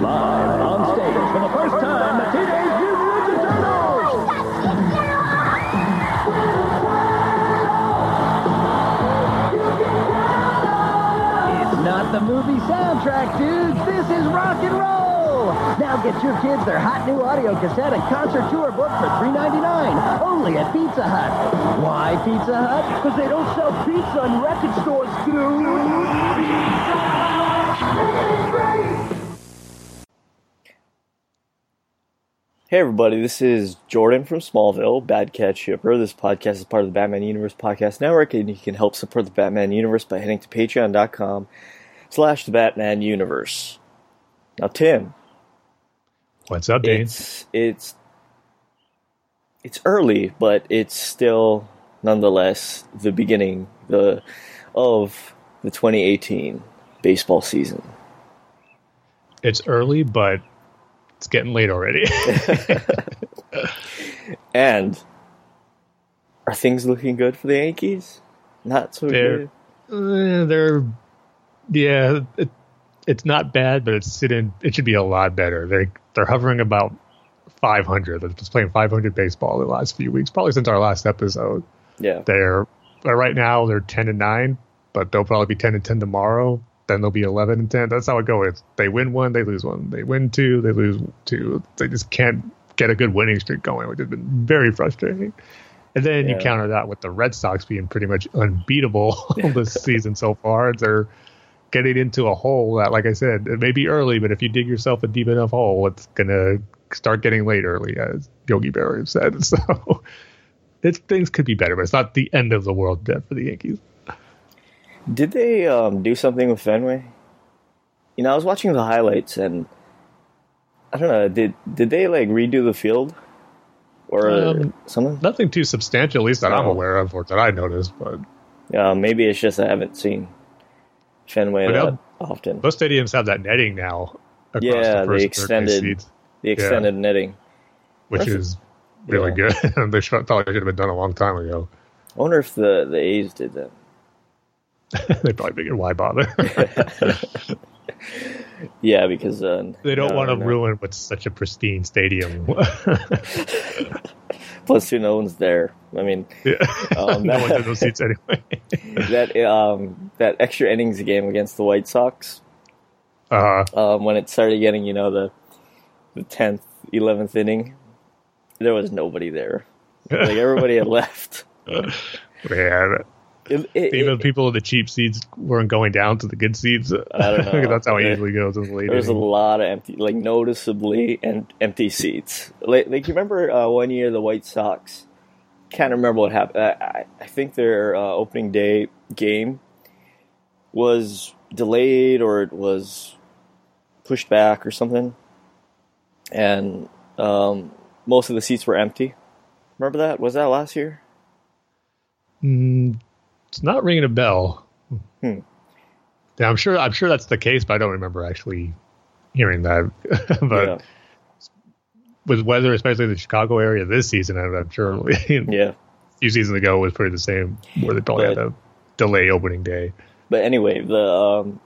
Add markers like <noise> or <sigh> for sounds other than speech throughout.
Live on stage for the first time, the Teenage Mutant Ninja Turtles! It's not the movie soundtrack, dudes. This is rock and roll. Now get your kids their hot new audio cassette and concert tour book for $3.99 only at Pizza Hut. Why Pizza Hut? Because they don't sell pizza in record stores, dude. Hey everybody, this is Jordan from Smallville, Bad Cat Shipper. This podcast is part of the Batman Universe Podcast Network, and you can help support the Batman Universe by heading to patreon.com slash the Batman Universe. Now Tim, What's up, Dane? it's it's it's early, but it's still nonetheless the beginning the of the 2018 baseball season. It's early, but it's getting late already. <laughs> And are things looking good for the Yankees? Not so They're- good. Uh, they're, yeah, it, it's not bad, but it's sitting. It should be a lot better. They they're hovering about 500. They're just playing 500 baseball the last few weeks, probably since our last episode. Yeah. They're right now they're 10 and nine, but they'll probably be 10 and 10 tomorrow. Then they'll be 11 and 10. That's how it goes. They win one, they lose one. They win two, they lose two. They just can't get a good winning streak going, which has been very frustrating. And then Yeah. you counter that with the Red Sox being pretty much unbeatable <laughs> this <laughs> season so far. They're getting into a hole that, like I said, it may be early, but if you dig yourself a deep enough hole, it's gonna start getting late early, as Yogi Berra said. <laughs> So it's, things could be better, but it's not the end of the world yet for the Yankees. Did they um, do something with Fenway? You know, I was watching the highlights and I don't know. Did did they like redo the field or Um, something? Nothing too substantial, at least that I'm aware of or that I noticed. But Yeah, maybe it's just I haven't seen Fenway But that often. most stadiums have that netting now. Across Yeah, the and extended- the extended netting. which Perfect. is really Yeah. good. <laughs> they should, probably should have been done a long time ago. I wonder if the the A's did that. <laughs> they probably figured why bother. <laughs> Yeah, because uh, they don't no, want to no. ruin what's such a pristine stadium. <laughs> Plus, who no one's there. I mean, Yeah. Um, no one's in those seats anyway. that um that extra innings game against the White Sox. Uh, um, when it started getting, you know, the the tenth, eleventh inning, there was nobody there. Like everybody had left. yeah, It, it, even it- people in the cheap seats weren't going down to the good seats. I don't <laughs> know. That's how it usually goes in the late there was a lot of empty, like noticeably and empty seats. Like, like you remember uh, one year the White Sox. Can't remember what happened. I, I, I think their uh, opening day game was delayed or it was pushed back or something, and um, most of the seats were empty. Remember that? Was that last year? Mm, it's not ringing a bell. Hmm. Yeah, I'm sure. I'm sure that's the case, but I don't remember actually hearing that. <laughs> but yeah. with weather, especially in the Chicago area this season, I'm, I'm sure <laughs> a yeah. few seasons ago was pretty the same, where they probably But- had a delay opening day. But anyway, the um,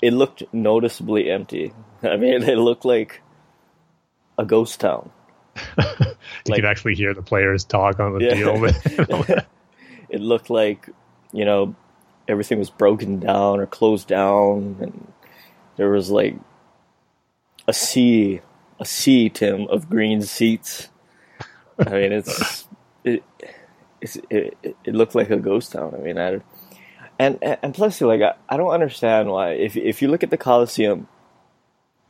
it looked noticeably empty. <laughs> I mean, it looked like a ghost town. You Like- could actually hear the players talk on the Yeah. field. It looked like you know everything was broken down or closed down, and there was like a sea, a sea, Tim, of green seats. I mean, it's it, it's, it, it looked like a ghost town. I mean, I, and and plus, like I, I don't understand why. If if you look at the Coliseum,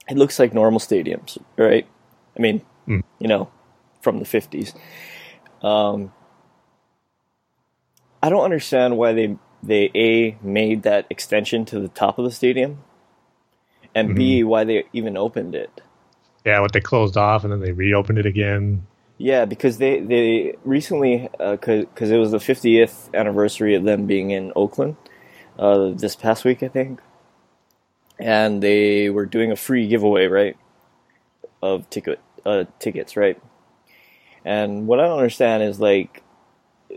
it looks like normal stadiums, right? I mean, Mm. you know, from the fifties. Um, I don't understand why they they a made that extension to the top of the stadium, and b why they even opened it. yeah, what they closed off and then they reopened it again. Yeah, because they they recently because it was the 50th anniversary of them being in Oakland uh, this past week, I think, and they were doing a free giveaway, right, of ticket uh, tickets, right. And what I don't understand is like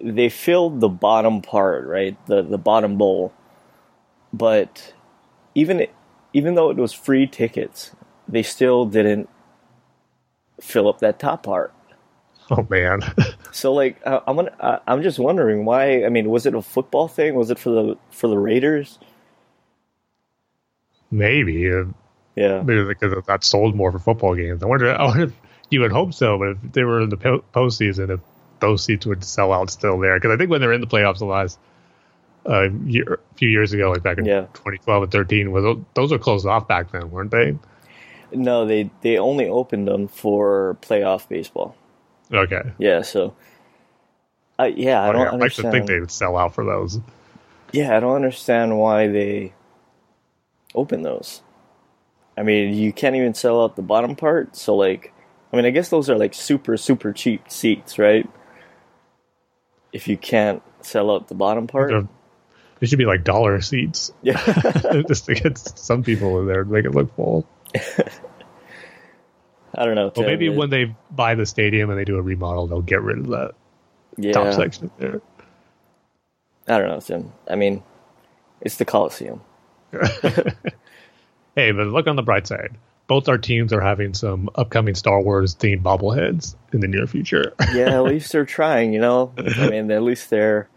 they filled the bottom part, right, the the bottom bowl, but even even though it was free tickets, they still didn't fill up that top part. Oh man, <laughs> So like uh, I'm gonna, uh, I'm just wondering why. I mean, was it a football thing? Was it for the for the Raiders? maybe uh, Yeah, maybe because that sold more for football games. I wonder. I wonder if you would hope so, but if they were in the po- postseason, if those seats would sell out still there. Because I think when they're in the playoffs the last uh, year, a few years ago, like back in Yeah. 2012 and 13, was those were closed off back then, weren't they? no, they they only opened them for playoff baseball. Okay. Yeah, so. Uh, yeah, I don't I'd like to think they would sell out for those. Yeah, I don't understand why they open those. I mean, you can't even sell out the bottom part, so like, I mean, I guess those are like super super cheap seats, right? If you can't sell out the bottom part, They're- They should be like dollar seats, <laughs> yeah, <laughs> just to get some people in there to make it look full. <laughs> I don't know. Well, maybe it- when they buy the stadium and they do a remodel, they'll get rid of that yeah, top section there. I don't know, Tim. I mean, it's the Coliseum. Hey, but look on the bright side. Both our teams are having some upcoming Star Wars themed bobbleheads in the near future. <laughs> Yeah, at least they're trying. You know, I mean, at least they're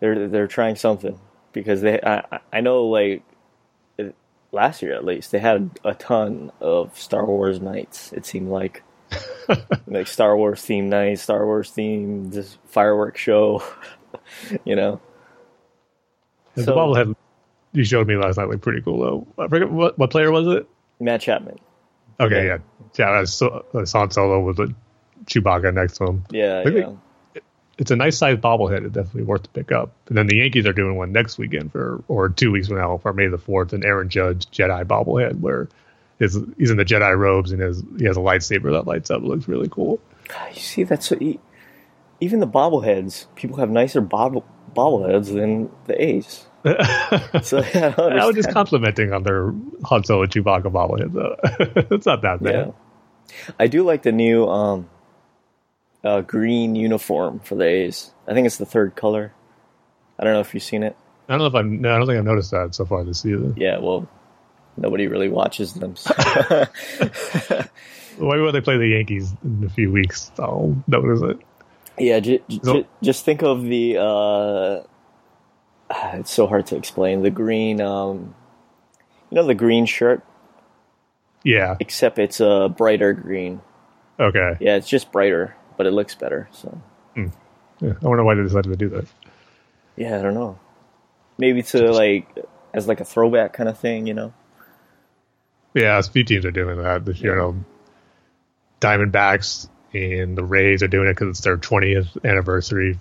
they're they're trying something because they. I I- know like last year at least they had a ton of Star Wars nights. It seemed like <laughs> like Star Wars themed nights, Star Wars themed this fireworks show. <laughs> you know, the So- bobblehead you showed me last night looked pretty cool though. I forget what what player was it? Matt Chapman. Okay, Yeah. yeah, yeah. That's so, uh, that's Han Solo with the Chewbacca next to him. Yeah, Maybe- yeah. It's a nice sized bobblehead. It's definitely worth to pick up. And then the Yankees are doing one next weekend for, or two weeks from now for May the Fourth, an Aaron Judge Jedi bobblehead where his, he's in the Jedi robes and his, he has a lightsaber that lights up. It looks really cool. You see, that's so, e- even the bobbleheads. People have nicer bobble bobbleheads than the A's. So I, <laughs> I was just complimenting on their Han Solo Chewbacca bobblehead though. <laughs> it's not that bad. Yeah. I do like the new um, uh, green uniform for the A's. I think it's the third color. I don't know if you've seen it. I don't know if I. No, I don't think I've noticed that so far this season. Yeah, well, nobody really watches them. so- <laughs> Maybe when they play the Yankees in a few weeks, I'll notice it. yeah, j- j- So- just think of the. Uh, <sighs> it's so hard to explain. The green, um, you know, the green shirt, Yeah. except it's a brighter green. Okay. Yeah, it's just brighter, but it looks better. So Yeah. I wonder why they decided to do that. yeah, I don't know. Maybe to like as like a throwback kind of thing, you know. Yeah, a few teams are doing that this year. You know, Diamondbacks and the Rays are doing it because it's their 20th anniversary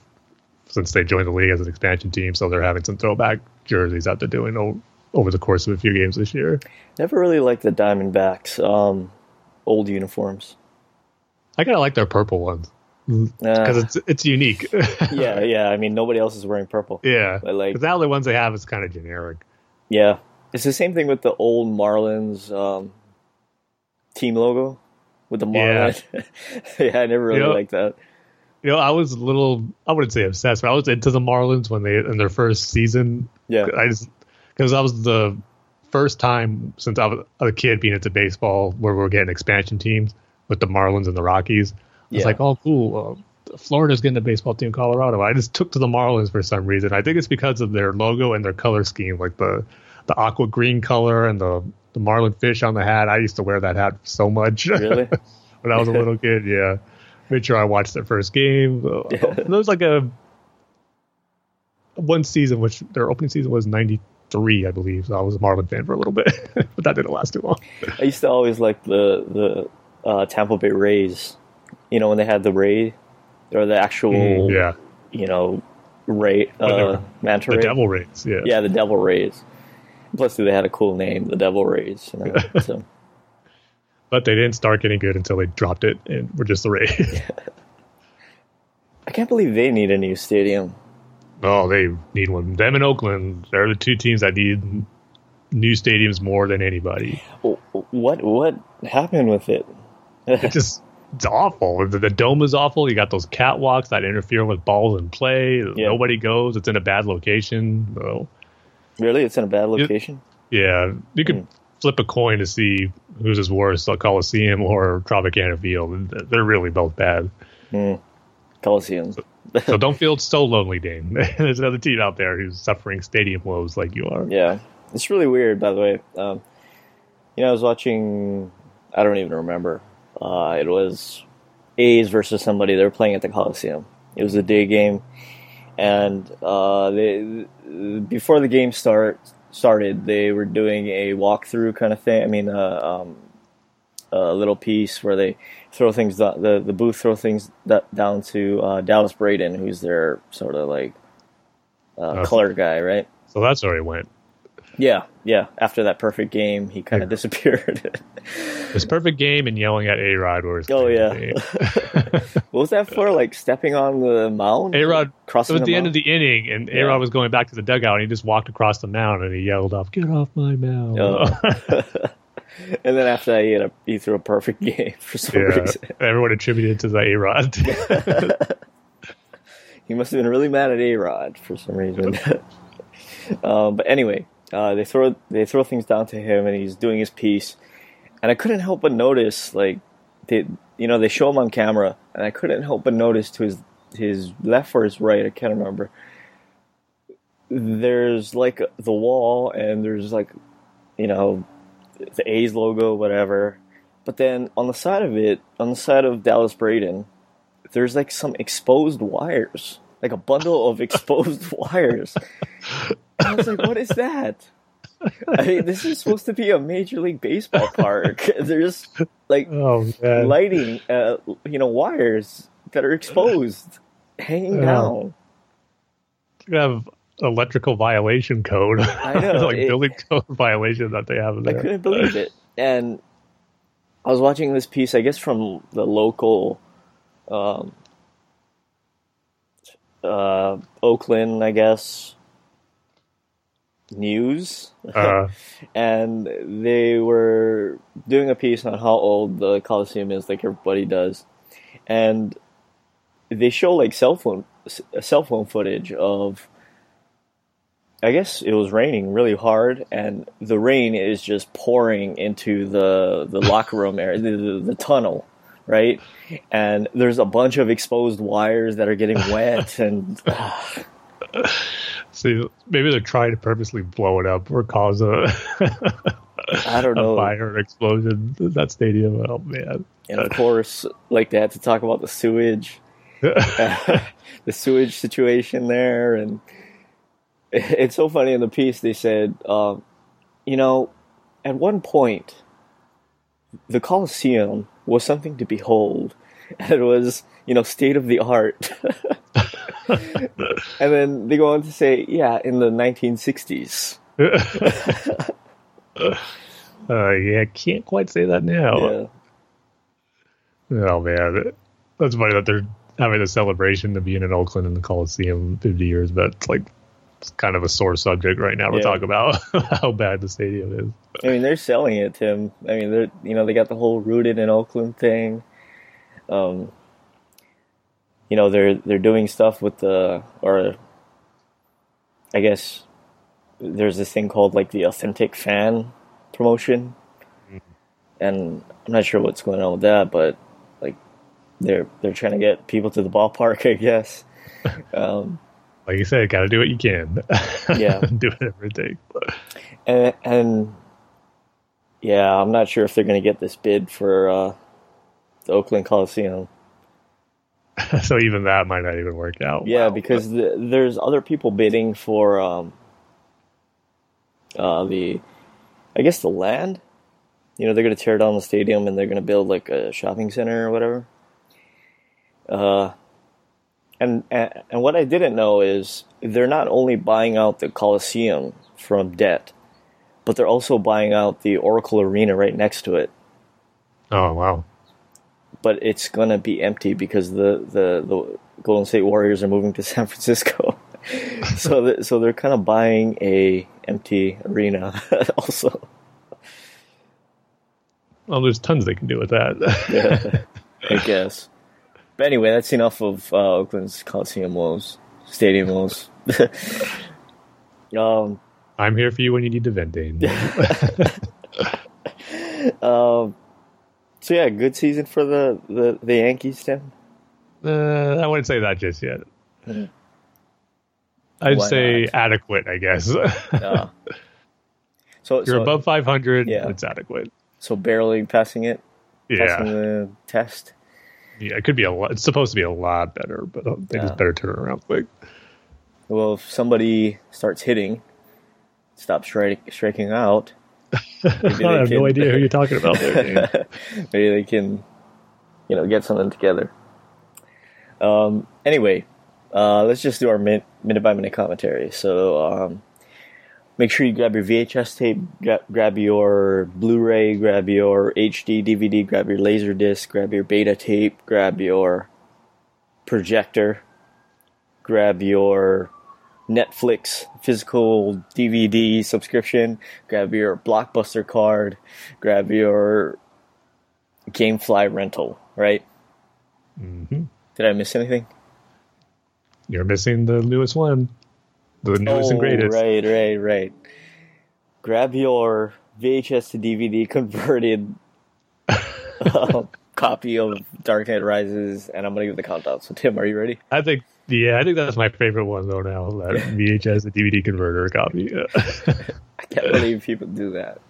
since they joined the league as an expansion team. So they're having some throwback jerseys that they're doing o- over the course of a few games this year. Never really liked the Diamondbacks um, old uniforms. I kind of like their purple ones Uh, because it's it's unique. <laughs> yeah, yeah. I mean, nobody else is wearing purple. yeah. But, like- the now the ones they have is kind of generic. Yeah, it's the same thing with the old Marlins um, team logo with the Yeah. <laughs> Yeah, I never really You know- liked that. You know, I was a little, I wouldn't say obsessed, but I was into the Marlins when they, in their first season. Yeah, I just, because that was the first time since I was a kid being into baseball where we were getting expansion teams with the Marlins and the Rockies. It's Yeah. like, oh, cool. Uh, Florida's getting a baseball team, Colorado. I just took to the Marlins for some reason. I think it's because of their logo and their color scheme, like the, the aqua green color and the, the Marlin fish on the hat. I used to wear that hat so much. really. <laughs> when I was a little <laughs> kid. Yeah, made sure I watched their first game. Uh, There was like a one season, which their opening season was '93, I believe. So I was a Marlin fan for a little bit, <laughs> but that didn't last too long. I used to always like the the uh, Tampa Bay Rays. You know when they had the Ray, or the actual Mm, yeah, you know Ray uh, manta the ray. Devil Rays. Yeah, Yeah, the Devil Rays. Plus, they had a cool name, the Devil Rays. You know, so <laughs> but they didn't start getting good until they dropped it and were just the Rays. <laughs> I can't believe they need a new stadium. oh, they need one. Them and Oakland, they're the two teams that need new stadiums more than anybody. What what happened with it? It <laughs> just it's awful. The, the dome is awful. You got those catwalks that interfere with balls in play. Nobody goes. It's in a bad location. So, really, it's in a bad location. yeah, you could hmm. Flip a coin to see who's is worse, the Coliseum or Tropicana Field. They're really both bad. Mm. Coliseum. so <laughs> don't feel so lonely, Dane. <laughs> There's another team out there who's suffering stadium woes like you are. Yeah, it's really weird. By the way, um, you know, I was watching. I don't even remember. Uh, it was A's versus somebody. They were playing at the Coliseum. It was a day game, and uh, they before the game start started, they were doing a walkthrough kind of thing. I mean, uh, um, a little piece where they throw things the the booth throw things down to uh, Dallas Braden, who's their sort of like uh, color guy, right? So that's where he went. Yeah, yeah. After that perfect game, he kind of yeah. disappeared. <laughs> This perfect game and yelling at A Rod was. Oh yeah. <laughs> <laughs> what was that for? Like stepping on the mound? A Rod crossing. It was the, the end of the inning, and A Rod was going back to the dugout, and he just walked across the mound, and he yelled off, "Get off my mound!" Oh. and then after that, he, had a, he threw a perfect game for some yeah, reason. Everyone attributed to the A Rod. he must have been really mad at A Rod for some reason. um, but anyway, uh, they throw they throw things down to him, and he's doing his piece. And I couldn't help but notice, like, they you know they show him on camera, and I couldn't help but notice to his his left or his right, I can't remember. There's like the wall, and there's like, you know, the A's logo, whatever. But then on the side of it, on the side of Dallas Braden, there's like some exposed wires, like a bundle of <laughs> exposed wires. I was like, what is that? I mean, this is supposed to be a major league baseball park. <laughs> There's like oh, lighting, uh, you know, wires that are exposed, hanging uh, down. You have electrical violation code. I know, <laughs> like it, building code <laughs> violation that they have there. I couldn't believe it, and I was watching this piece, I guess, from the local. Um, uh, Oakland, I guess, news, uh, <laughs> and they were doing a piece on how old the Coliseum is, like everybody does, and they show like cell phone cell phone footage of. I guess it was raining really hard, and the rain is just pouring into the the <laughs> locker room area, the, the, the tunnel, right? And there's a bunch of exposed wires that are getting wet, <laughs> and. Uh, See, maybe they're trying to purposely blow it up or cause a I don't know fire explosion in that stadium. Oh man! And of course, like they had to talk about the sewage, <laughs> <laughs> the sewage situation there, and <laughs> it's so funny in the piece they said, um, you know, at one point, the Coliseum was something to behold. And it was, you know, state of the art. And then they go on to say, yeah, in the 1960s. <laughs> uh, yeah, can't quite say that now. Yeah. Oh man, that's funny that they're having a celebration of being in Oakland in the Coliseum 50 years, but it's like it's kind of a sore subject right now to yeah. talk about <laughs> how bad the stadium is. I mean, they're selling it, Tim. I mean, they're you know they got the whole rooted in Oakland thing. Um, you know they're they're doing stuff with the or I guess there's this thing called like the authentic fan promotion, mm-hmm. and I'm not sure what's going on with that, but like they're they're trying to get people to the ballpark, <laughs> I guess. <laughs> Um, like you said, got to do what you can. <laughs> Yeah, do whatever it takes. And, and yeah, I'm not sure if they're going to get this bid for uh, the Oakland Coliseum. <laughs> so even that might not even work out. Yeah, wow. because the, there's other people bidding for um, uh, the, I guess the land. You know, they're going to tear down the stadium and they're going to build like a shopping center or whatever. Uh, and, and and what I didn't know is they're not only buying out the Coliseum from debt, but they're also buying out the Oracle Arena right next to it. Oh wow! But it's gonna be empty because the the, the Golden State Warriors are moving to <laughs> San Francisco. <laughs> so so they're kind of buying a empty arena <laughs> also. Well, there's tons they can do with that. yeah, I guess. But anyway, that's enough of uh, Oakland's Coliseum woes, stadium woes. um, I'm here for you when you need to vent, Dane. um, so yeah, good season for the the, the Yankees, Tim. Uh, I wouldn't say that just yet. I'd Why say not? adequate, I guess. Uh, <laughs> so You're so, above 500. Yeah. It's adequate. so barely passing it, passing Yeah, the test. yeah. It could be a lot. It's supposed to be a lot better, but I think Yeah. it's better turn around quick. Well, if somebody starts hitting, stop strik- striking out. <laughs> I have no idea who you're talking about. There, <laughs> Maybe they can, you know, get something together. Um, anyway, uh, let's just do our min- minute by minute commentary. So, um, make sure you grab your VHS tape, gra- grab your Blu-ray, grab your HD DVD, grab your laser disc, grab your beta tape, grab your projector, grab your Netflix physical DVD subscription, grab your Blockbuster card, grab your GameFly rental, right? hmm Did I miss anything? You're missing the newest one, the newest and greatest. Oh, Right, right, right. Grab your VHS to DVD converted <laughs> uh, copy of Dark Knight Rises, and I'm gonna give the countdown. So, Tim, are you ready? I think, yeah, I think that's my favorite one though. Now that VHS and DVD converter copy. <laughs> I can't believe people do that.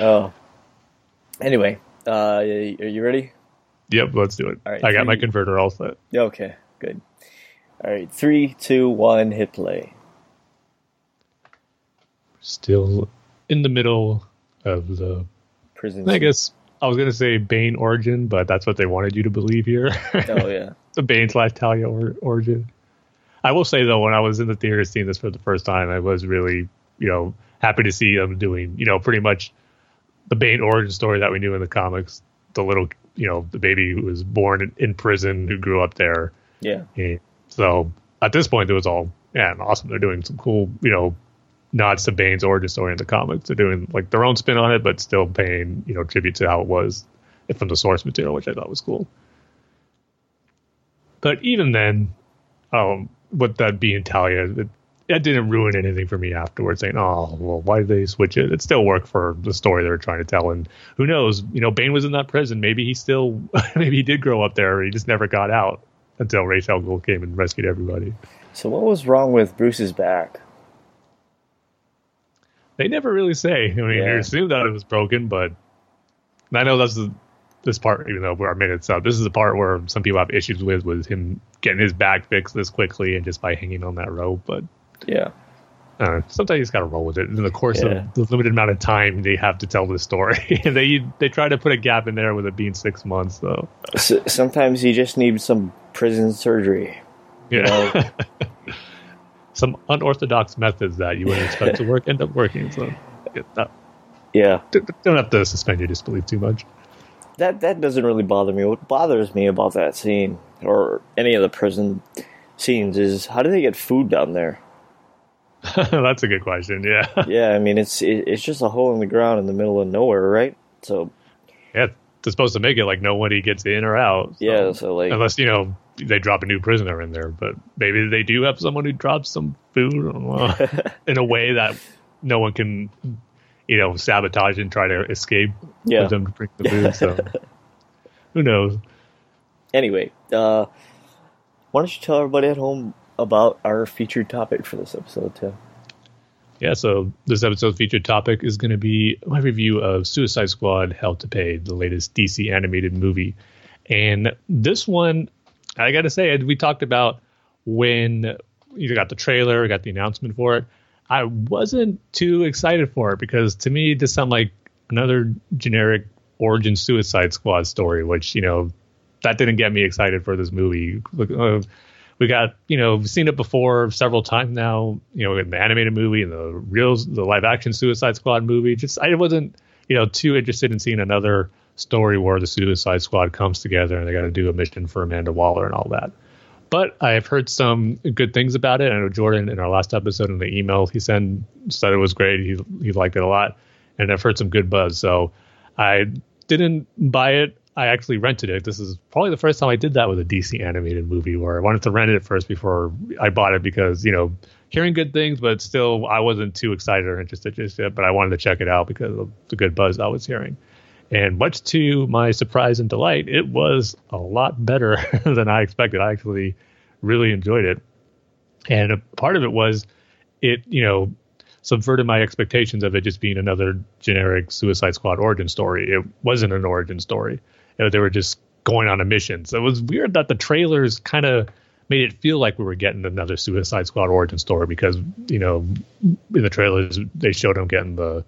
Oh. Anyway, uh, are you ready? yep, let's do it. All right, I got my converter all set. Okay, good. All right, three, two, one, hit play. Still in the middle of the. Prison. I guess I was gonna say Bane origin, but that's what they wanted you to believe here. Oh yeah. <laughs> the Bane slash Talia or, origin. I will say though, when I was in the theater seeing this for the first time, I was really, you know, happy to see them doing, you know, pretty much the Bane origin story that we knew in the comics. The little, you know, the baby who was born in, in prison who grew up there. Yeah. And so at this point, it was all yeah, awesome. They're doing some cool, you know, nods to Bane's origin story in the comics. They're doing like their own spin on it, but still paying, you know, tribute to how it was from the source material, which I thought was cool. But even then, um, with that being Talia, it, that didn't ruin anything for me afterwards. Saying, "Oh, well, why did they switch it?" It still worked for the story they were trying to tell. And who knows? You know, Bane was in that prison. Maybe he still, <laughs> maybe he did grow up there. He just never got out until Ra's al Ghul came and rescued everybody. So what was wrong with Bruce's back? They never really say. I mean, Yeah. you assume that it was broken, but I know that's the, this part. Even though we're minutes up, this is the part where some people have issues with with him getting his back fixed this quickly and just by hanging on that rope. But Yeah. uh, sometimes you just got to roll with it. In the course Yeah. of the limited amount of time they have to tell this story, <laughs> and they they try to put a gap in there with it being six months. So S sometimes you just need some prison surgery. yeah, <laughs> some unorthodox methods that you wouldn't expect to work end up working. So yeah, no, Yeah. don't have to suspend your disbelief too much. That that doesn't really bother me. What bothers me about that scene or any of the prison scenes is how do they get food down there? <laughs> That's a good question. Yeah. <laughs> Yeah, I mean it's it, it's just a hole in the ground in the middle of nowhere, right? So Yeah, they're supposed to make it like nobody gets in or out. so- yeah, so like unless you know they drop a new prisoner in there, but maybe they do have someone who drops some food <laughs> in a way that no one can, you know, sabotage and try to escape Yeah. with them to bring the <laughs> food. So who knows? anyway, uh, why don't you tell everybody at home about our featured topic for this episode, too? Yeah, so this episode's featured topic is going to be my review of Suicide Squad Hell to Pay, the latest DC animated movie. And this one, I got to say, we talked about when you got the trailer, got the announcement for it. I wasn't too excited for it because to me, this sounded like another generic origin Suicide Squad story, which, you know, that didn't get me excited for this movie. Uh, we got you know we've seen it before several times now you know in the animated movie and the real the live action suicide squad movie just i wasn't you know too interested in seeing another story where the suicide squad comes together and they got to do a mission for amanda waller and all that but i've heard some good things about it. I know jordan in our last episode in the email he sent said it was great. He, he liked it a lot. And i've heard some good buzz. So i didn't buy it. I actually rented it. This is probably the first time I did that with a DC animated movie where I wanted to rent it first before I bought it because, you know, hearing good things, but still I wasn't too excited or interested just yet, but I wanted to check it out because of the good buzz I was hearing. And much to my surprise and delight, it was a lot better <laughs> than I expected. I actually really enjoyed it. And a part of it was it, you know, subverted my expectations of it just being another generic Suicide Squad origin story. It wasn't an origin story. You know, they were just going on a mission. So it was weird that the trailers kind of made it feel like we were getting another Suicide Squad origin story because you know in the trailers they showed them getting the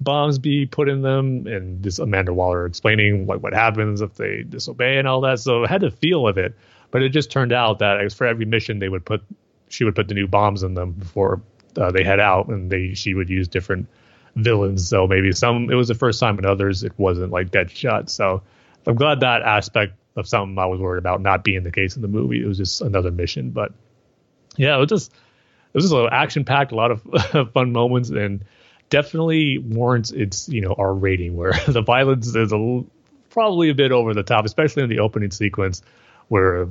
bombs be put in them and this Amanda Waller explaining like what happens if they disobey and all that. So it had the feel of it, but it just turned out that for every mission they would put she would put the new bombs in them before uh, they head out, and they she would use different villains. So maybe some it was the first time, and others it wasn't like dead Deadshot. So I'm glad that aspect of something I was worried about not being the case in the movie. It was just another mission, but yeah, it was just it was just a action packed, a lot of <laughs> fun moments, and definitely warrants its you know R rating where <laughs> the violence is a probably a bit over the top, especially in the opening sequence where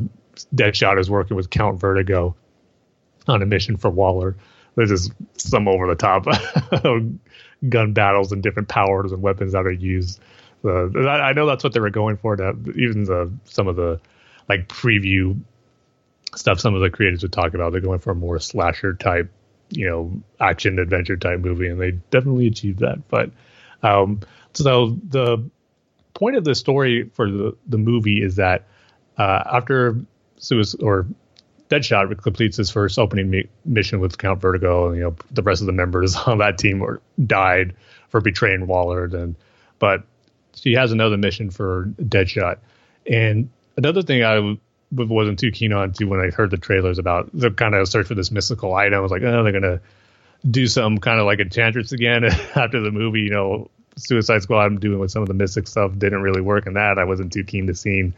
Deadshot is working with Count Vertigo on a mission for Waller there's just some over the top <laughs> gun battles and different powers and weapons that are used. Uh, I, know that's what they were going for. To even the some of the like preview stuff, some of the creators would talk about. They're going for a more slasher type, you know, action adventure type movie, and they definitely achieved that. But um, so the point of the story for the the movie is that uh, after suicide or Deadshot completes his first opening mi- mission with Count Vertigo, and you know the rest of the members <laughs> on that team were died for betraying Waller. And but she has another mission for Deadshot. And another thing I wasn't too keen on too when I heard the trailers about the kind of search for this mystical item. I was like, oh, they're gonna do some kind of like Enchantress again <laughs> after the movie. You know, Suicide Squad I'm doing with some of the mystic stuff didn't really work in that. I wasn't too keen to seeing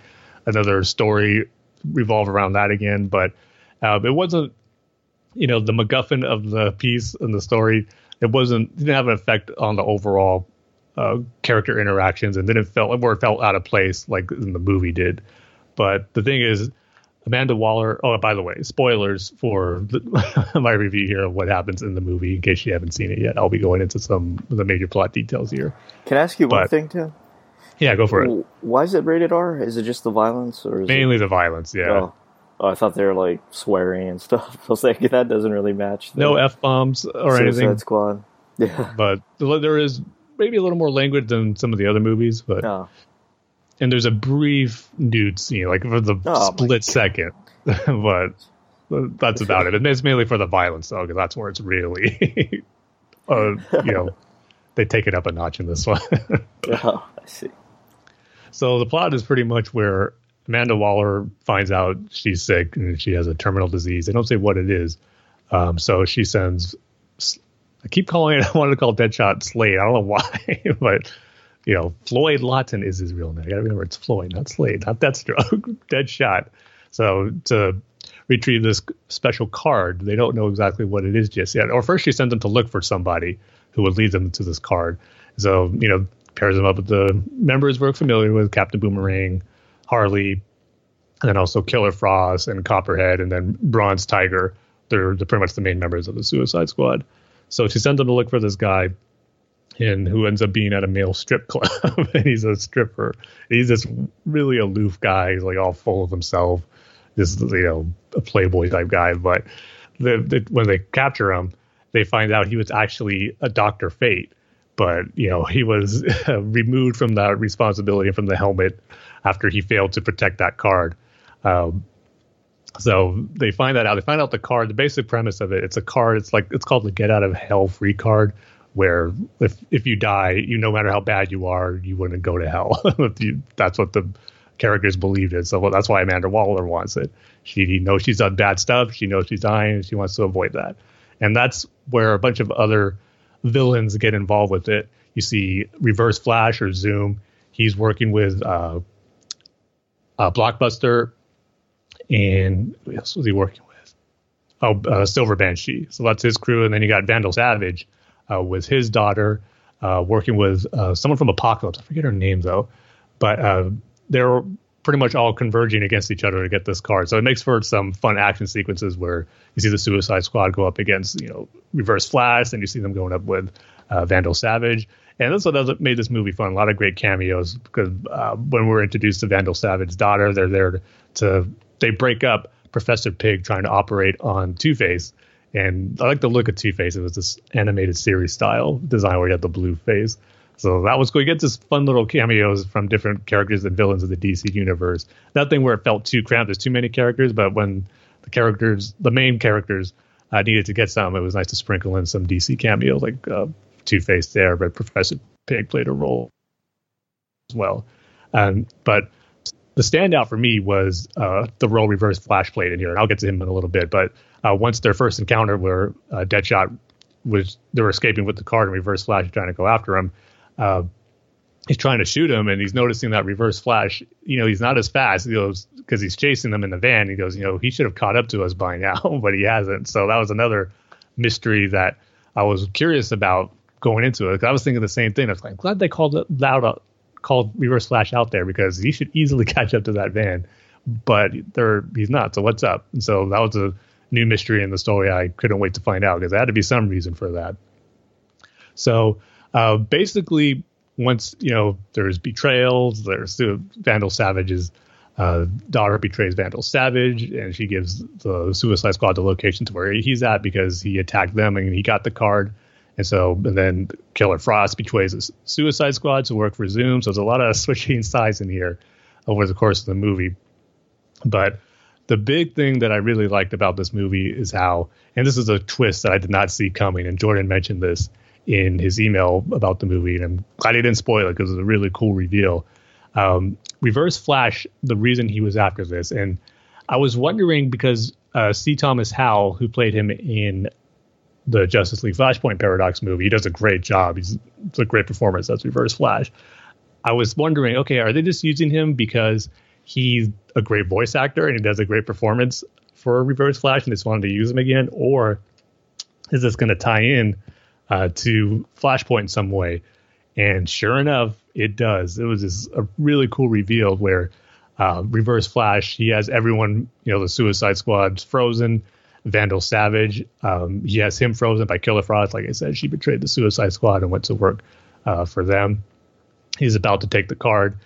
another story revolve around that again. But uh, it wasn't, you know, the MacGuffin of the piece and the story. It wasn't didn't have an effect on the overall uh, character interactions, and then it felt or felt out of place like in the movie did. But the thing is, Amanda Waller. Oh, by the way, spoilers for the, <laughs> my review here of what happens in the movie. In case you haven't seen it yet, I'll be going into some of the major plot details here. Can I ask you but, one thing, Tim? Yeah, go for it. Why is it rated R? Is it just the violence, or mainly it... the violence? Yeah. Oh, oh, I thought they were like swearing and stuff. <laughs> I was like, that doesn't really match. No f bombs or anything. Suicide anything. Squad. <laughs> Yeah, but there is maybe a little more language than some of the other movies, but. Oh. And there's a brief nude scene, like for the oh, split second, <laughs> but that's about it. And it's mainly for the violence, though, because that's where it's really, <laughs> uh, you know, <laughs> they take it up a notch in this one. oh, I see. So the plot is pretty much where Amanda Waller finds out she's sick and she has a terminal disease. They don't say what it is. Um, so she sends. I keep calling it. I wanted to call Deadshot Slade. I don't know why, but you know, Floyd Lawton is his real name. I gotta remember it's Floyd, not Slade, not Deathstroke. <laughs> Deadshot. So to retrieve this special card, they don't know exactly what it is just yet. Or first, she sends them to look for somebody who would lead them to this card. So you know, pairs them up with the members we're familiar with Captain Boomerang, Harley, and then also Killer Frost and Copperhead, and then Bronze Tiger. They're, they're pretty much the main members of the Suicide Squad. So she sends them to look for this guy, and who ends up being at a male strip club, <laughs> and he's a stripper. He's this really aloof guy. He's like all full of himself, this you know a playboy type guy. But the, the, when they capture him, they find out he was actually a Doctor Fate, but you know he was <laughs> removed from that responsibility from the helmet after he failed to protect that card. Um, so they find that out. They find out the card. The basic premise of it, it's a card. It's like it's called the Get Out of Hell free card, where if if you die, you no matter how bad you are, you wouldn't go to hell. <laughs> you, that's what the characters believed in. So that's why Amanda Waller wants it. She knows she's done bad stuff. She knows she's dying. She wants to avoid that. And that's where a bunch of other villains get involved with it. You see Reverse Flash or Zoom. He's working with uh, Blockbuster, and who else was he working with? Oh, uh, Silver Banshee. So that's his crew, and then you got Vandal Savage uh, with his daughter, uh, working with uh, someone from Apokolips. I forget her name though, but they're pretty much all converging against each other to get this card. So it makes for some fun action sequences where you see the Suicide Squad go up against, you know, Reverse Flash, and you see them going up with uh, Vandal Savage. And that's what made this movie fun. A lot of great cameos because uh, when we're introduced to Vandal Savage's daughter, they're there to they break up Professor Pig trying to operate on Two Face. And I like the look of Two Face. It was this animated series style design where you had the blue face. So that was cool. You get this fun little cameos from different characters and villains of the DC universe. That thing where it felt too cramped, there's too many characters, but when the characters, the main characters, uh, needed to get some, it was nice to sprinkle in some DC cameos like uh, Two Face there, but Professor Pig played a role as well. Um, but the standout for me was uh, the role Reverse Flash played in here, and I'll get to him in a little bit. But uh, once their first encounter, where uh, Deadshot was they were escaping with the card, and Reverse Flash trying to go after him, uh, he's trying to shoot him and he's noticing that reverse flash you know he's not as fast. He goes because he's chasing them in the van. He goes you know he should have caught up to us by now <laughs> but he hasn't. So that was another mystery that i was curious about going into it. I was thinking the same thing. I was like glad they called loud uh, called reverse flash out there because he should easily <laughs> catch up to that van but there he's not. So what's up? And so that was a new mystery in the story i couldn't wait to find out because there had to be some reason for that so uh, basically, once you know there's betrayals, there's the Vandal Savage's uh, daughter betrays Vandal Savage, and she gives the Suicide Squad the location to where he's at because he attacked them and he got the card. And so, and then Killer Frost betrays the Suicide Squad to work for Zoom. So there's a lot of <laughs> switching sides in here over the course of the movie. But the big thing that I really liked about this movie is how, and this is a twist that I did not see coming, and Jordan mentioned this, in his email about the movie, and I'm glad he didn't spoil it because it's a really cool reveal. Um, Reverse Flash, the reason he was after this, and I was wondering because uh, C. Thomas Howell, who played him in the Justice League Flashpoint Paradox movie, he does a great job. He's it's a great performance as Reverse Flash. I was wondering, okay, are they just using him because he's a great voice actor and he does a great performance for Reverse Flash and just wanted to use him again, or is this going to tie in uh, to Flashpoint in some way. And sure enough, it does. It was just a really cool reveal where uh, Reverse Flash, he has everyone, you know, the Suicide Squad's frozen. Vandal Savage, um, he has him frozen by Killer Frost. Like I said, she betrayed the Suicide Squad and went to work uh, for them. He's about to take the card,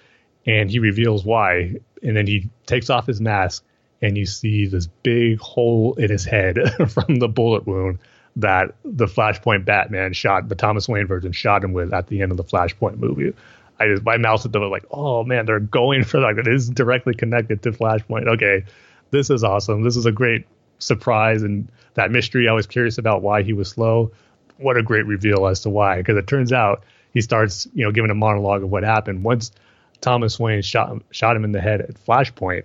and he reveals why. And then he takes off his mask, and you see this big hole in his head <laughs> from the bullet wound that the Flashpoint Batman shot, the Thomas Wayne version shot him with at the end of the Flashpoint movie. I just my mouth the like, oh man, they're going for like it is directly connected to Flashpoint. Okay, this is awesome. This is a great surprise and that mystery. I was curious about why he was slow. What a great reveal as to why, because it turns out he starts, you know, giving a monologue of what happened once Thomas Wayne shot shot him in the head at Flashpoint.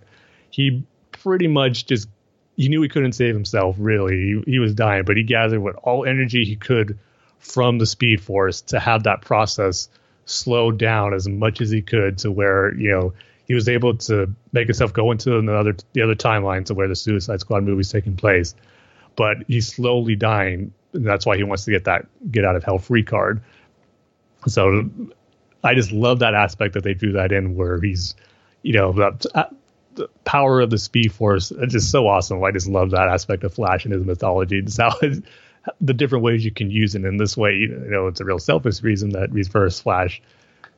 He pretty much just he knew he couldn't save himself. Really, he, he was dying, but he gathered what all energy he could from the Speed Force to have that process slow down as much as he could to where you know he was able to make himself go into another the other timeline to where the Suicide Squad movie is taking place. But he's slowly dying. And that's why he wants to get that get out of hell free card. So I just love that aspect that they drew that in where he's, you know, that uh, the power of the Speed Force. It's just so awesome. I just love that aspect of Flash and his mythology. Just how <laughs> the different ways you can use it in this way. You know, it's a real selfish reason that Reverse Flash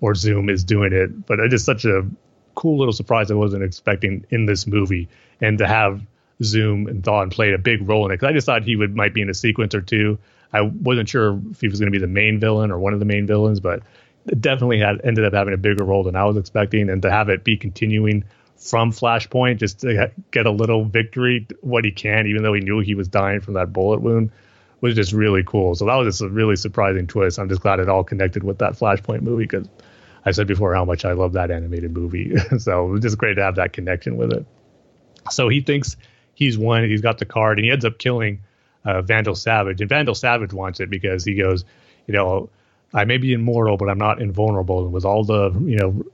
or Zoom is doing it, but it's just such a cool little surprise I wasn't expecting in this movie, and to have Zoom and Thawne played a big role in it. Because I just thought he would might be in a sequence or two. I wasn't sure if he was going to be the main villain or one of the main villains, but it definitely had ended up having a bigger role than I was expecting, and to have it be continuing from Flashpoint just to get a little victory, what he can, even though he knew he was dying from that bullet wound, was just really cool. So that was just a really surprising twist. I'm just glad it all connected with that Flashpoint movie because I said before how much I love that animated movie. <laughs> so it was just great to have that connection with it. So he thinks he's won. He's got the card, and he ends up killing uh, Vandal Savage. And Vandal Savage wants it because he goes, you know, I may be immortal, but I'm not invulnerable. And with all the, you know,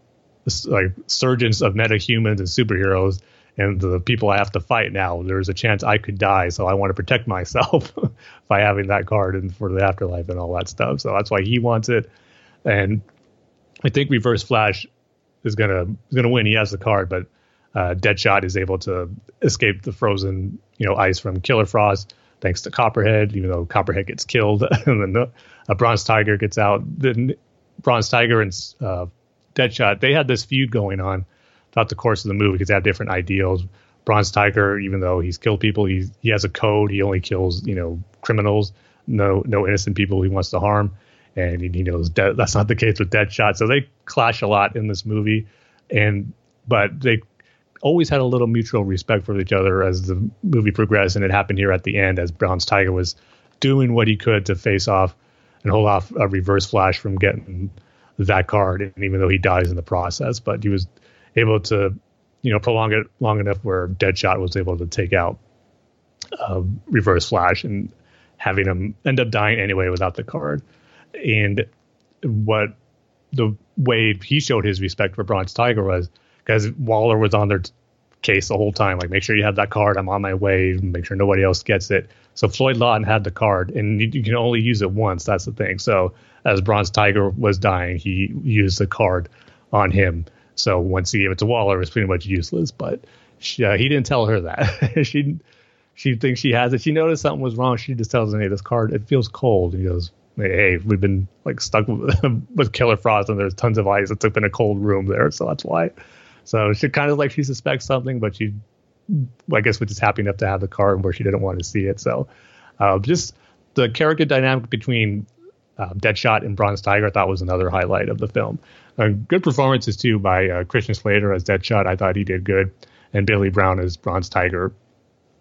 like surgeons of metahumans and superheroes and the people I have to fight now. There's a chance I could die, so I want to protect <laughs> myself <laughs> by having that card and for the afterlife and all that stuff. So that's why he wants it. And I think Reverse Flash is gonna is gonna win. He has the card, but uh, Deadshot is able to escape the frozen you know ice from Killer Frost thanks to Copperhead. Even though Copperhead gets killed, <laughs> and then the, a Bronze Tiger gets out. Then Bronze Tiger and uh, Deadshot they had this feud going on throughout the course of the movie because they have different ideals. Bronze Tiger, even though he's killed people, he he has a code. He only kills you know criminals, no no innocent people he wants to harm, and he, he knows de- that's not the case with Deadshot. So they clash a lot in this movie, and but they always had a little mutual respect for each other as the movie progressed, and it happened here at the end as Bronze Tiger was doing what he could to face off and hold off a reverse flash from getting that card, and even though he dies in the process, but he was able to you know, prolong it long enough where Deadshot was able to take out Reverse Flash and having him end up dying anyway without the card. And what the way he showed his respect for Bronze Tiger was because Waller was on their case the whole time, like make sure you have that card. I'm on my way. Make sure nobody else gets it. So Floyd Lawton had the card, and you, you can only use it once. That's the thing. So as Bronze Tiger was dying, he used the card on him so once he gave it to Waller, it was pretty much useless. But she, uh, he didn't tell her that. <laughs> she she thinks she has it. She noticed something was wrong. She just tells him, "Hey, this card it feels cold." He goes, "Hey, we've been like stuck with, <laughs> with Killer Frost, and there's tons of ice. It's in a cold room there, so that's why." So she kind of like she suspects something, but she, I guess, was just happy enough to have the card where she didn't want to see it. So, uh, just the character dynamic between uh, Deadshot and Bronze Tiger, I thought was another highlight of the film. Uh, good performances too by uh, Christian Slater as Deadshot. I thought he did good, and Billy Brown as Bronze Tiger.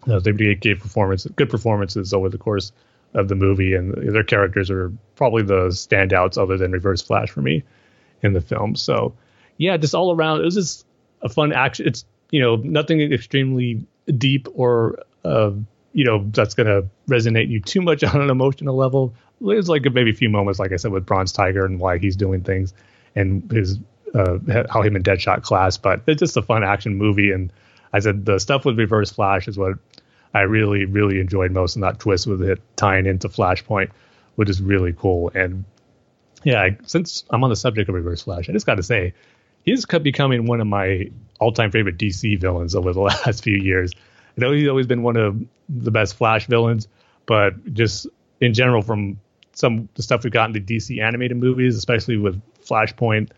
Uh, they gave performance, good performances over the course of the movie, and their characters are probably the standouts other than Reverse Flash for me in the film. So, yeah, just all around, it was just a fun action. It's you know nothing extremely deep or uh, you know that's gonna resonate you too much <laughs> on an emotional level. There's like maybe a few moments, like I said, with Bronze Tiger and why he's doing things and his uh, how him and Deadshot class. But it's just a fun action movie, and I said the stuff with Reverse Flash is what I really really enjoyed most, and that twist with it tying into Flashpoint, which is really cool. And yeah, since I'm on the subject of Reverse Flash, I just got to say he's becoming one of my all-time favorite DC villains over the <laughs> last few years. I know he's always been one of the best Flash villains, but just in general, from some the stuff we've gotten the DC animated movies, especially with Flashpoint,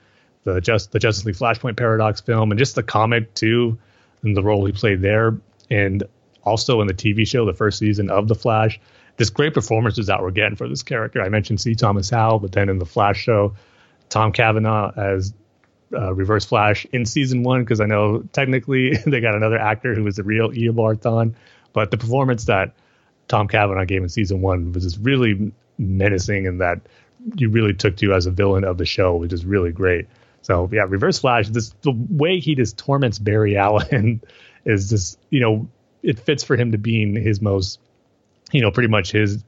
the just the Justice League Flashpoint Paradox film, and just the comic too, and the role he played there, and also in the TV show, the first season of the Flash. This great performances that we're getting for this character. I mentioned C. Thomas Howell, but then in the Flash show, Tom Cavanagh as uh, Reverse Flash in season one, because I know technically <laughs> they got another actor who was the real Eobard Thawne, but the performance that Tom Cavanagh gave in season one was just really menacing and that you really took to as a villain of the show, which is really great. So yeah, Reverse Flash, this the way he just torments Barry <laughs> Allen is just you know it fits for him to being his most you know pretty much his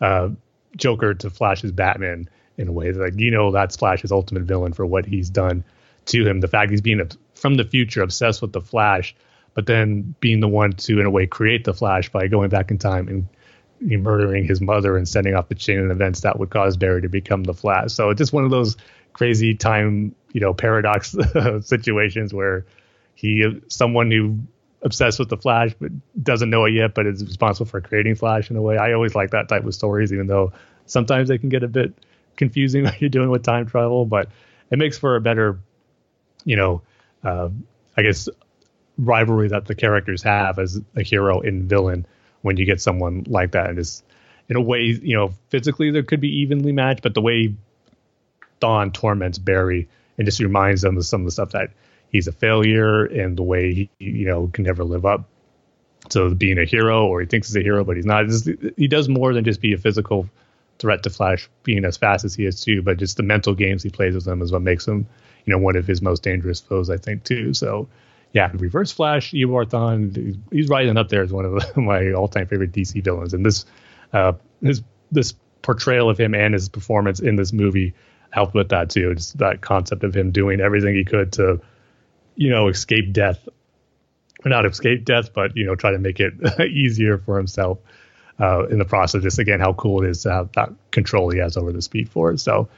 uh, Joker to Flash's Batman in a way. that Like you know that's Flash's ultimate villain for what he's done to him. The fact he's being from the future obsessed with the Flash, but then being the one to in a way create the Flash by going back in time and murdering his mother and sending off the chain of events that would cause Barry to become the Flash. So it's just one of those crazy time, you know, paradox <laughs> situations where he, someone who obsessed with the Flash but doesn't know it yet, but is responsible for creating Flash in a way. I always like that type of stories, even though sometimes they can get a bit confusing <laughs> when you're doing with time travel. But it makes for a better, you know, uh, I guess rivalry that the characters have as a hero and villain when you get someone like that. And it's in a way, you know, physically there could be evenly matched, but the way Thawne torments Barry and just reminds them of some of the stuff that he's a failure and the way he, you know, can never live up to being a hero or he thinks he's a hero, but he's not. Just, he does more than just be a physical threat to Flash being as fast as he is too, but just the mental games he plays with them is what makes him, you know, one of his most dangerous foes, I think, too. So yeah, Reverse Flash, Eobard Thawne, he's rising up there as one of <laughs> my all-time favorite DC villains. And this, uh, his this portrayal of him and his performance in this movie helped with that too. Just that concept of him doing everything he could to, you know, escape death, or not escape death, but you know, try to make it <laughs> easier for himself uh, in the process. Just again, how cool it is to have that control he has over the Speed Force. So,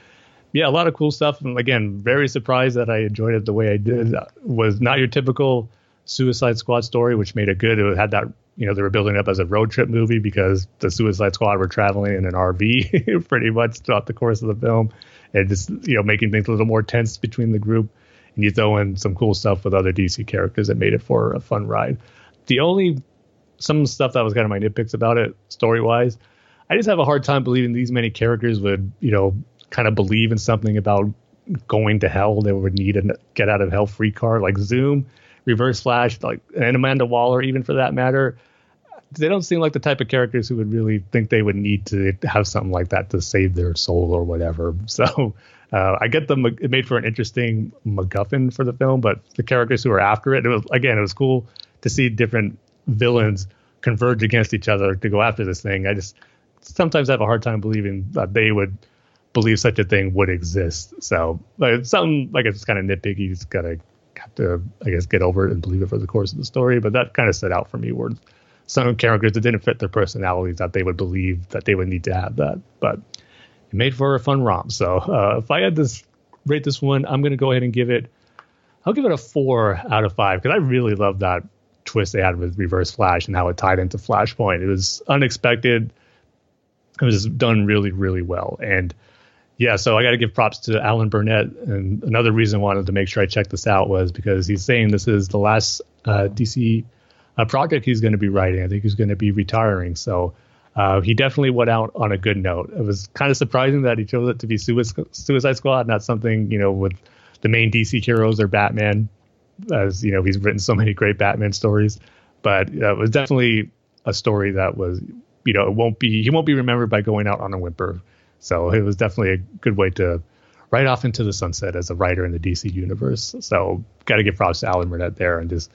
yeah, a lot of cool stuff. And again, very surprised that I enjoyed it the way I did. It Was not your typical Suicide Squad story, which made it good. It had that you know they were building up as a road trip movie because the Suicide Squad were traveling in an RV <laughs> pretty much throughout the course of the film, and just you know making things a little more tense between the group. And you throw in some cool stuff with other DC characters that made it for a fun ride. The only some stuff that was kind of my nitpicks about it story wise, I just have a hard time believing these many characters would you know kind of believe in something about going to hell. They would need a get out of hell free card like Zoom. Reverse Flash, like and Amanda Waller, even for that matter, they don't seem like the type of characters who would really think they would need to have something like that to save their soul or whatever. <laughs> So uh, I get them. It made for an interesting MacGuffin for the film, but the characters who are after it, it was again, it was cool to see different villains converge against each other to go after this thing. I just sometimes have a hard time believing that they would believe such a thing would exist. So like, it's something like it's kind of nitpicky. Just gotta have to, I guess, get over it and believe it for the course of the story. But that kind of set out for me where some characters that didn't fit their personalities that they would believe that they would need to have that. But it made for a fun romp. So uh, if I had to rate this one, I'm to go ahead and give it. I'll give it a four out of five because I really love that twist they had with Reverse Flash and how it tied into Flashpoint. It was unexpected. It was done really, really well. And yeah, so I got to give props to Alan Burnett. And another reason I wanted to make sure I checked this out was because he's saying this is the last uh, DC a project he's going to be writing. I think he's going to be retiring. So uh, he definitely went out on a good note. It was kind of surprising that he chose it to be Suicide Squad, not something you know with the main DC heroes or Batman, as you know he's written so many great Batman stories. But uh, it was definitely a story that was you know it won't be he won't be remembered by going out on a whimper. So it was definitely a good way to right off into the sunset as a writer in the DC universe. So got to give props to Alan Burnett there and just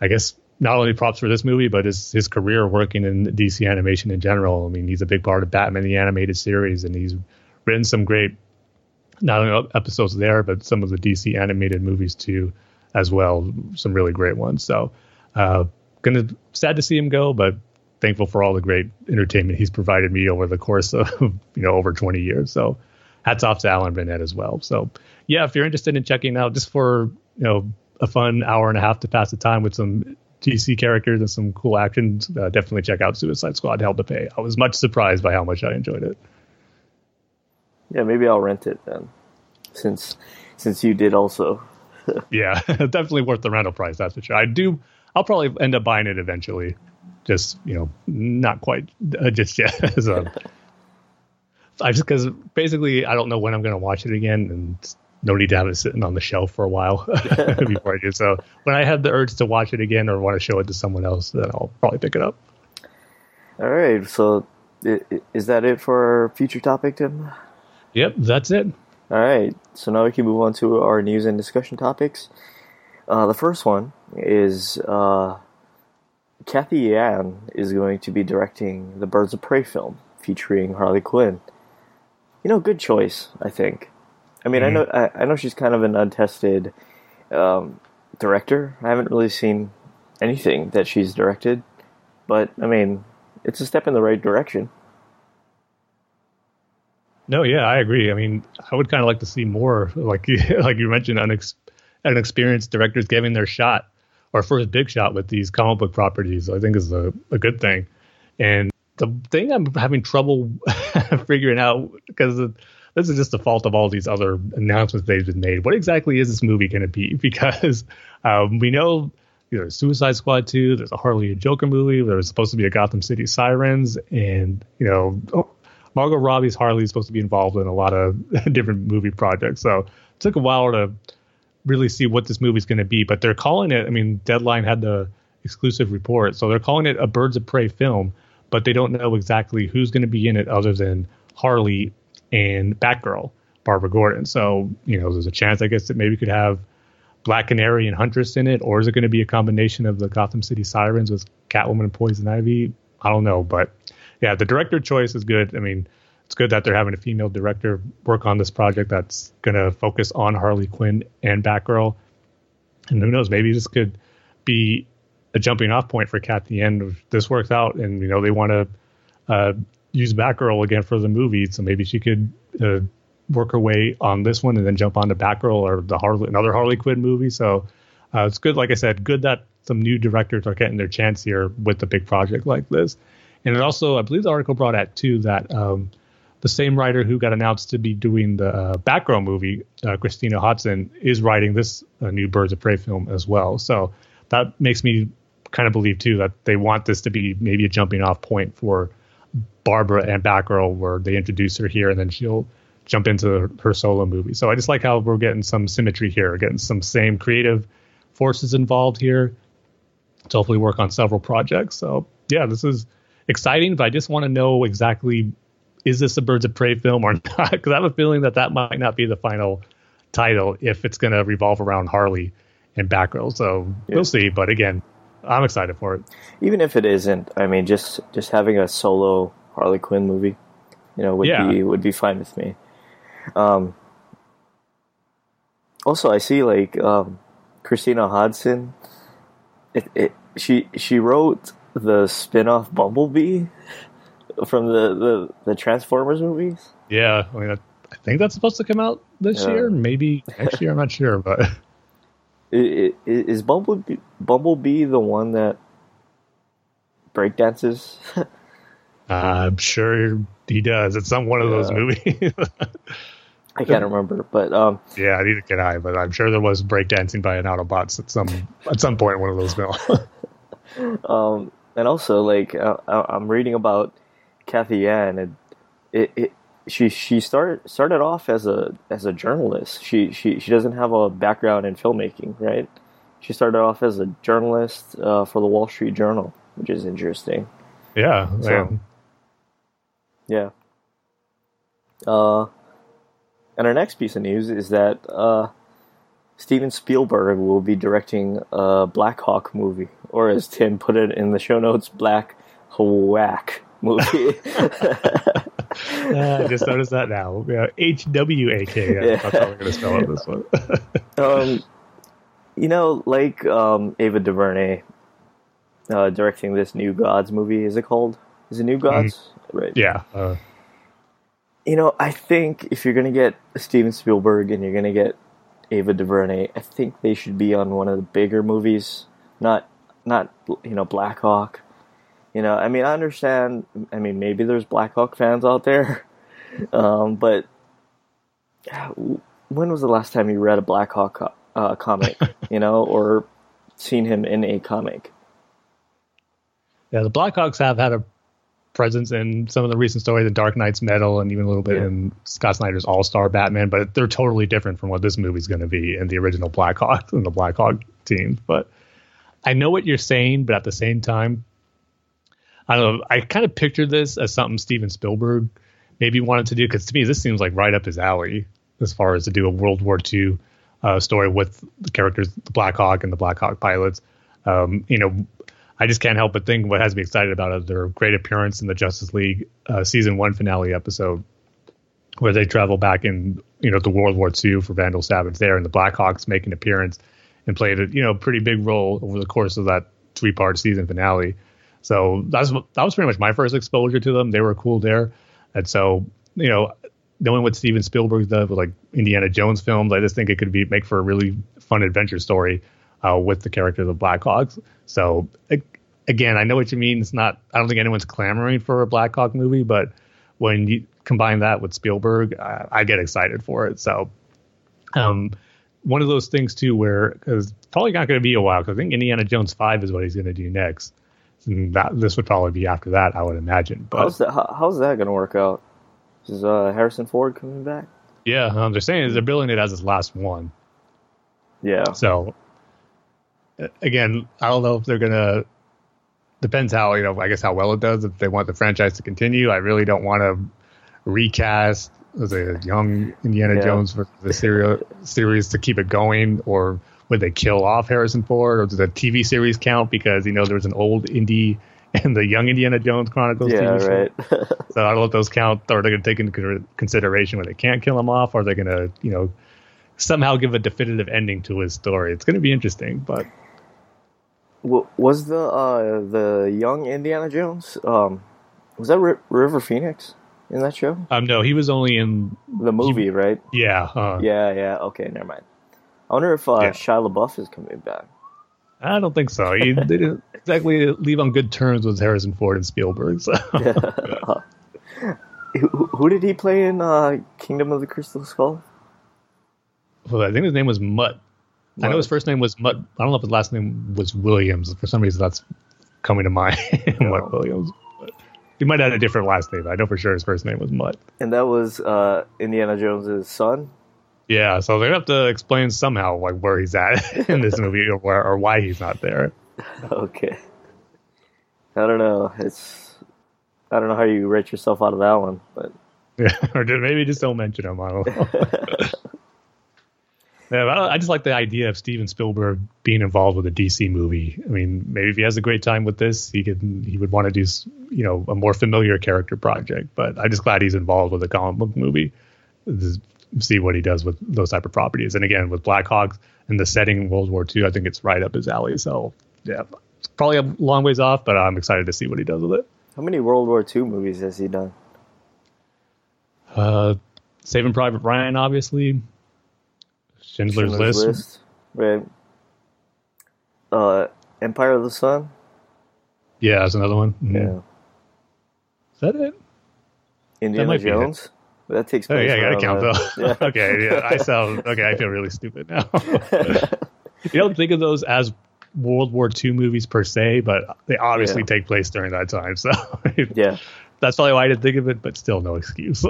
I guess not only props for this movie, but his his career working in DC animation in general. I mean, he's a big part of Batman the animated series, and he's written some great not only episodes there, but some of the DC animated movies too, as well. Some really great ones. So, uh, gonna sad to see him go, but thankful for all the great entertainment he's provided me over the course of <laughs> you know over 20 years. So, hats off to Alan Burnett as well. So, yeah, if you're interested in checking out just for you know a fun hour and a half to pass the time with some DC characters and some cool action, uh, definitely check out Suicide Squad Hell to Pay. I was much surprised by how much I enjoyed it. Yeah, maybe I'll rent it then, since since you did also. <laughs> yeah, <laughs> definitely worth the rental price. That's for sure. I do. I'll probably end up buying it eventually. Just you know, not quite uh, just yet. <laughs> a, I just because basically I don't know when I'm going to watch it again, and no need to have it sitting on the shelf for a while <laughs> before I do. So when I have the urge to watch it again or want to show it to someone else, then I'll probably pick it up. All right. So is that it for our future topic, Tim? Yep, that's it. All right. So now we can move on to our news and discussion topics. Uh, the first one is uh, Cathy Yan is going to be directing the Birds of Prey film featuring Harley Quinn. You know, good choice, I think. I mean, mm-hmm. I know I, I, know she's kind of an untested um, director. I haven't really seen anything that she's directed, but I mean, it's a step in the right direction. No, yeah, I agree. I mean, I would kind of like to see more, like <laughs> like you mentioned, unex- unexperienced directors giving their shot or first big shot with these comic book properties. I think is a, a good thing. And the thing I'm having trouble <laughs> figuring out because this is just the fault of all these other announcements they've been made. What exactly is this movie going to be? <laughs> Because um, we know there's Suicide Squad 2, there's a Harley and Joker movie, there's supposed to be a Gotham City Sirens, and, you know, oh, Margot Robbie's Harley is supposed to be involved in a lot of <laughs> different movie projects. So it took a while to really see what this movie's going to be, but they're calling it, I mean, Deadline had the exclusive report, so they're calling it a Birds of Prey film, but they don't know exactly who's going to be in it other than Harley and Batgirl, Barbara Gordon. So, you know, there's a chance, I guess, that maybe could have Black Canary and Huntress in it, or is it going to be a combination of the Gotham City Sirens with Catwoman and Poison Ivy? I don't know, but yeah, the director choice is good. I mean, it's good that they're having a female director work on this project that's going to focus on Harley Quinn and Batgirl. And who knows, maybe this could be a jumping off point for Cat the end if this works out and you know they want to uh, use Batgirl again for the movie, so maybe she could uh, work her way on this one and then jump on to Batgirl or the Harley, another Harley Quinn movie. So uh, it's good. Like I said, good that some new directors are getting their chance here with a big project like this. And it also, I believe the article brought out too that um, the same writer who got announced to be doing the uh, Batgirl movie, uh, Christina Hodson, is writing this uh, new Birds of Prey film as well. So that makes me kind of believe too that they want this to be maybe a jumping off point for Barbara and Batgirl, where they introduce her here and then she'll jump into her solo movie. So I just like how we're getting some symmetry here, getting some same creative forces involved here to hopefully work on several projects. So yeah, this is exciting, but I just want to know exactly is this a Birds of Prey film or <laughs> not? Because I have a feeling that that might not be the final title if it's going to revolve around Harley and Batgirl. So yeah. we'll see. But again, I'm excited for it. Even if it isn't, I mean, just just having a solo Harley Quinn movie, you know, would yeah. be would be fine with me. Um, also, I see like um, Christina Hodson. It, it, she she wrote the spin-off Bumblebee from the, the, the Transformers movies. Yeah, I mean, I, I think that's supposed to come out this yeah. year, maybe next year. I'm not sure, but <laughs> is Bumblebee Bumblebee the one that breakdances? <laughs> I'm sure he does. It's some one of yeah. those movies. <laughs> I can't remember, but um, yeah, neither can I. But I'm sure there was breakdancing by an Autobots at some at some point in one of those films. um, and also, like uh, I'm reading about Cathy Yan, and it, it she she started started off as a as a journalist. She she she doesn't have a background in filmmaking, right? She started off as a journalist uh, for the Wall Street Journal, which is interesting. Yeah, so, yeah. Uh, and our next piece of news is that uh, Steven Spielberg will be directing a Black Hawk movie, or as Tim put it in the show notes, Black Hawk movie. <laughs> uh, I just noticed that now. H W A K. That's how we're going to spell it this one. <laughs> um, you know, like um, Ava DuVernay uh, directing this New Gods movie. Is it called? Is it New mm-hmm. Gods? Mm-hmm. Right. Yeah. Uh, you know, I think if you're going to get Steven Spielberg and you're going to get Ava DuVernay, I think they should be on one of the bigger movies, not not you know Black Hawk. You know, I mean, I understand. I mean, maybe there's Blackhawk fans out there, <laughs> um, but <sighs> when was the last time you read a Blackhawk uh, comic? <laughs> you know, or seen him in a comic? Yeah, the Blackhawks have had a presence in some of the recent stories, the Dark Nights Metal, and even a little bit yeah. in Scott Snyder's All Star Batman. But they're totally different from what this movie's going to be in the original Blackhawks <laughs> and the Blackhawk team. But I know what you're saying, but at the same time, I don't know. I kind of pictured this as something Steven Spielberg maybe wanted to do because to me this seems like right up his alley as far as to do a World War II uh, story with the characters, the Black Hawk and the Black Hawk pilots. Um, you know, I just can't help but think what has me excited about is their great appearance in the Justice League uh, season one finale episode, where they travel back in you know the World War II for Vandal Savage there, and the Blackhawks make an appearance and played a you know pretty big role over the course of that three part season finale. So that's that was pretty much my first exposure to them. They were cool there, and so you know, knowing what Steven Spielberg does with like Indiana Jones films, I just think it could be make for a really fun adventure story uh, with the characters of Blackhawks. So again, I know what you mean. It's not. I don't think anyone's clamoring for a Blackhawk movie, but when you combine that with Spielberg, I, I get excited for it. So, um, one of those things too, where because probably not going to be a while because I think Indiana Jones Five is what he's going to do next that this would probably be after that, I would imagine. But how's that? How, how's that going to work out? Is uh, Harrison Ford coming back? Yeah, um, they're saying they're billing it as his last one. Yeah. So again, I don't know if they're gonna. Depends how you know. I guess how well it does. If they want the franchise to continue, I really don't want to recast as a young Indiana yeah. Jones for the series series to keep it going, or would they kill off Harrison Ford, or does the TV series count because you know there was an old Indy <laughs> and the Young Indiana Jones Chronicles yeah, TV right. <laughs> so I don't know if those count, or they're going to take into consideration when they can't kill him off, or are they're going to you know somehow give a definitive ending to his story. It's going to be interesting, but was the uh, the Young Indiana Jones um, was that R- River Phoenix in that show? Um, no, he was only in The movie, right? yeah, uh, Yeah, yeah. Okay, never mind. I wonder if uh, Yeah. Shia LaBeouf is coming back. I don't think so. He <laughs> they didn't exactly leave on good terms with Harrison Ford and Spielberg. So <laughs> <laughs> Who, who did he play in uh, Kingdom of the Crystal Skull? well, I think his name was Mutt. I know his first name was Mutt. I don't know if his last name was Williams. For some reason, that's coming to mind. Mutt Williams. But he might have had a different last name. I know for sure his first name was Mutt. And that was uh, Indiana Jones's son. Yeah, so they're gonna have to explain somehow like where he's at <laughs> in this movie or where or why he's not there. Okay. I don't know. It's I don't know how you write yourself out of that one, but Yeah, <laughs> or maybe just don't mention him. I don't know. <laughs> yeah, but I I just like the idea of Steven Spielberg being involved with a DC movie. I mean, maybe if he has a great time with this, he could he would want to do you know a more familiar character project. But I'm just glad he's involved with a comic book movie. Just see what he does with those type of properties. And again, with Black Hawk and the setting in World War II, I think it's right up his alley. So yeah, probably a long ways off, but I'm excited to see what he does with it. how many World War II movies has he done? Uh, Saving Private Ryan, obviously. Schindler's, List. Right. Uh, Empire of the Sun. Yeah, that's another one. Mhm. Yeah. Is that it? Indiana be it. That takes Oh yeah, I gotta count though. <laughs> okay, yeah, I sound okay. I feel really stupid now. <laughs> you don't think of those as World War II movies per se, but they obviously Yeah. take place during that time. So <laughs> yeah. that's probably why I didn't think of it, but still no excuse.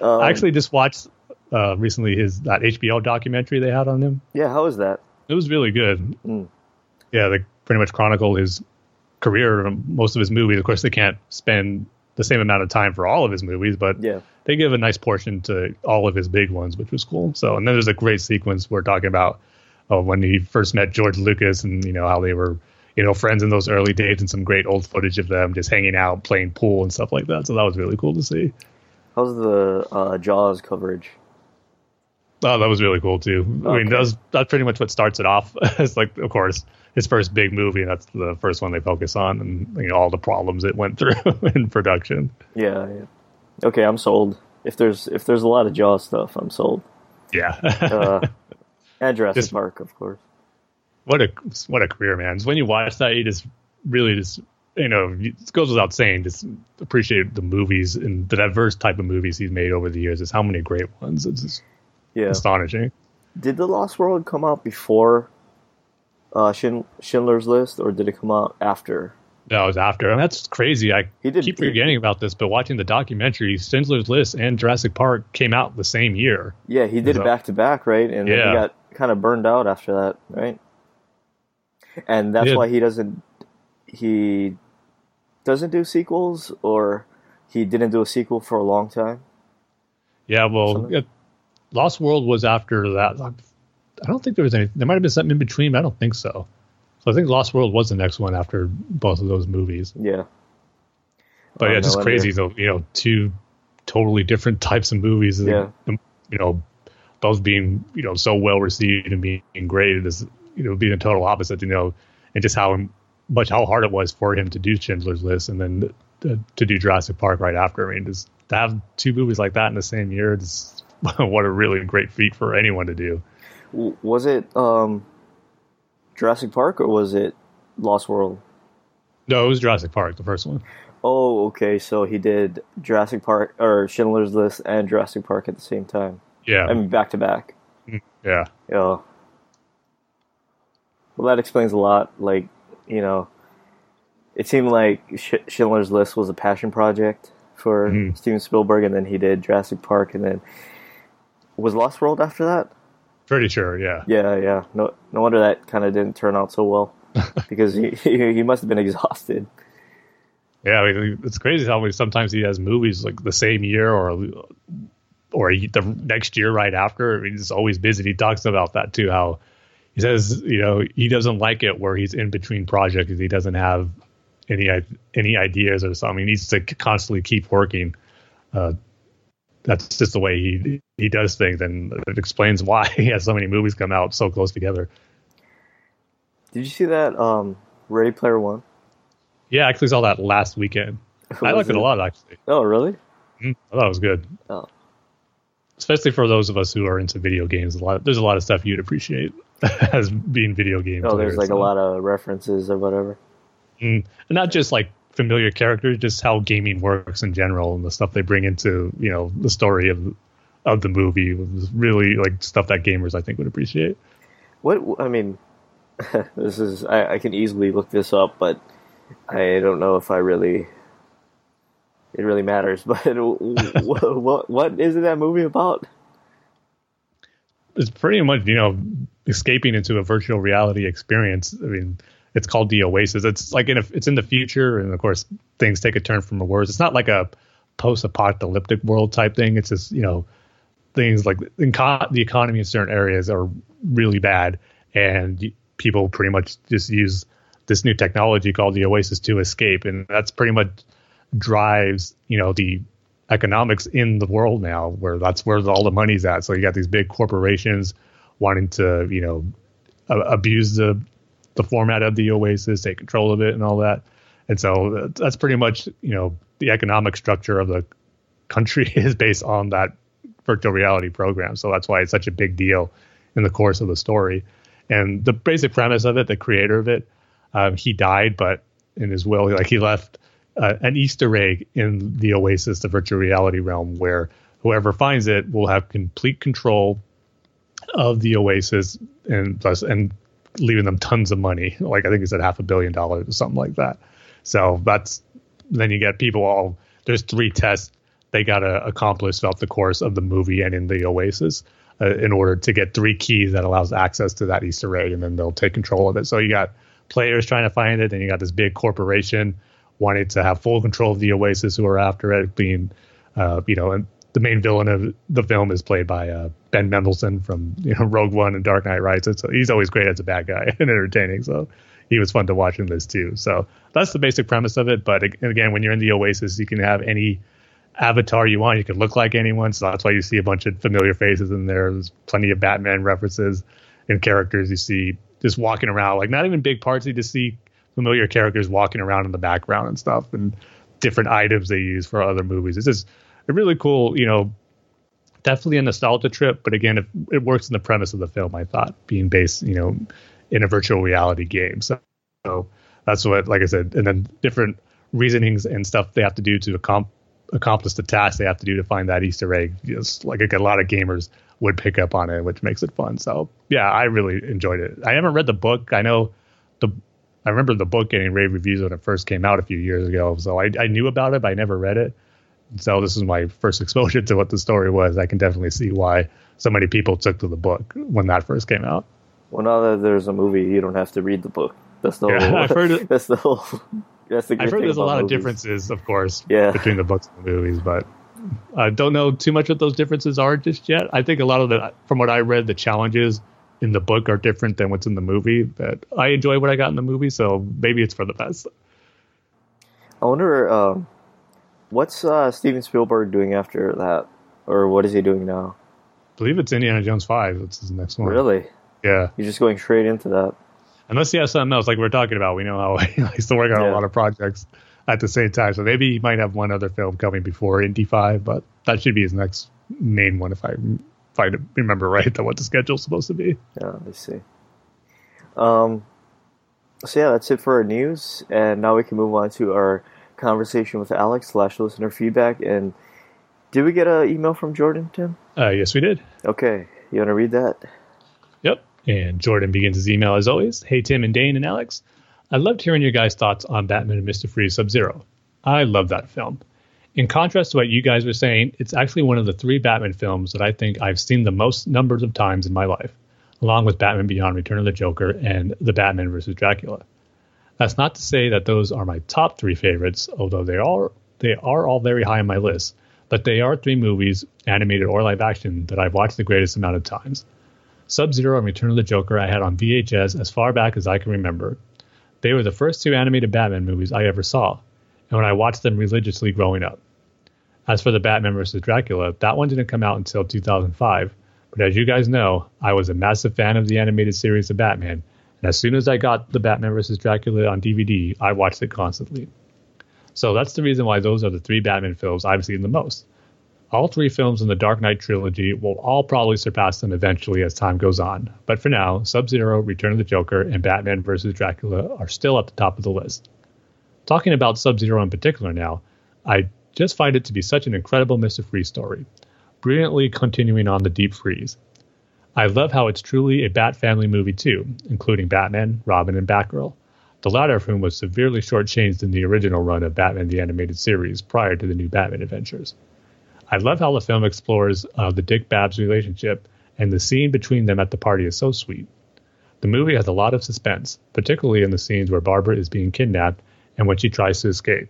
Um, I actually just watched uh, recently his that HBO documentary they had on him. yeah. how was that? It was really good. Mm. Yeah, they pretty much chronicle his career, most of his movies. Of course, they can't spend the same amount of time for all of his movies, but Yeah. they give a nice portion to all of his big ones, which was cool. So, and then there's a great sequence we're talking about uh, when he first met George Lucas and you know how they were, you know, friends in those early days, and some great old footage of them just hanging out, playing pool and stuff like that. So that was really cool to see. How's the uh, Jaws coverage? Oh, that was really cool too. I mean, that's that's pretty much what starts it off. <laughs> it's like, of course, his first big movie, that's the first one they focus on, and you know all the problems it went <laughs> through in production. Yeah, yeah. Okay, I'm sold. If there's if there's a lot of Jaws stuff, I'm sold. Yeah, Uh, <laughs> and Jurassic Just- Park, of course. what a what a career, man! When you watch that, you just really just you know it goes without saying, just appreciate the movies and the diverse type of movies he's made over the years. Is how many great ones. It's just Yeah. astonishing. Did The Lost World come out before uh, Schind- Schindler's List, or did it come out after? No, it was after. And that's crazy. I He did- keep he- forgetting about this, but watching the documentary, Schindler's List and Jurassic Park came out the same year. Yeah, he did So- it back to back, right? And Yeah. he got kind of burned out after that, right? And that's Yeah. why he doesn't he doesn't do sequels, or he didn't do a sequel for a long time. Yeah, well? Lost World was after that. I don't think there was any. There might have been something in between, but I don't think so. So I think Lost World was the next one after both of those movies. Yeah, But Oh, yeah, no just crazy. though. you know, two totally different types of movies. and, Yeah. you know, both being you know so well received and being great is you know being a total opposite. You know, and just how much how hard it was for him to do Schindler's List and then to, to do Jurassic Park right after. I mean, just to have two movies like that in the same year, it's <laughs> what a really great feat for anyone to do. Was it um, Jurassic Park or was it Lost World? No, it was Jurassic Park, the first one. Oh, okay. So he did Jurassic Park or Schindler's List and Jurassic Park at the same time. Yeah, I mean, back to back. yeah, Yeah. Well, that explains a lot. Like, you know, it seemed like Sch- Schindler's List was a passion project for Mhm. Steven Spielberg, and then he did Jurassic Park, and then was Lost World after that. Pretty sure. Yeah, Yeah, yeah. No, no wonder that kind of didn't turn out so well <laughs> because he <laughs> he must have been exhausted. Yeah, I mean, it's crazy how many sometimes he has movies like the same year or or the next year right after. I mean, he's always busy. He talks about that too. How he says, you know, he doesn't like it where he's in between projects. He doesn't have any any ideas or something. He needs to constantly keep working. Uh, that's just the way he he does things, and it explains why <laughs> he has so many movies come out so close together. Did you see that um, Ready Player One? Yeah, I actually saw that last weekend. <laughs> I liked it a lot actually. Oh, really? Mm, I thought it was good. Oh. Especially for those of us who are into video games, a lot there's a lot of stuff you'd appreciate <laughs> as being video games. Oh, there's players, like a lot of references or whatever. Mm, and not just like familiar characters, just how gaming works in general and the stuff they bring into you know the story of of the movie was really like stuff that gamers I think would appreciate. What I mean, <laughs> this is I, I can easily look this up, but I don't know if I really it really matters. <laughs> But <laughs> what, what what is it that movie about? It's pretty much you know escaping into a virtual reality experience. I mean, it's called the Oasis. It's like in a, it's in the future, and of course things take a turn from the worse. It's not like a post-apocalyptic world type thing. It's just you know things like co- the economy in certain areas are really bad, and people pretty much just use this new technology called the Oasis to escape, and that's pretty much drives you know the economics in the world now, where that's where all the money's at. So you got these big corporations wanting to you know abuse the the format of the Oasis, take control of it, and all that. And so that's pretty much you know the economic structure of the country <laughs> is based on that virtual reality program. So that's why it's such a big deal in the course of the story. And the basic premise of it, the creator of it, um, he died, but in his will, like he left uh, an Easter egg in the Oasis, the virtual reality realm, where whoever finds it will have complete control of the Oasis and thus and leaving them tons of money. Like I think he said half a billion dollars or something like that. So that's then you get people all there's three tests they got to accomplish throughout the course of the movie and in the Oasis uh, in order to get three keys that allows access to that Easter egg, and then they'll take control of it. So you got players trying to find it, and you got this big corporation wanting to have full control of the Oasis, who are after it, being, uh, you know, and the main villain of the film is played by uh, Ben Mendelsohn from you know Rogue One and Dark Knight Rises. So he's always great as a bad guy <laughs> and entertaining. So he was fun to watch in this too. So that's the basic premise of it. But again, when you're in the Oasis, you can have any avatar you want. You can look like anyone, so that's why you see a bunch of familiar faces in there. There's plenty of Batman references and characters you see just walking around, like not even big parts. You just see familiar characters walking around in the background and stuff, and different items they use for other movies. It's just a really cool, you know, definitely a nostalgia trip. But again, it, it works in the premise of the film. I thought being based, you know, in a virtual reality game. So, so that's what, like I said, and then different reasonings and stuff they have to do to accomplish accomplish the task they have to do to find that Easter egg. Just like a lot of gamers would pick up on it, which makes it fun. So yeah, I really enjoyed it. I haven't read the book. I know the I remember the book getting rave reviews when it first came out a few years ago. So I, I knew about it, but I never read it. So this is my first <laughs> exposure to what the story was. I can definitely see why so many people took to the book when that first came out. Well, now that there's a movie, you don't have to read the book. That's the Yeah, <laughs> whole, I've heard it- that's the whole. <laughs> That's the. I've heard there's a lot of differences, of course, Yeah. between the books and the movies, but I don't know too much what those differences are just yet. I think a lot of the, from what I read, the challenges in the book are different than what's in the movie. But I enjoy what I got in the movie, so maybe it's for the best. I wonder, um, what's uh, Steven Spielberg doing after that, or what is he doing now? I believe it's Indiana Jones Five. That's his next one. Really, Yeah. he's just going straight into that. Unless he has something else, like we are talking about. We know how <laughs> he likes to work on Yeah. a lot of projects at the same time. So maybe he might have one other film coming before Indy Five, but that should be his next main one if I if I remember right. <laughs> That what the schedule's supposed to be. Yeah, I see. Um, so yeah, that's it for our news, and now we can move on to our conversation with Alex slash listener feedback. And did we get an email from Jordan, Tim? Uh, yes, we did. Okay, you want to read that? Yep. And Jordan begins his email as always. Hey, Tim and Dane and Alex. I loved hearing your guys' thoughts on Batman and Mr. Freeze Sub Zero. I love that film. In contrast to what you guys were saying, it's actually one of the three Batman films that I think I've seen the most numbers of times in my life, along with Batman Beyond Return of the Joker and The Batman vs. Dracula. That's not to say that those are my top three favorites, although they are they are all very high on my list. But they are three movies, animated or live action, that I've watched the greatest amount of times. Sub Zero and Return of the Joker I had on VHS as far back as I can remember. They were the first two animated Batman movies I ever saw, and when I watched them religiously growing up. As for the Batman vs. Dracula, that one didn't come out until 2005, but as you guys know, I was a massive fan of the animated series of Batman, and as soon as I got the Batman vs. Dracula on DVD, I watched it constantly. So that's the reason why those are the three Batman films I've seen the most. All three films in the Dark Knight trilogy will all probably surpass them eventually as time goes on. But for now, Sub Zero, Return of the Joker, and Batman vs. Dracula are still at the top of the list. Talking about Sub Zero in particular now, I just find it to be such an incredible Mr. Freeze story, brilliantly continuing on the deep freeze. I love how it's truly a Bat family movie too, including Batman, Robin, and Batgirl, the latter of whom was severely shortchanged in the original run of Batman the Animated Series prior to the new Batman adventures. I love how the film explores uh, the Dick Babs relationship, and the scene between them at the party is so sweet. The movie has a lot of suspense, particularly in the scenes where Barbara is being kidnapped and when she tries to escape.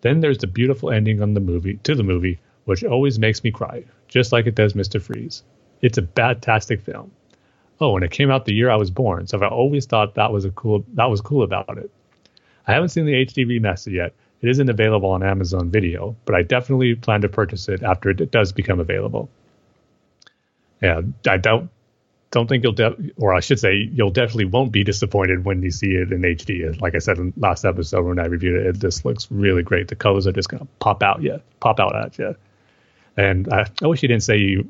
Then there's the beautiful ending on the movie to the movie, which always makes me cry, just like it does Mr. Freeze. It's a fantastic film. Oh, and it came out the year I was born, so I always thought that was a cool that was cool about it. I haven't seen the HD remaster yet, it isn't available on Amazon Video, but I definitely plan to purchase it after it does become available. Yeah, I don't don't think you'll, de- or I should say, you'll definitely won't be disappointed when you see it in HD. Like I said in last episode when I reviewed it, this looks really great. The colors are just gonna pop out, yeah, pop out at you. And I, I wish you didn't say you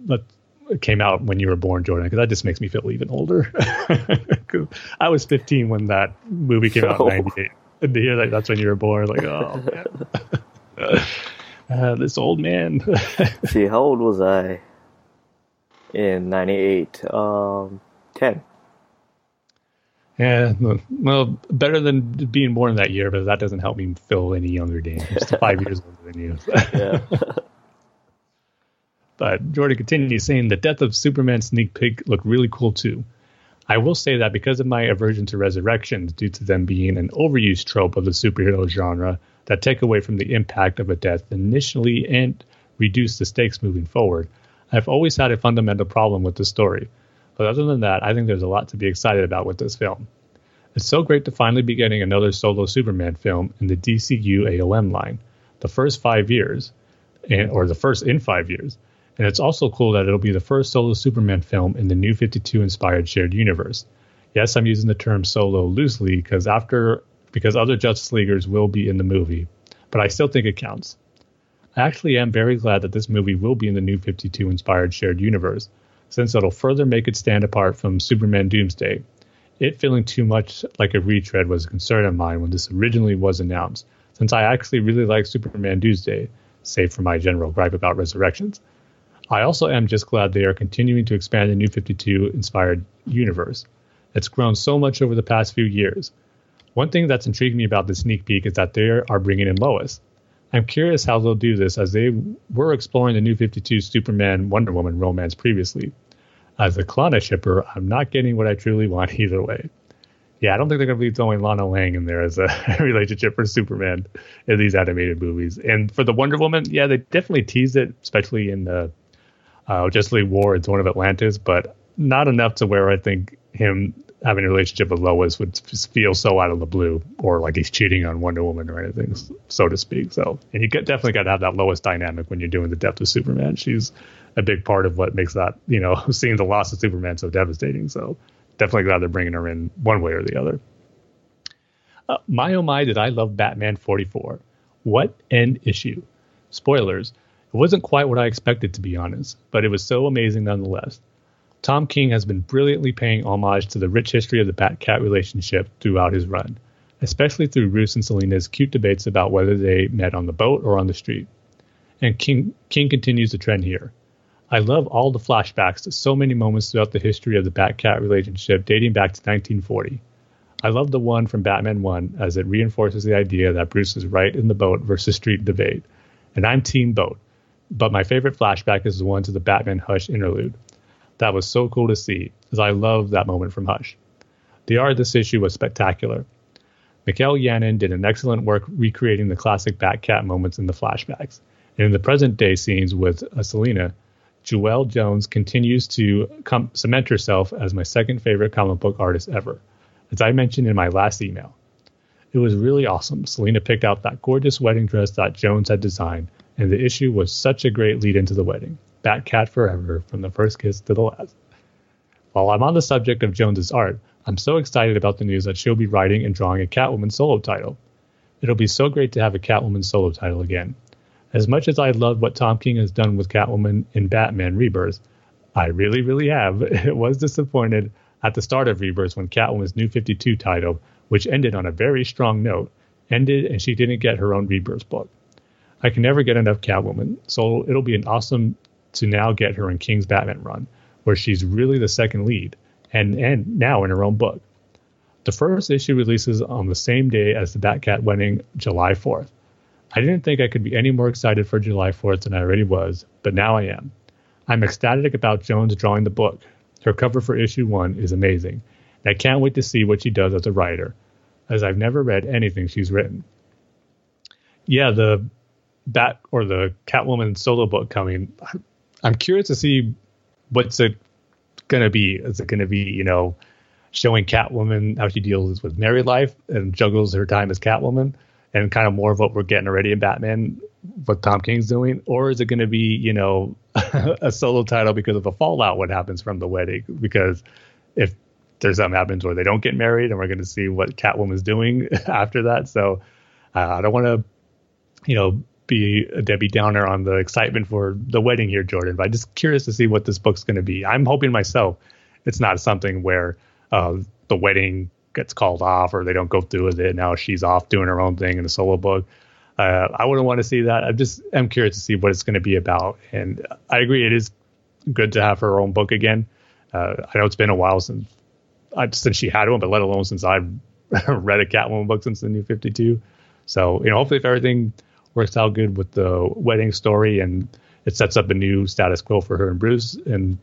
came out when you were born, Jordan, because that just makes me feel even older. <laughs> I was 15 when that movie came out in '98 and to hear that that's when you were born, like, oh man, <laughs> uh, this old man. <laughs> See, how old was I in '98? Um, ten. Yeah, well, better than being born that year, but that doesn't help me feel any younger, Dane. I'm just five years older than you. yeah. But Jordan continues saying the death of Superman sneak peek looked really cool too. I will say that because of my aversion to resurrections, due to them being an overused trope of the superhero genre that take away from the impact of a death initially and reduce the stakes moving forward, I've always had a fundamental problem with the story. But other than that, I think there's a lot to be excited about with this film. It's so great to finally be getting another solo Superman film in the DCU AOM line, the first five years, and, or the first in five years. And it's also cool that it'll be the first solo Superman film in the new 52 inspired shared universe. Yes, I'm using the term solo loosely because after because other Justice Leaguers will be in the movie, but I still think it counts. I actually am very glad that this movie will be in the new 52 inspired shared universe, since it'll further make it stand apart from Superman Doomsday. It feeling too much like a retread was a concern of mine when this originally was announced, since I actually really like Superman Doomsday, save for my general gripe about resurrections. I also am just glad they are continuing to expand the New 52 inspired universe. It's grown so much over the past few years. One thing that's intrigued me about the sneak peek is that they are bringing in Lois. I'm curious how they'll do this as they were exploring the New 52 Superman Wonder Woman romance previously. As a Clana shipper, I'm not getting what I truly want <laughs> either way. Yeah, I don't think they're going to be throwing Lana Lang in there as a <laughs> relationship for Superman in these animated movies. And for the Wonder Woman, yeah, they definitely teased it, especially in the uh, Justice League War Throne of Atlantis, but not enough to where I think him having a relationship with Lois would feel so out of the blue, or like he's cheating on Wonder Woman or anything, so to speak. So, and you get, definitely got to have that Lois dynamic when you're doing the Death of Superman. She's a big part of what makes that, you know, <laughs> seeing the loss of Superman so devastating. So, definitely glad they're bringing her in one way or the other. Uh, my oh my, did I love Batman 44? What end issue? Spoilers it wasn't quite what I expected, to be honest, but it was so amazing nonetheless. Tom King has been brilliantly paying homage to the rich history of the Bat Cat relationship throughout his run, especially through Bruce and Selina's cute debates about whether they met on the boat or on the street. And King, King continues the trend here. I love all the flashbacks to so many moments throughout the history of the Bat Cat relationship dating back to 1940. I love the one from Batman 1 as it reinforces the idea that Bruce is right in the boat versus street debate. And I'm Team Boat but my favorite flashback is the one to the Batman Hush interlude. That was so cool to see, as I love that moment from Hush. The art of this issue was spectacular. Mikel Janin did an excellent work recreating the classic Batcat moments in the flashbacks. And in the present day scenes with uh, Selina, Joëlle Jones continues to com- cement herself as my second favorite comic book artist ever, as I mentioned in my last email. It was really awesome. Selina picked out that gorgeous wedding dress that Jones had designed and the issue was such a great lead into the wedding. Batcat forever, from the first kiss to the last. While I'm on the subject of Jones's art, I'm so excited about the news that she'll be writing and drawing a Catwoman solo title. It'll be so great to have a Catwoman solo title again. As much as I love what Tom King has done with Catwoman in Batman Rebirth, I really, really have. <laughs> It was disappointed at the start of Rebirth when Catwoman's New 52 title, which ended on a very strong note, ended and she didn't get her own Rebirth book. I can never get enough Catwoman, so it'll be an awesome to now get her in King's Batman run, where she's really the second lead, and and now in her own book. The first issue releases on the same day as the Batcat wedding, July 4th. I didn't think I could be any more excited for July 4th than I already was, but now I am. I'm ecstatic about Jones drawing the book. Her cover for issue one is amazing, and I can't wait to see what she does as a writer, as I've never read anything she's written. Yeah, the Bat or the Catwoman solo book coming. I'm curious to see what's it going to be. Is it going to be, you know, showing Catwoman how she deals with married life and juggles her time as Catwoman, and kind of more of what we're getting already in Batman, what Tom King's doing, or is it going to be you know <laughs> a solo title because of the fallout what happens from the wedding? Because if there's something happens where they don't get married, and we're going to see what Catwoman's doing <laughs> after that. So uh, I don't want to you know be a Debbie Downer on the excitement for the wedding here, Jordan. But I'm just curious to see what this book's going to be. I'm hoping myself it's not something where uh, the wedding gets called off or they don't go through with it. Now she's off doing her own thing in a solo book. Uh, I wouldn't want to see that. I just am curious to see what it's going to be about. And I agree, it is good to have her own book again. Uh, I know it's been a while since I, since she had one, but let alone since I've <laughs> read a Catwoman book since the New Fifty Two. So you know, hopefully, if everything works out good with the wedding story and it sets up a new status quo for her and Bruce and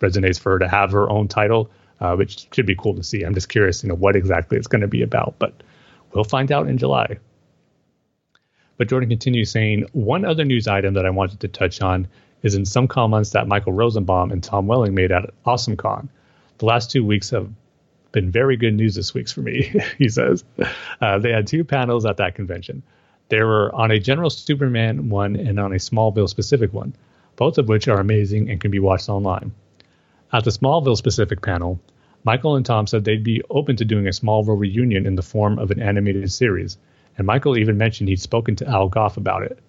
resonates for her to have her own title uh, which should be cool to see. I'm just curious, you know, what exactly it's going to be about, but we'll find out in July. But Jordan continues saying, one other news item that I wanted to touch on is in some comments that Michael Rosenbaum and Tom Welling made at AwesomeCon. The last two weeks have been very good news this week for me, <laughs> he says. Uh, they had two panels at that convention. They were on a general Superman one and on a Smallville specific one, both of which are amazing and can be watched online. At the Smallville specific panel, Michael and Tom said they'd be open to doing a Smallville reunion in the form of an animated series, and Michael even mentioned he'd spoken to Al Gough about it.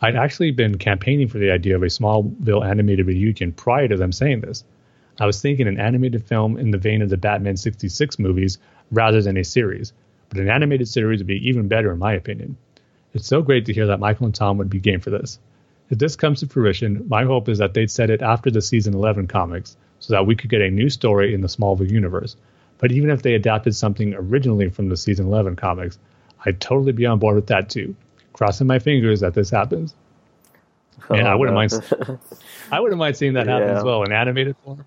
I'd actually been campaigning for the idea of a Smallville animated reunion prior to them saying this. I was thinking an animated film in the vein of the Batman 66 movies rather than a series, but an animated series would be even better in my opinion. It's so great to hear that Michael and Tom would be game for this. If this comes to fruition, my hope is that they'd set it after the season 11 comics so that we could get a new story in the Smallville universe. But even if they adapted something originally from the season 11 comics, I'd totally be on board with that too. Crossing my fingers that this happens. <laughs> Oh, I wouldn't mind. <laughs> I wouldn't mind seeing that happen yeah. as well in animated form.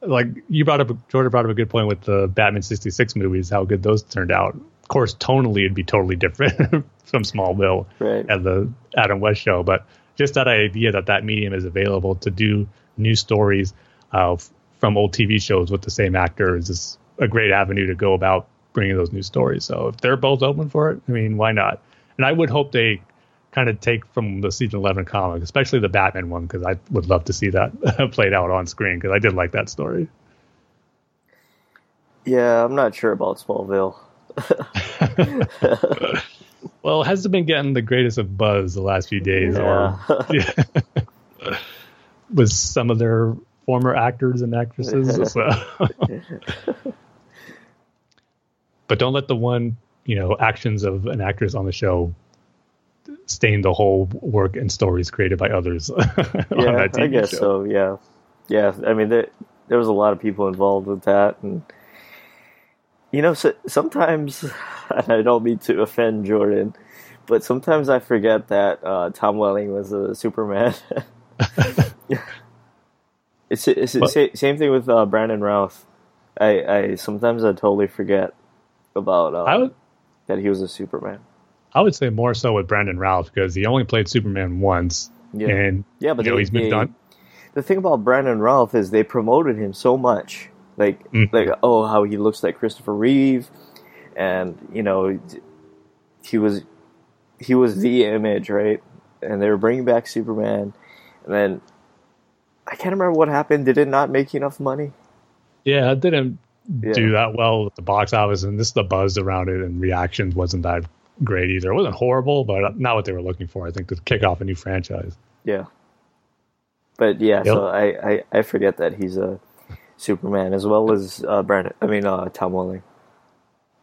Like you brought up, Jordan brought up a good point with the Batman '66 movies, how good those turned out. Of course, tonally it'd be totally different <laughs> from Smallville right. and the Adam West show, but just that idea that that medium is available to do new stories uh, from old TV shows with the same actors is a great avenue to go about bringing those new stories. So if they're both open for it, I mean, why not? And I would hope they kind of take from the season 11 comic, especially the Batman one, because I would love to see that <laughs> played out on screen because I did like that story. Yeah, I'm not sure about Smallville. <laughs> <laughs> well, hasn't been getting the greatest of buzz the last few days, yeah. or <laughs> yeah. with some of their former actors and actresses. <laughs> so. but don't let the one, you know, actions of an actress on the show stain the whole work and stories created by others. <laughs> yeah, I guess show. so. Yeah, yeah. I mean, there, there was a lot of people involved with that, and you know, so, sometimes <laughs> and I don't mean to offend Jordan, but sometimes I forget that uh, Tom Welling was a Superman. <laughs> It's it's the same thing with uh, Brandon Routh. I, I sometimes I totally forget about uh, would, that he was a Superman. I would say more so with Brandon Routh because he only played Superman once. Yeah, and yeah, but you know, he's moved on. The thing about Brandon Routh is they promoted him so much, like mm. like oh how he looks like Christopher Reeve, and you know he was he was the image right, and they were bringing back Superman, and then I can't remember what happened. Did it not make enough money? Yeah, it didn't yeah. do that well at the box office, and this the buzz around it and reactions wasn't that great either. It wasn't horrible, but not what they were looking for. I think to kick off a new franchise. Yeah. But yeah, so I, I, I forget that he's a Superman as well as uh, Brandon. I mean uh, Tom Welling.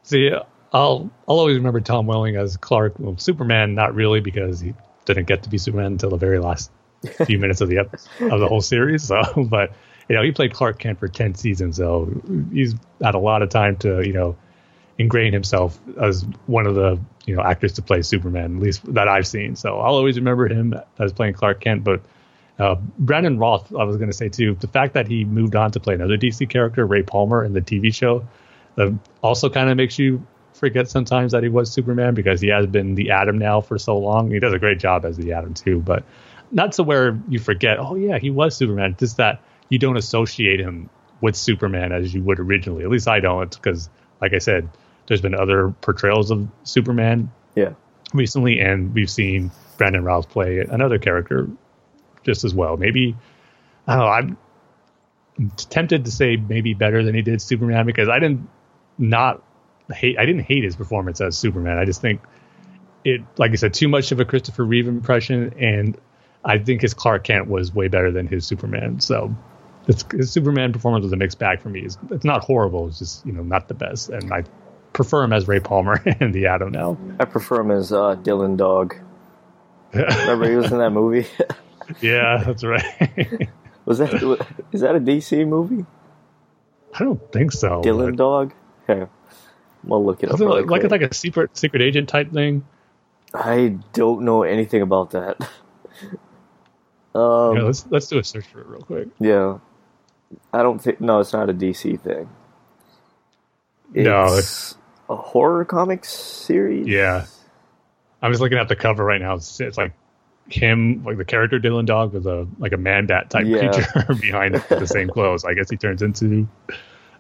See, I'll I'll always remember Tom Welling as Clark. Well, Superman, not really, because he didn't get to be Superman until the very last few <laughs> minutes of the of the whole series. So, <laughs> but you know, he played Clark Kent for ten seasons, so he's had a lot of time to you know ingrain himself as one of the you know actors to play Superman, at least that I've seen. So I'll always remember him as playing Clark Kent. But uh, Brandon Routh, I was going to say too, the fact that he moved on to play another DC character, Ray Palmer, in the TV show, uh, also kind of makes you forget sometimes that he was Superman because he has been the Atom now for so long. He does a great job as the Atom too, but not to where you forget, oh yeah, he was Superman. Just that you don't associate him with Superman as you would originally. At least I don't, because like I said, there's been other portrayals of Superman Yeah. recently, and we've seen Brandon Routh play another character just as well. Maybe I don't know. I'm tempted to say maybe better than he did Superman because I didn't not hate. I didn't hate his performance as Superman. I just think it, like I said, too much of a Christopher Reeve impression, and I think his Clark Kent was way better than his Superman. So. It's, his Superman performance was a mixed bag for me. It's, it's not horrible. It's just you know not the best, and I prefer him as Ray Palmer <laughs> in the Atom now. I prefer him as uh, Dylan Dog. Remember he was in that movie? <laughs> yeah, that's right. <laughs> was that is that a DC movie? I don't think so. Dylan Dog. Okay, we'll look it up. Really like, quick. it's like a secret secret agent type thing? I don't know anything about that. <laughs> um, yeah, let's let's do a search for it real quick. yeah, I don't think. No, it's not a DC thing. No, it's a horror comic series. Yeah, I'm just looking at the cover right now. It's, it's like him, like the character Dylan Dog, with a like a man bat type Yeah. creature <laughs> behind it with the same clothes. I guess he turns into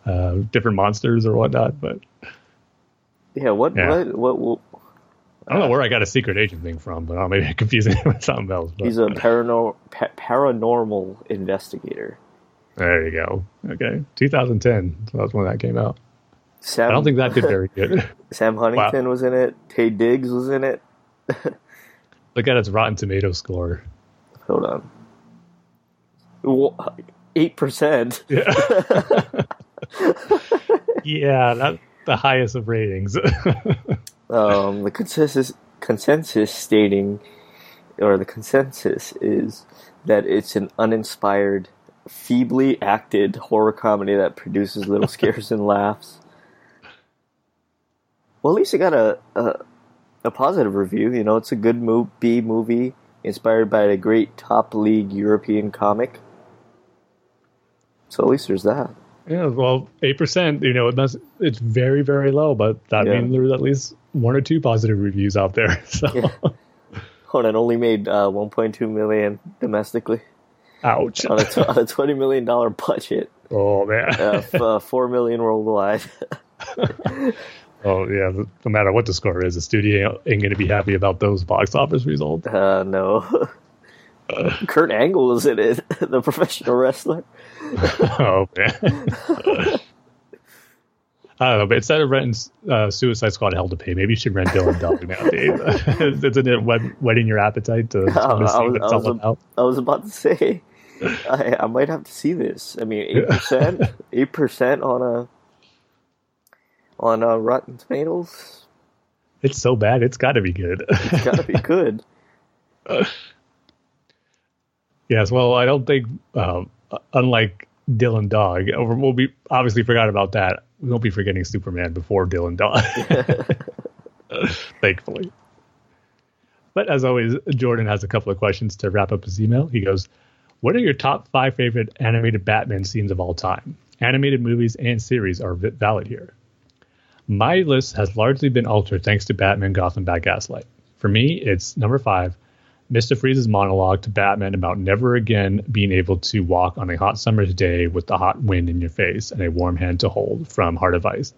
uh, different monsters or whatnot. But Yeah. What? Yeah. What? What? what I don't know where I got a secret agent thing from, but I don't maybe I'm confusing <laughs> it with something else. But, he's a paranor- pa- paranormal investigator. there you go. Okay, 2010. So that's when that came out. Sam, I don't think that did very <laughs> good. Sam Huntington was in it. Taye Diggs was in it. Look at its Rotten Tomato score. Hold on. Eight percent. <laughs> Yeah, yeah, that's the highest of ratings. <laughs> Um, the consensus consensus stating, or the consensus is that it's an uninspired, feebly acted horror comedy that produces little <laughs> scares and laughs. Well, at least it got a, a a positive review. You know, it's a good mo- B movie inspired by a great top league European comic. So at least there's that. yeah, well, eight percent. You know, it must, it's very, very low, but that Yeah. means there's at least one or two positive reviews out there. <laughs> So, Yeah. Hold on, only made uh, 1.2 million domestically ouch. on a, t- on a <laughs> 20 million dollar budget. oh man. Uh, f- uh, Four million worldwide. <laughs> oh yeah. No matter what the score is, the studio ain't going to be happy about those box office results. Uh, no. <laughs> Kurt Angle is in it, <laughs> the professional wrestler. <laughs> oh man. I don't know, but instead of renting uh, Suicide Squad Hell to Pay, maybe you should rent Dylan Dog nowadays. Isn't it whet- whetting your appetite to, to see what it's all was, about? I was about to say, I, I might have to see this. I mean, eight percent, eight percent on a on a Rotten Tomatoes. It's so bad, it's got to be good. It's got to be good. <laughs> yes, well, I don't think, um, unlike Dylan Dog, we'll be obviously forgot about that. We won't be forgetting Superman before Dylan Dog, <laughs> thankfully. But as always, Jordan has a couple of questions to wrap up his email. He goes, What are your top five favorite animated Batman scenes of all time? Animated movies and series are valid here. My list has largely been altered thanks to Batman Gotham by Gaslight. For me, it's number five, Mr. Freeze's monologue to Batman about never again being able to walk on a hot summer's day with the hot wind in your face and a warm hand to hold from Heart of Ice.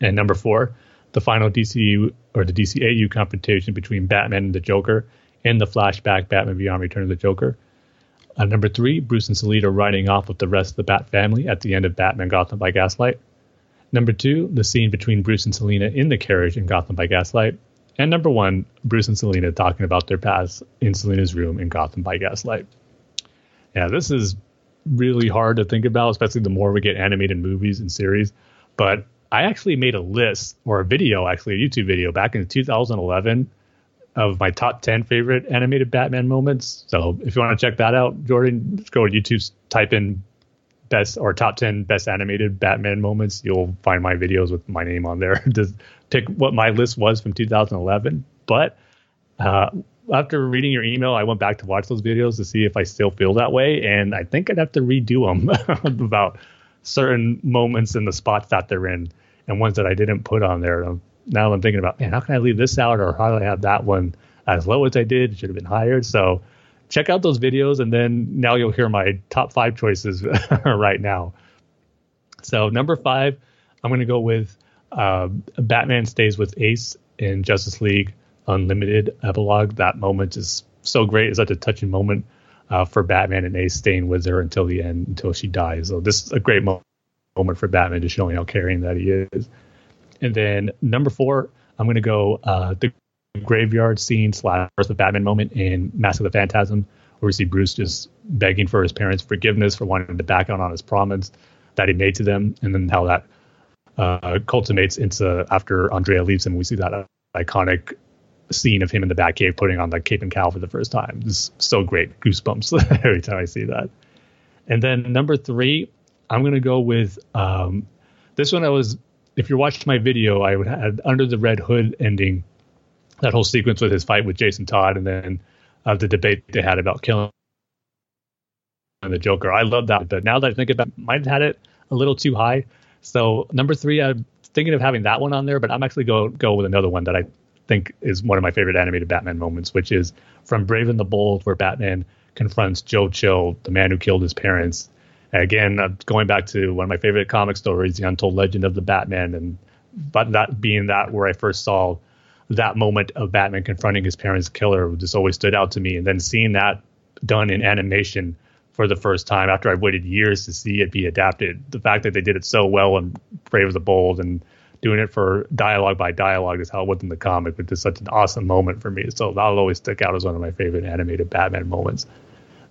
And number four, the final DCU or the DCAU confrontation between Batman and the Joker in the flashback Batman Beyond Return of the Joker. Uh, number three, Bruce and Selina riding off with the rest of the Bat family at the end of Batman Gotham by Gaslight. Number two, the scene between Bruce and Selina in the carriage in Gotham by Gaslight. And number one, Bruce and Selina talking about their past in Selina's room in Gotham by Gaslight. Yeah, this is really hard to think about, especially the more we get animated movies and series. But I actually made a list or a video, actually a YouTube video back in 2011 of my top 10 favorite animated Batman moments. So if you want to check that out, Jordan, just go to YouTube, type in best or top 10 best animated Batman moments. You'll find my videos with my name on there. <laughs> Just pick what my list was from 2011. But uh, after reading your email, I went back to watch those videos to see if I still feel that way. And I think I'd have to redo them <laughs> about certain moments in the spots that they're in and ones that I didn't put on there. Now I'm thinking about, man, how can I leave this out or how do I have that one as low as I did? It should have been higher. So check out those videos and then now you'll hear my top five choices <laughs> right now. So number five, I'm going to go with uh, Batman stays with Ace in Justice League Unlimited epilogue. That moment is so great. It's such a touching moment uh, for Batman and Ace staying with her until the end, until she dies. So this is a great mo- moment for Batman, just showing how caring that he is. And then number four, I'm going to go uh, the graveyard scene slash the Batman moment in Mask of the Phantasm, where we see Bruce just begging for his parents' forgiveness for wanting to back out on his promise that he made to them, and then how that uh, culminates into after Andrea leaves him. We see that iconic scene of him in the Batcave putting on the cape and cowl for the first time. It's so great, goosebumps <laughs> every time I see that. And then number three, I'm gonna go with um, this one. I was, if you're watching my video, I would have under the Red Hood ending, that whole sequence with his fight with Jason Todd, and then uh, the debate they had about killing the Joker. I love that, but now that I think about, it, might have had it a little too high. So number three, I'm thinking of having that one on there, but I'm actually go go with another one that I think is one of my favorite animated Batman moments, which is from Brave and the Bold, where Batman confronts Joe Chill, the man who killed his parents. again, uh, going back to one of my favorite comic stories, The Untold Legend of the Batman, and but that being that where I first saw that moment of Batman confronting his parents' killer just always stood out to me. And then seeing that done in animation for the first time after I waited years to see it be adapted, the fact that they did it so well in Brave the Bold and doing it for dialogue by dialogue is how it was in the comic, but just such an awesome moment for me. So that'll always stick out as one of my favorite animated Batman moments.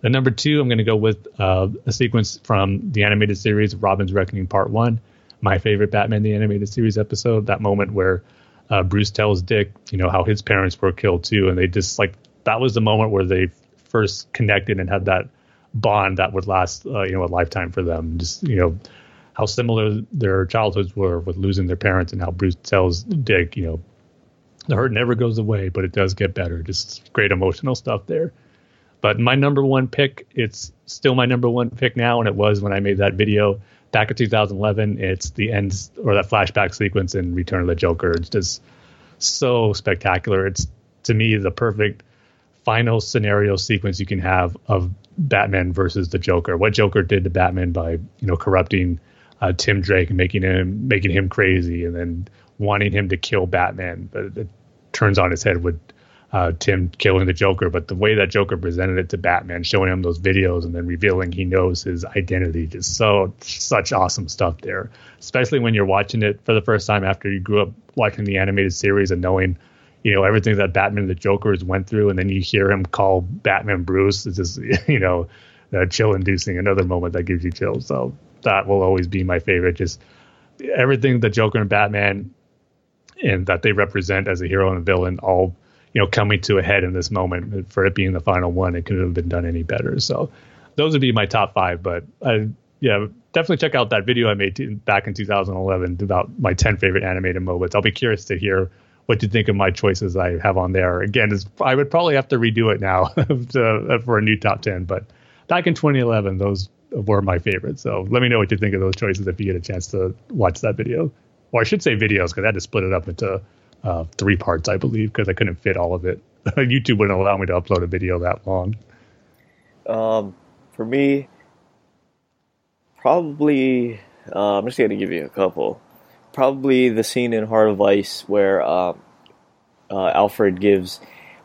The number two, I'm going to go with uh, a sequence from the animated series Robin's Reckoning Part One, my favorite Batman the animated series episode. That moment where uh, Bruce tells Dick, you know, how his parents were killed too, and they just like that was the moment where they first connected and had that bond that would last, uh, you know, a lifetime for them. Just you know, how similar their childhoods were with losing their parents and how Bruce tells Dick, you know, the hurt never goes away, but it does get better. Just great emotional stuff there. But my number one pick, it's still my number one pick now, and it was when I made that video back in 2011. It's the end or that flashback sequence in Return of the Joker. It's just so spectacular. It's to me the perfect final scenario sequence you can have of Batman versus the Joker. What Joker did to Batman by you know corrupting uh, Tim Drake and making him making him crazy, and then wanting him to kill Batman. But it turns on his head with uh, Tim killing the Joker. But the way that Joker presented it to Batman, showing him those videos and then revealing he knows his identity, just so such awesome stuff there. Especially when you're watching it for the first time after you grew up watching the animated series and knowing. You know everything that Batman and the Joker has went through, and then you hear him call Batman Bruce. It's just <laughs> you know, uh, chill-inducing. Another moment that gives you chills. So that will always be my favorite. Just everything the Joker and Batman and that they represent as a hero and a villain all you know coming to a head in this moment for it being the final one it couldn't have been done any better so those would be my top five but I, yeah definitely check out that video i made t- back in 2011 about my 10 favorite animated moments i'll be curious to hear what you think of my choices i have on there again i would probably have to redo it now <laughs> to, uh, for a new top 10 but back in 2011 those were my favorites. So let me know what you think of those choices if you get a chance to watch that video. Or I should say videos because I had to split it up into uh, three parts, I believe, because I couldn't fit all of it. <laughs> YouTube wouldn't allow me to upload a video that long. Um, for me, probably uh, I'm just going to give you a couple. Probably the scene in Heart of Ice where uh, uh, Alfred gives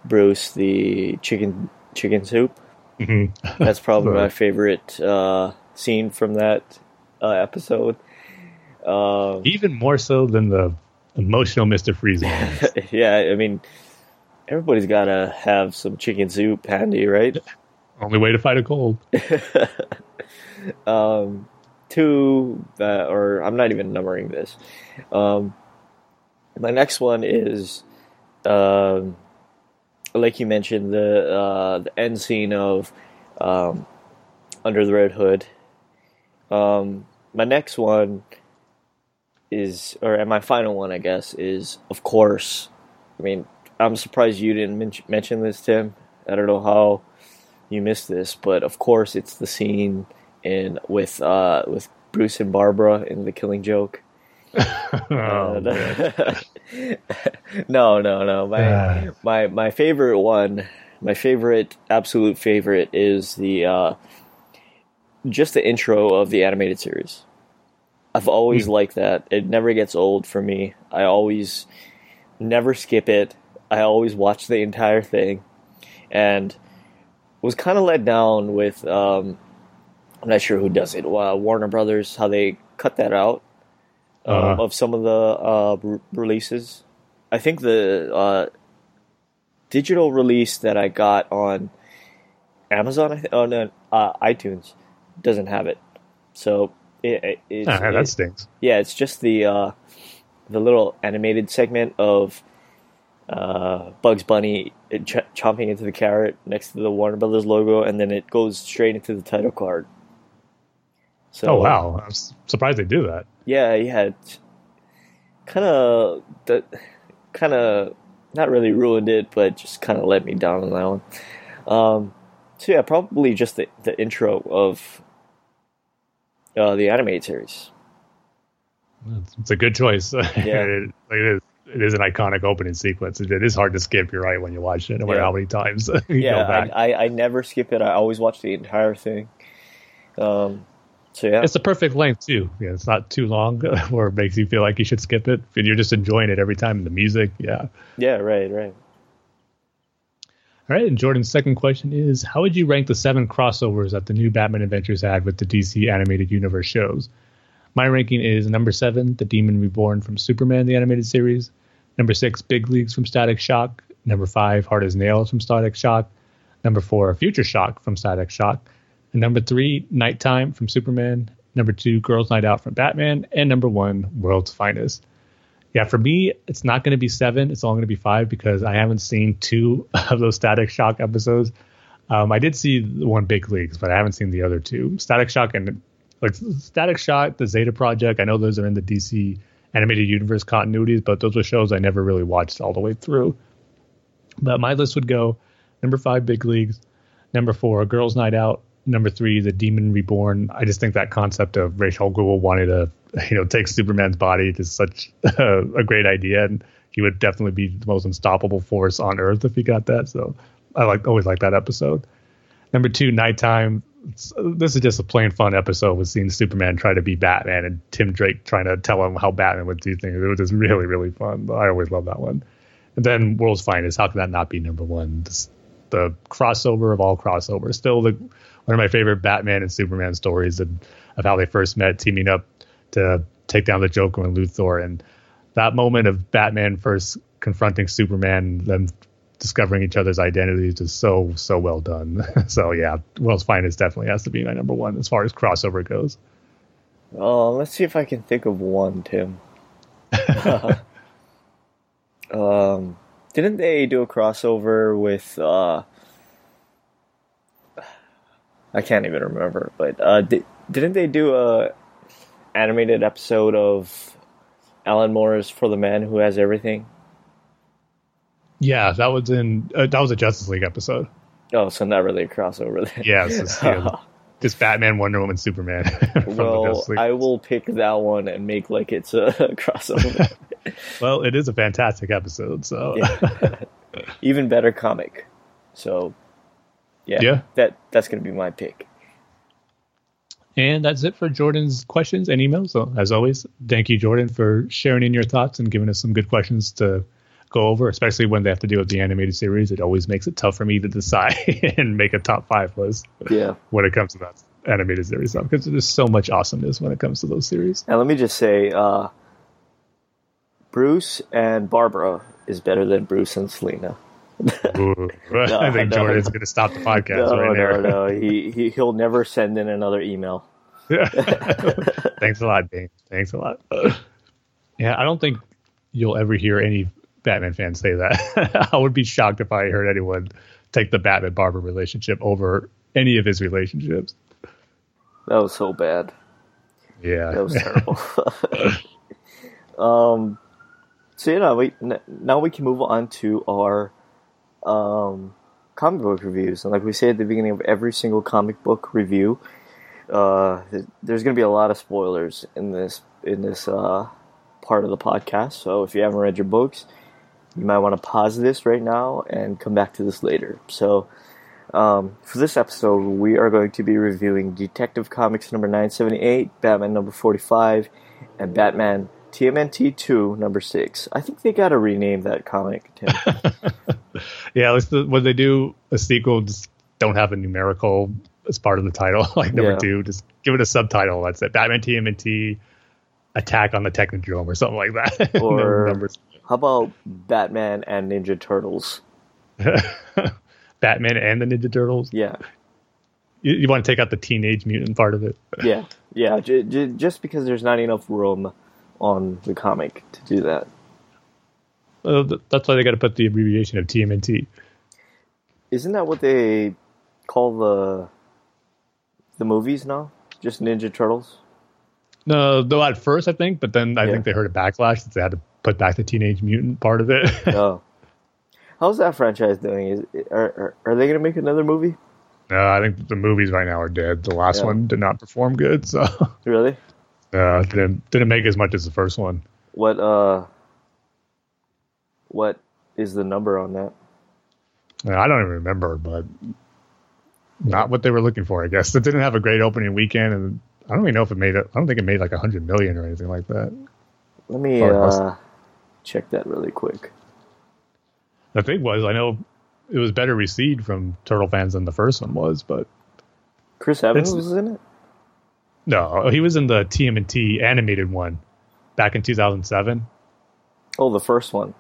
Bruce the chicken chicken soup Mm-hmm. <laughs> That's probably my favorite uh, scene from that uh, episode. Um, Even more so than the emotional Mister Freeze. <laughs> yeah, I mean, everybody's got to have some chicken soup handy, right? Only way to fight a cold. <laughs> um, two, uh, or I'm not even numbering this. Um, my next one is, um, like you mentioned, the uh, the end scene of um, Under the Red Hood. Um, my next one is, or and my final one, I guess, is of course. I mean, I'm surprised you didn't men- mention this, Tim. I don't know how you missed this, but of course, it's the scene in with uh, with Bruce and Barbara in The Killing Joke. <laughs> Oh, Uh, <laughs> no, no, no. My Ah. my my favorite one, my favorite, absolute favorite, is the uh, just the intro of the animated series. I've always Hmm. liked that. It never gets old for me. I always never skip it. I always watch the entire thing, and was kind of let down with. Um, I'm not sure who does it. Uh, Warner Brothers, how they cut that out um, Uh-huh. of some of the uh, re- releases. I think the uh, digital release that I got on Amazon, on uh, uh, iTunes, doesn't have it. So it, it, Ah, that it- stinks. yeah, it's just the uh, the little animated segment of uh, Bugs Bunny ch- chomping into the carrot next to the Warner Brothers logo, and then it goes straight into the title card. So, Oh wow, I'm surprised they do that. yeah, yeah, kind of that, kind of not really ruined it, but just kind of let me down on that one. Um, so yeah, probably just the the intro of uh, the animated series. It's, a good choice. <laughs> Yeah. it, it is. It is an iconic opening sequence. It, is hard to skip. You're right when you watch it, no matter Yeah. how many times <laughs> you yeah, go back. I, I, I never skip it. I always watch the entire thing. Um, so yeah, it's the perfect length too. Yeah, it's not too long, <laughs> where it makes you feel like you should skip it, and you're just enjoying it every time. The music, yeah. yeah, right, right. All right, and Jordan's second question is: How would you rank the seven crossovers that the new Batman Adventures had with the DC animated universe shows? My ranking is number seven, The Demon Reborn from Superman the animated series. Number six, Big Leagues from Static Shock. Number five, Hard as Nails from Static Shock. Number four, Future Shock from Static Shock. And number three, Nighttime from Superman. Number two, Girls Night Out from Batman. And number one, World's Finest. Yeah, for me, it's not going to be seven. It's only going to be five because I haven't seen two <laughs> of those Static Shock episodes. Um, I did see one Big Leagues, but I haven't seen the other two. Static Shock and like Static Shock, the Zeta Project. I know those are in the DC animated universe continuities, but those were shows I never really watched all the way through. But my list would go number five, Big Leagues. Number four, Girls Night Out. Number three, The Demon Reborn. I just think that concept of Ra's al Ghul wanting to, you know, take Superman's body is such a, <laughs> a great idea, and he would definitely be the most unstoppable force on Earth if he got that. So I like always like that episode. Number two, Nighttime. This is just a plain fun episode with seeing Superman try to be Batman and Tim Drake trying to tell him how Batman would do things. It was just really, really fun. I always love that one. And then World's Finest. How could that not be number one? Just the crossover of all crossovers. Still the one of my favorite Batman and Superman stories and of how they first met, teaming up to take down the Joker and Luthor, and that moment of Batman first confronting Superman, them discovering each other's identities is so so well done. <laughs> so yeah, World's Finest definitely has to be my number one as far as crossover goes. Oh, let's see if I can think of one, Tim. <laughs> um, didn't they do a crossover with? Uh, I can't even remember, but uh, di- didn't they do a animated episode of Alan Moore's For the Man Who Has Everything? Yeah, that was in uh, that was a Justice League episode. Oh, so not really a crossover then. Yes, it's, yeah, <laughs> just Batman, Wonder Woman, Superman. <laughs> well, I will pick that one and make like it's a <laughs> crossover. well, it is a fantastic episode. So Yeah. Even better comic. So, yeah, Yeah. that that's gonna be my pick. And that's it for Jordan's questions and emails. So, as always, thank you, Jordan, for sharing in your thoughts and giving us some good questions to go over, especially when they have to deal with the animated series. It always makes it tough for me to decide <laughs> and make a top five list Yeah. when it comes to that animated series stuff because there's so much awesomeness when it comes to those series. And let me just say, uh, Bruce and Barbara is better than Bruce and Selina. Ooh. <laughs> I think no, Jordan's no. going to stop the podcast No, right there. no, no. He, he he'll never send in another email. <laughs> Thanks a lot, Dane. Thanks a lot. yeah, I don't think you'll ever hear any Batman fans say that. <laughs> I would be shocked if I heard anyone take the Batman Barbara relationship over any of his relationships. That was so bad. Yeah. That was <laughs> terrible. um, so you know, we now we can move on to our um, comic book reviews, and like we say at the beginning of every single comic book review, uh, there's going to be a lot of spoilers in this in this uh, part of the podcast. So if you haven't read your books, you might want to pause this right now and come back to this later. So. Um, for this episode, we are going to be reviewing Detective Comics number 978, Batman number 45, and Batman TMNT 2 number 6. I think they got to rename that comic, Tim. <laughs> yeah, at least when they do a sequel, just don't have a numerical as part of the title. <laughs> like number Yeah. two, just give it a subtitle. That's it. Batman TMNT Attack on the Technodrome or something like that. <laughs> Or-. How about Batman and Ninja Turtles? <laughs> Batman and the Ninja Turtles. Yeah, You, you want to take out the Teenage Mutant part of it? yeah, yeah. J- j- just because there's not enough room on the comic to do that. Th- that's why they got to put the abbreviation of TMNT. Isn't that what they call the the movies now? Just Ninja Turtles? No, though at first I think, but then I Yeah. think they heard a backlash since they had to put back the Teenage Mutant part of it. <laughs> oh. How's that franchise doing? Is are are, are they going to make another movie? no, I think the movies right now are dead. The last Yeah. one did not perform good, so <laughs> Really? uh, didn't didn't make as much as the first one. What uh what is the number on that? Uh, I don't even remember, but not what they were looking for. I guess it didn't have a great opening weekend, and I don't even know if it made it. I don't think it made like a hundred million or anything like that. Let me uh check that really quick. The thing was, I know it was better received from Turtle fans than the first one was, but Chris Evans was in it? no, he was in the TMNT animated one back in 2007. Oh, the first one.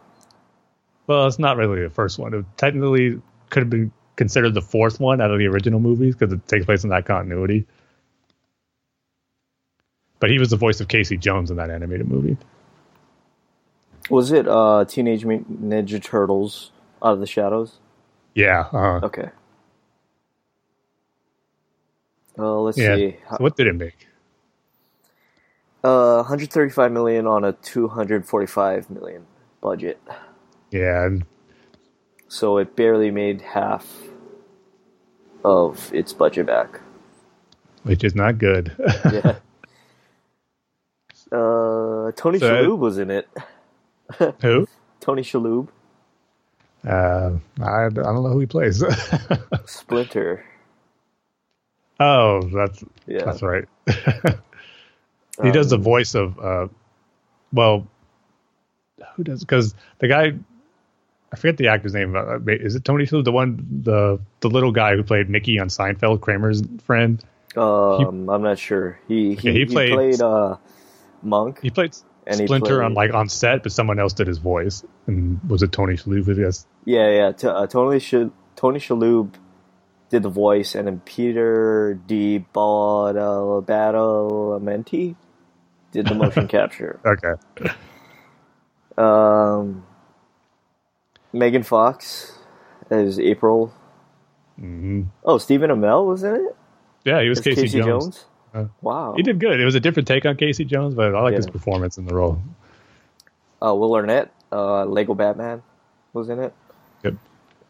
Well, it's not really the first one. It technically could have been considered the fourth one out of the original movies because it takes place in that continuity. But he was the voice of Casey Jones in that animated movie. Was it uh Teenage Mutant Ninja Turtles Out of the Shadows? Yeah. Uh, Okay. Uh, let's yeah. see. So what did it make? Uh, 135 million on a 245 million budget. Yeah. So it barely made half of its budget back. Which is not good. <laughs> Yeah. uh, Tony So- Shalhoub was in it. <laughs> Who? Tony Shalhoub, Uh, I, I don't know who he plays. <laughs> Splinter. oh, that's Yeah. that's right. he does the Um, voice of uh, well, who does? Because the guy, I forget the actor's name. Uh, is it Tony Shalhoub, the one, the the little guy who played Mickey on Seinfeld, Kramer's friend? Um, I'm not sure. He he, Okay, he he played- played, uh, Monk. He played And he Splinter on like on set, but someone else did his voice. And was it Tony Shalhoub? Guess. Yeah, yeah. T- uh, Tony Sh- Tony Shalhoub did the voice, and then Peter D. Badalamenti did the motion <laughs> capture. Okay. Um, Megan Fox as April. hmm Oh, Stephen Amell was in it. Yeah, he was As Casey, Jones. Uh, Wow. He did good. It was a different take on Casey Jones, but I like his performance in the role. Uh, Will Arnett, uh, Lego Batman, was in it. Yep.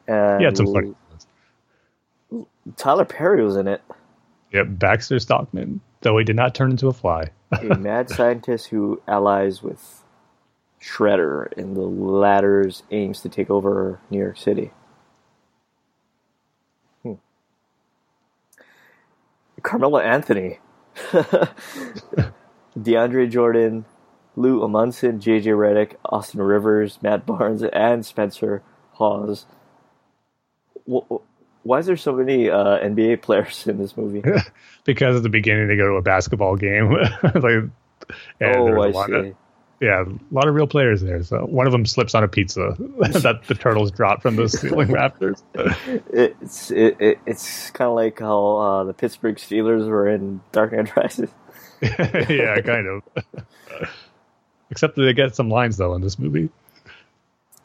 And He had some funny. Tyler Perry was in it. Yep, Baxter Stockman, though he did not turn into a fly. a <laughs> mad scientist who allies with Shredder in the latter's aims to take over New York City. Hmm. Carmelo Anthony, <laughs> DeAndre Jordan, Lou Amundson, JJ Redick, Austin Rivers, Matt Barnes, and Spencer Hawes. Wh- Why is there so many uh, NBA <laughs> players in this movie? <laughs> because at the beginning they go to a basketball game. like, and there's oh, a I lot see. of, yeah, a lot of real players there. So one of them slips on a pizza <laughs> that the turtles dropped from the <laughs> ceiling rafters. It's it, it it's kind of like how uh, the Pittsburgh Steelers were in Dark Knight Rises. <laughs> yeah, kind of. Except that they get some lines though in this movie.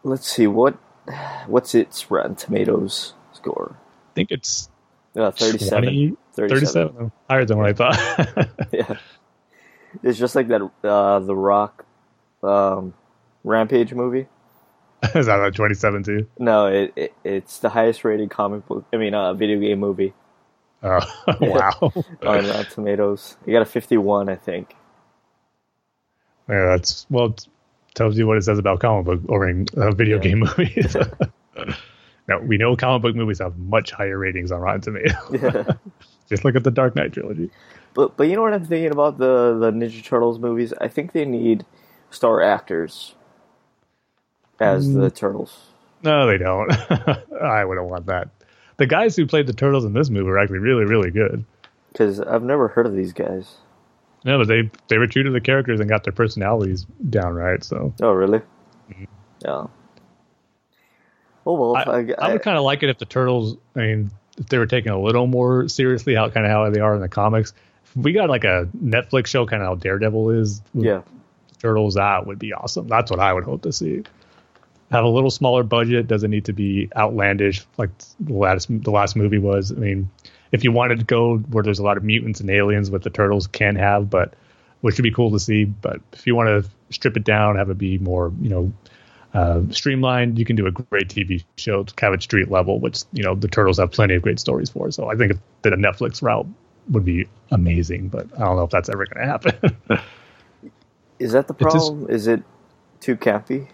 Let's see what what's its Rotten Tomatoes score? I think it's Uh, 37. 20, 37. 37. Higher than what I thought. Yeah, it's just like that uh, the Rock um, Rampage movie. <laughs> Is that like 2017? No, it, it it's the highest rated comic book. I mean, uh, video game movie Oh, <laughs> wow. <laughs> on Rotten Tomatoes. You got a 51, I think. Yeah, that's well, it tells you what it says about comic book or uh, video Yeah. game movies. now we know comic book movies have much higher ratings on Rotten Tomatoes. Just look at the Dark Knight trilogy. But but you know what I'm thinking about the the Ninja Turtles movies? I think they need star actors as the mm. turtles. No, they don't. <laughs> I wouldn't want that. The guys who played the turtles in this movie are actually really, really good. Because I've never heard of these guys. No, but they they were true to the characters and got their personalities down right. So Oh, really? Mm-hmm. Yeah. Oh well, I, I, I would kind of like it if the turtles. I mean, if they were taken a little more seriously, how kind of how they are in the comics. If we got like a Netflix show, kind of how Daredevil is. with yeah. Turtles that would be awesome. That's what i would hope to see. Have a little smaller budget. Doesn't need to be outlandish like the last the last movie was. I mean if you wanted to go where there's a lot of mutants and aliens what the turtles can have but which would be cool to see. But if you want to strip it down have it be more you know uh, streamlined you can do a great tv show to it street level which you know the turtles have plenty of great stories for. So i think that a netflix route would be amazing but i don't know if that's ever going to happen <laughs> Is that the just- problem? Is it too campy?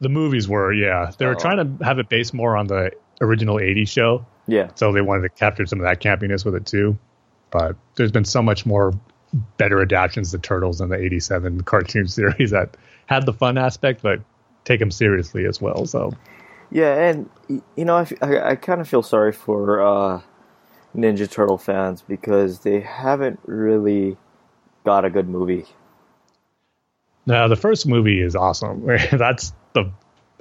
The movies were, yeah. They were Oh. trying to have it based more on the original 80s show. Yeah. So they wanted to capture some of that campiness with it too. But there's been so much more better adaptations to Turtles in the 87 cartoon <laughs> series that had the fun aspect, but take them seriously as well. So Yeah, and you know, I I kind of feel sorry for uh, Ninja Turtle fans because they haven't really got a good movie. Now the first movie is awesome. <laughs> that's the,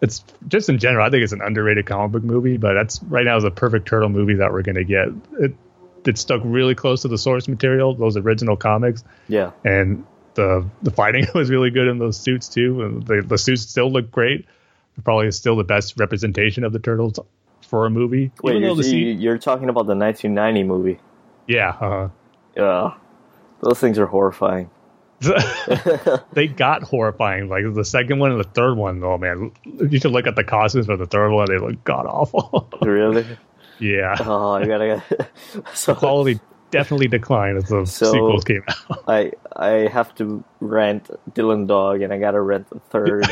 it's just in general, I think it's an underrated comic book movie, but that's right now is a perfect Turtle movie that we're going to get. It, it stuck really close to the source material, those original comics. Yeah. and the the fighting <laughs> was really good in those suits too. And the the suits still look great. They're probably still the best representation of the turtles for a movie. Wait, Even you're, the C- you're talking about the 1990 movie? yeah, uh, Yeah. Those things are horrifying. <laughs> they got horrifying. Like the second one and the third one. Oh man, you should look at the costumes for the third one. They look god awful. <laughs> Really? yeah, Oh, I gotta. <laughs> so quality definitely declined as the So- sequels came out. I I have to rent Dylan Dog, and I gotta rent the third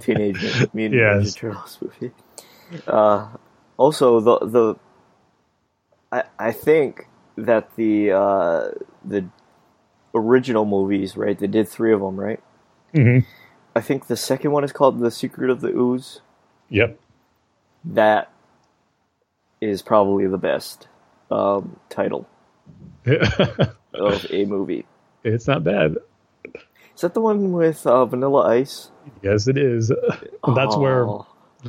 Teenage Mutant Yes. Ninja Turtles movie. Uh, also, the the I I think that the uh, the original movies, right? They did three of them, right? hmm I think the second one is called The Secret of the Ooze. Yep. That is probably the best um, title <laughs> of a movie. it's not bad. Is that the one with uh, Vanilla Ice? Yes, it is. <laughs> That's where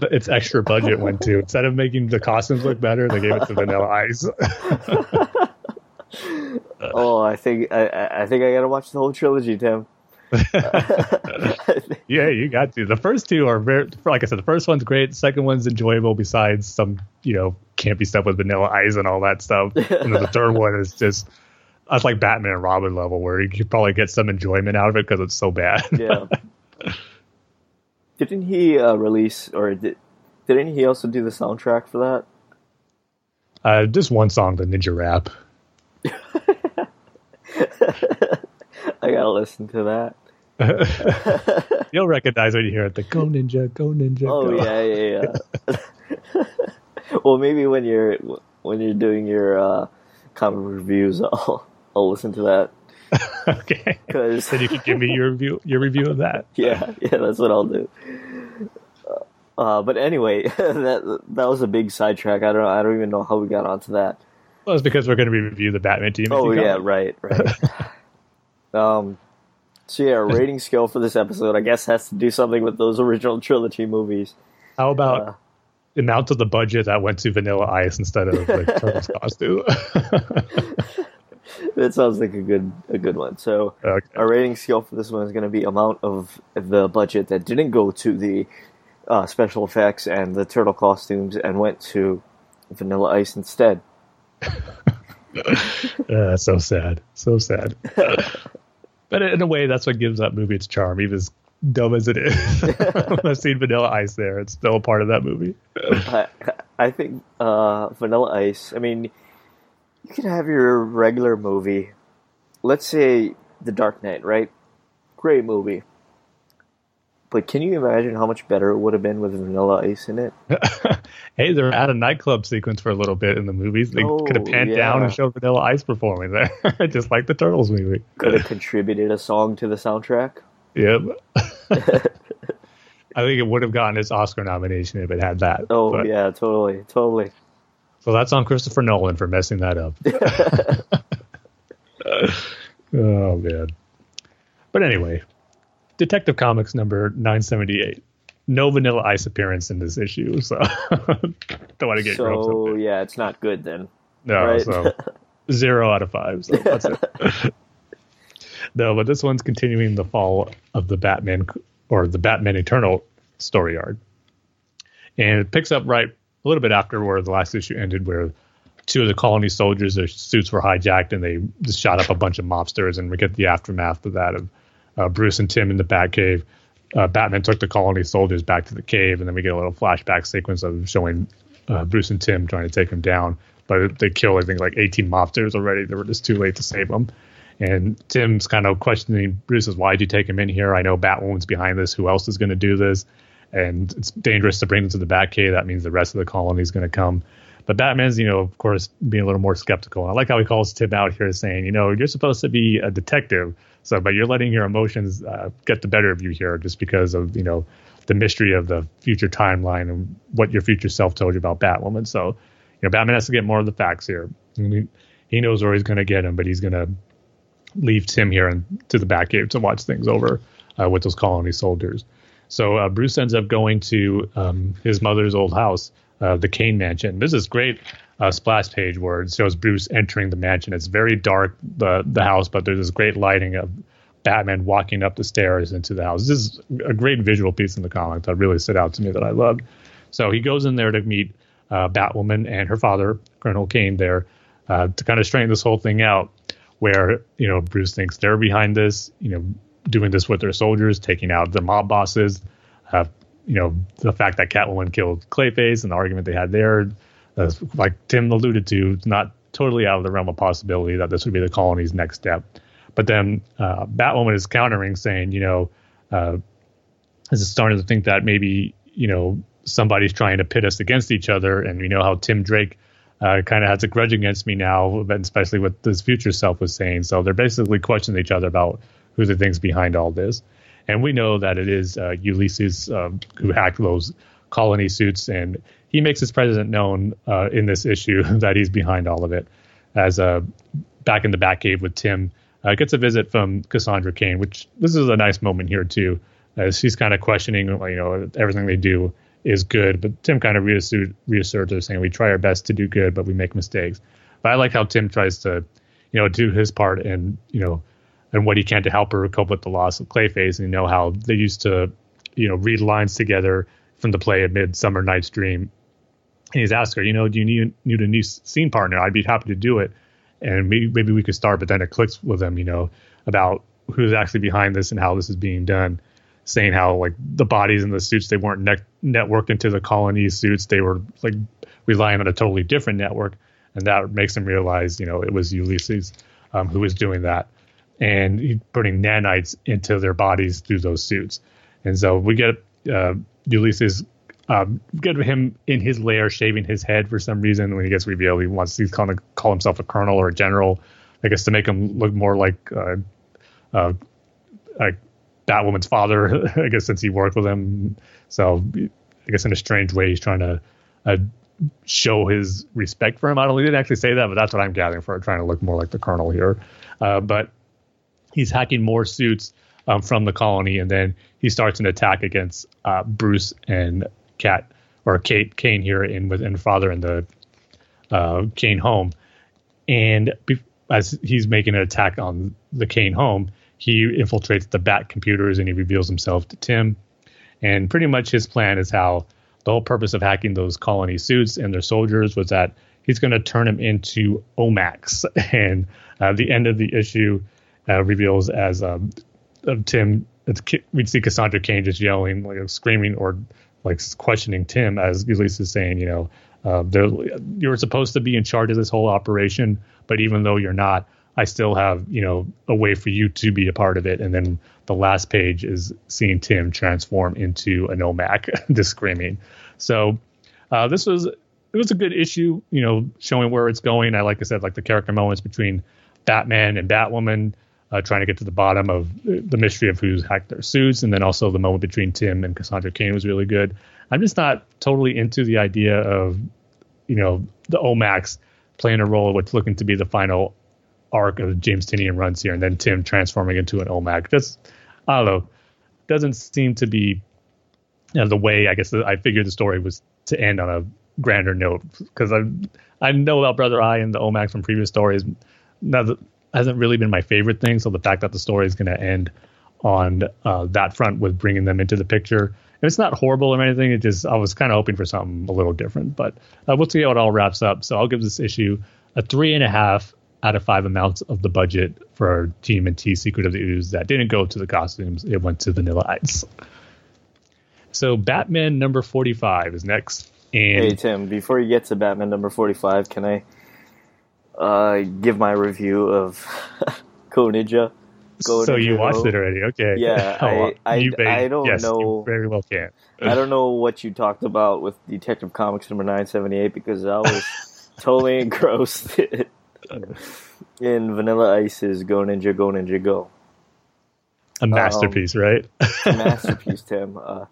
its extra budget went to. Instead of making the costumes look better, they gave it to Vanilla Ice. <laughs> <laughs> Oh, I think I- I, think I gotta watch the whole trilogy, Tim. <laughs> yeah, you got to. The first two are very, like I said, the first one's great. The second one's enjoyable. Besides some, you know, campy stuff with Vanilla Ice and all that stuff. and then the third one is just. That's like Batman and Robin level, where you could probably get some enjoyment out of it because it's so bad. <laughs> yeah. Didn't he uh, release or did, didn't he also do the soundtrack for that? Uh, just one song, the Ninja Rap. <laughs> I gotta listen to that. <laughs> You'll recognize when you hear it. The Go Ninja, Go Ninja. Oh go. yeah, yeah, yeah. <laughs> well, maybe when you're when you're doing your uh, comic reviews, I'll I'll listen to that okay. because Then you can give me your review, your review of that. yeah, yeah, that's what I'll do. Uh, but anyway, that that was a big sidetrack. I don't I don't even know how we got onto that. Well, it's because we're going to review the Batman team. Oh yeah, right, right. <laughs> um, so yeah, our <laughs> rating scale for this episode, I guess, has to do something with those original trilogy movies. How about uh, the amount of the budget that went to Vanilla Ice instead of like <laughs> Turtles costume? that sounds like a good a good one. So okay. our rating scale for this one is going to be amount of the budget that didn't go to the uh, special effects and the turtle costumes and went to Vanilla Ice instead. Uh, <laughs> so sad, so sad. <laughs> but in a way, that's what gives that movie its charm, even as dumb as it is. <laughs> I've seen Vanilla Ice there; it's still a part of that movie. I, I think uh, Vanilla Ice. I mean, you can have your regular movie. Let's say The Dark Knight, right? Great movie. But can you imagine how much better it would have been with Vanilla Ice in it? <laughs> hey, they're at a nightclub sequence for a little bit in the movies. They oh, could have panned yeah. down and showed Vanilla Ice performing there, <laughs> just like the Turtles movie. Could have contributed a song to the soundtrack. Yep. <laughs> I think it would have gotten its Oscar nomination if it had that. Oh but. yeah, totally, totally. So that's on Christopher Nolan for messing that up. oh man. But anyway, Detective Comics number 978. No Vanilla Ice appearance in this issue, so <laughs> don't want to get so yeah, it's not good then. No, right? so <laughs> zero out of five. So that's it. <laughs> no, but this one's continuing the fall of the Batman or the Batman Eternal story arc, and it picks up right a little bit after where the last issue ended, where two of the colony soldiers, their suits were hijacked, and they just shot up a bunch of mobsters, and we get the aftermath of that of uh, Bruce and Tim in the Batcave. Uh, Batman took the colony soldiers back to the cave, and then we get a little flashback sequence of showing uh, Bruce and Tim trying to take him down. But they kill, I think, like 18 mobsters already. They were just too late to save them. And Tim's kind of questioning Bruce's, why'd you take him in here? I know Batwoman's behind this. Who else is going to do this? And it's dangerous to bring them to the Batcave. That means the rest of the colony is going to come. But Batman's, you know, of course, being a little more skeptical. And I like how he calls Tim out here saying, you know, you're supposed to be a detective. So, but you're letting your emotions uh, get the better of you here just because of, you know, the mystery of the future timeline and what your future self told you about Batwoman. So, you know, Batman has to get more of the facts here. he knows where he's going to get him, but he's going to leave Tim here and to the Batcave to watch things over uh, with those colony soldiers. So uh, Bruce ends up going to um, his mother's old house uh, the Kane Mansion. This is great uh, splash page where it shows Bruce entering the mansion. It's very dark the the house, but there's this great lighting of Batman walking up the stairs into the house. This is a great visual piece in the comic that really stood out to me that I loved. So he goes in there to meet uh, Batwoman and her father, Colonel Kane, there uh, to kind of straighten this whole thing out. Where you know Bruce thinks they're behind this, you know, doing this with their soldiers, taking out the mob bosses, uh, you know the fact that Catwoman killed Clayface and the argument they had there, uh, like Tim alluded to, it's not totally out of the realm of possibility that this would be the colony's next step. But then uh, Batwoman is countering, saying, you know, uh, is starting to think that maybe you know somebody's trying to pit us against each other, and we know how Tim Drake uh, kind of has a grudge against me now, especially what his future self was saying. So they're basically questioning each other about who the things behind all this and we know that it is uh, Ulysses um, who hacked those colony suits, and he makes his presence known uh, in this issue <laughs> that he's behind all of it. As uh, back in the Batcave with Tim, uh, gets a visit from Cassandra Cain, which this is a nice moment here too, as she's kind of questioning, you know, everything they do is good, but Tim kind of reassert, reasserts her, saying we try our best to do good, but we make mistakes. But I like how Tim tries to, you know, do his part and you know and what he can to help her cope with the loss of Clayface. And you know how they used to, you know, read lines together from the play Midsummer Night's Dream. And he's asked her, you know, do you need, need a new scene partner? I'd be happy to do it. And maybe, maybe we could start, but then it clicks with them, you know, about who's actually behind this and how this is being done. Saying how like the bodies in the suits they weren't ne- networked into the colony suits, they were like relying on a totally different network, and that makes him realize, you know, it was Ulysses um, who was doing that and putting nanites into their bodies through those suits. And so we get uh, Ulysses um, get him in his lair shaving his head for some reason. When he gets revealed, he wants to kind of call himself a colonel or a general. I guess to make him look more like uh, uh, like Batwoman's father. <laughs> I guess since he worked with him, so I guess in a strange way, he's trying to uh, show his respect for him. I don't. He didn't actually say that, but that's what I'm gathering for trying to look more like the colonel here. Uh, but he's hacking more suits um, from the colony, and then he starts an attack against uh, Bruce and Cat or Kate Kane here in with within father in the uh, Kane home, and be- as he's making an attack on the Kane home, he infiltrates the Bat computers and he reveals himself to Tim. And pretty much his plan is how the whole purpose of hacking those colony suits and their soldiers was that he's going to turn them into OMACs. <laughs> And uh, the end of the issue uh, reveals as um, Tim, we'd see Cassandra Cain just yelling, like screaming or like questioning Tim as Elise is saying, you know, uh, you're supposed to be in charge of this whole operation, but even though you're not, I still have, you know, a way for you to be a part of it. And then the last page is seeing Tim transform into an OMAC, <laughs> just screaming. So uh, this was it was a good issue, you know, showing where it's going. I like I said, like the character moments between Batman and Batwoman, uh, trying to get to the bottom of the mystery of who's hacked their suits, and then also the moment between Tim and Cassandra Cain was really good. I'm just not totally into the idea of, you know, the OMACs playing a role of what's looking to be the final arc of James Tynion runs here, and then Tim transforming into an OMAC. Just I don't know, doesn't seem to be you know, the way I guess I figured the story was to end on a grander note because I I know about Brother Eye and the OMAC from previous stories. Now hasn't really been my favorite thing. So the fact that the story is going to end on uh, that front with bringing them into the picture, and it's not horrible or anything. It just I was kind of hoping for something a little different, but uh, we'll see how it all wraps up. So I'll give this issue a three and a half out of five amounts of the budget for TMNT Secret of the Ooze that didn't go to the costumes. It went to Vanilla Ice. So Batman number 45 is next. And hey, Tim, before you get to Batman number 45, can I uh, give my review of <laughs> Go Ninja? Go so Ninja you watched it already? Okay. Yeah, <laughs> oh, I, I, may, I don't yes, know. very well can. I don't know what you talked about with Detective Comics number 978 because I was <laughs> totally engrossed in Vanilla Ice's Go Ninja, Go Ninja, Go. A masterpiece, um, right? a masterpiece, Tim. Uh,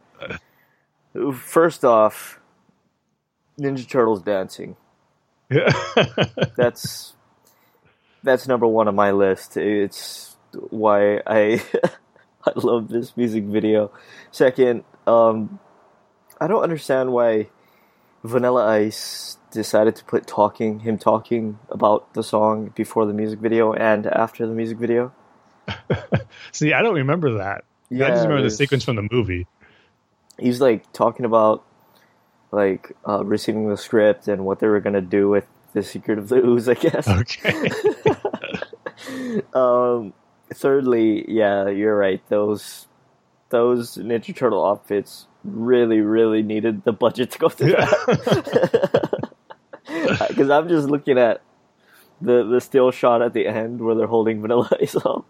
first off, Ninja Turtles dancing. Yeah. <laughs> that's that's number one on my list. It's why I <laughs> I love this music video. Second, um, I don't understand why Vanilla Ice decided to put talking him talking about the song before the music video and after the music video. <laughs> See, I don't remember that. Yeah, I just remember the sequence from the movie. He's like talking about like uh, receiving the script and what they were gonna do with the secret of the ooze, I guess. Okay. <laughs> um, thirdly, yeah, you're right. Those those Ninja Turtle outfits really, really needed the budget to go through that. <laughs> Because I'm just looking at the the still shot at the end where they're holding Vanilla <laughs> Ice up.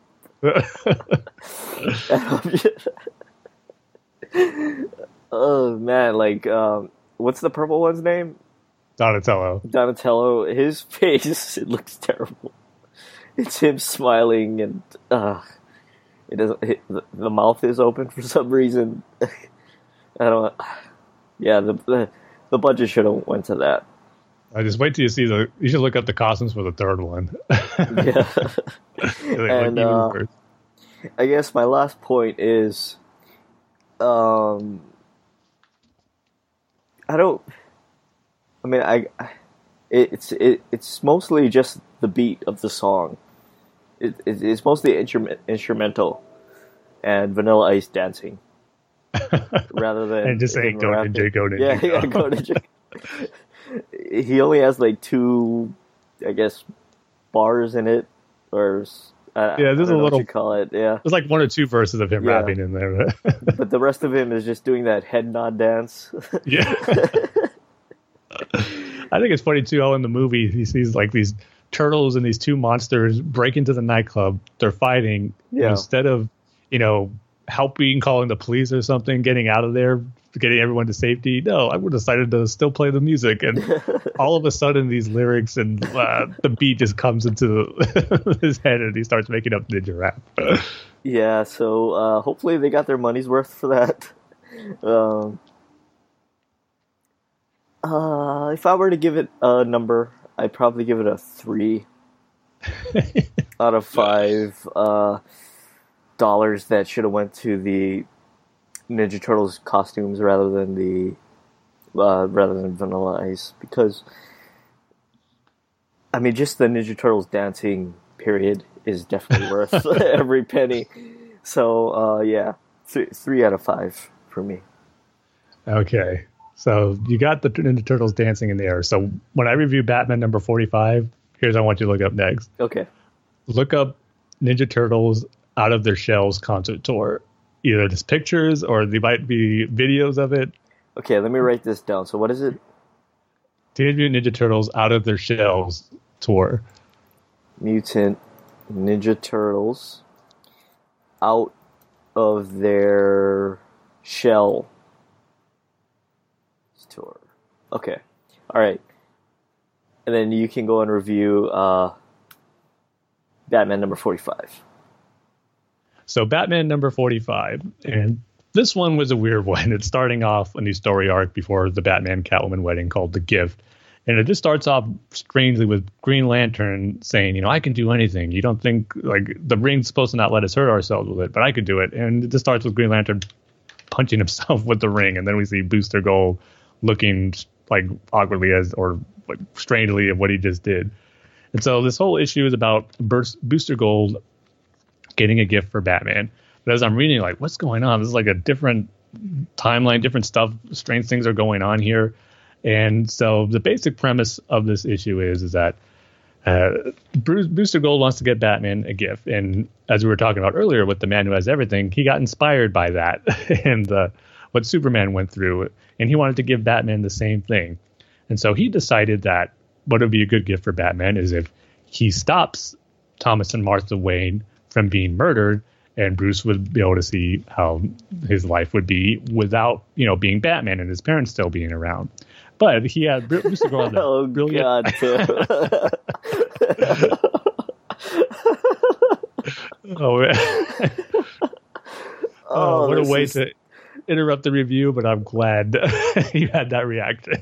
oh man, like um, what's the purple one's name? Donatello. Donatello. His <laughs> face it looks terrible. It's him smiling and uh, it doesn't. It, the, mouth is open for some reason. <laughs> I don't. Yeah, the, the the budget should have went to that. I just wait till you see the. You should look up the costumes for the third one. <laughs> yeah. and uh, I guess my last point is, um, I don't. I mean, I. It's it, it's mostly just the beat of the song. It, it it's mostly instrumental, and Vanilla Ice dancing, <laughs> rather than and just saying "Go Ninja, Go Ninja." Yeah, yeah, Go Ninja. he only has like two, I guess, bars in it, or uh, yeah, there's a little you call it. Yeah, there's like one or two verses of him yeah. rapping in there, <laughs> but the rest of him is just doing that head nod dance. <laughs> yeah, I think it's funny too how in the movie he sees like these turtles and these two monsters break into the nightclub. They're fighting. Yeah. Instead of you know helping, calling the police or something, getting out of there, getting everyone to safety. No, I would have decided to still play the music, and <laughs> all of a sudden, these lyrics and uh, the beat just comes into <laughs> his head, and he starts making up ninja rap. yeah, so uh, hopefully they got their money's worth for that. <laughs> Um, Uh, if I were to give it a number, I'd probably give it a three out of five uh, dollars that should have went to the Ninja Turtles costumes rather than the uh, rather than Vanilla Ice because I mean just the Ninja Turtles dancing period is definitely worth <laughs> <laughs> every penny. So uh, yeah, th- three out of five for me. Okay. So you got the Ninja Turtles dancing in the air. So when I review Batman number 45, here's what I want you to look up next. Okay. Look up Ninja Turtles Out of Their Shells concert tour. Either just pictures or they might be videos of it. Okay, let me write this down. So what is it? Teenage Mutant Ninja Turtles Out of Their Shells tour. Mutant Ninja Turtles out of their shell tour. Okay. All right. And then you can go and review uh, Batman number 45. So Batman number 45 and this one was a weird <laughs> one. It's starting off a new story arc before the Batman Catwoman wedding called The Gift. And it just starts off strangely with Green Lantern saying, you know, I can do anything. You don't think like the ring's supposed to not let us hurt ourselves with it, but I could do it. And it just starts with Green Lantern punching <laughs> himself with the ring, and then we see Booster Gold looking like awkwardly as or like strangely at what he just did. And so this whole issue is about Booster Gold getting a gift for Batman. But as I'm reading, like, what's going on? This is like a different timeline, different stuff. Strange things are going on here. And so the basic premise of this issue is is that uh, Bruce, Booster Gold wants to get Batman a gift, and as we were talking about earlier with the man who has everything, he got inspired by that <laughs> and uh, what Superman went through, and he wanted to give Batman the same thing. And so he decided that what would be a good gift for Batman is if he stops Thomas and Martha Wayne from being murdered, and Bruce would be able to see how his life would be without, you know, being Batman and his parents still being around. But he had Bruce go on <laughs> oh, brilliant. God, <laughs> oh man. <laughs> oh, oh, what a way is... to interrupt the review, but I'm glad you had that reaction.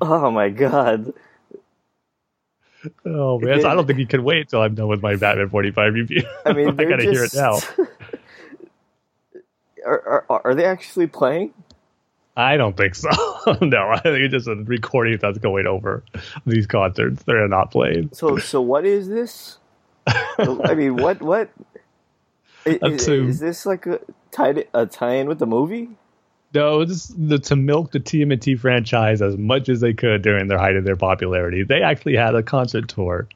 oh my god. Oh man, I don't think you can wait until I'm done with my Batman 45 review. I mean, <laughs> I gotta just... hear it now. <laughs> Are, are, are they actually playing? I don't think so. <laughs> no, I think it's just a recording that's going over these concerts. They're not playing. So, so what is this? I mean, what what is, is this like a tie a tie-in with the movie? No, it's the, to milk the TMNT franchise as much as they could during their height of their popularity. They actually had a concert tour.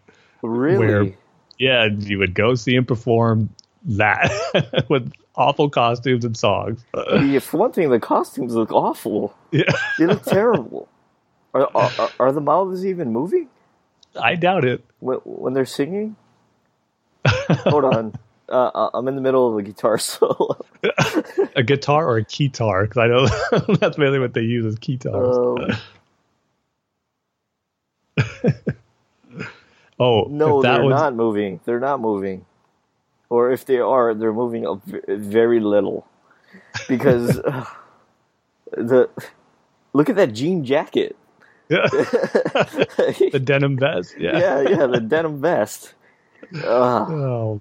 Really? Where, yeah, you would go see him perform that <laughs> with awful costumes and songs. yeah, <laughs> for one thing, the costumes look awful. Yeah, they look terrible. <laughs> Are, are, are the mouths even moving? I doubt it. When, when they're singing? Hold on. Uh, uh, I'm in the middle of a guitar <laughs> solo. a guitar or a keytar? Because I know <laughs> that's mainly what they use as keytars. Um, <laughs> oh no, they're was... not moving. They're not moving or if they are, they're moving up very little because uh, the look at that jean jacket. Yeah. the denim vest. Yeah. Yeah, yeah, the denim vest. Uh, oh.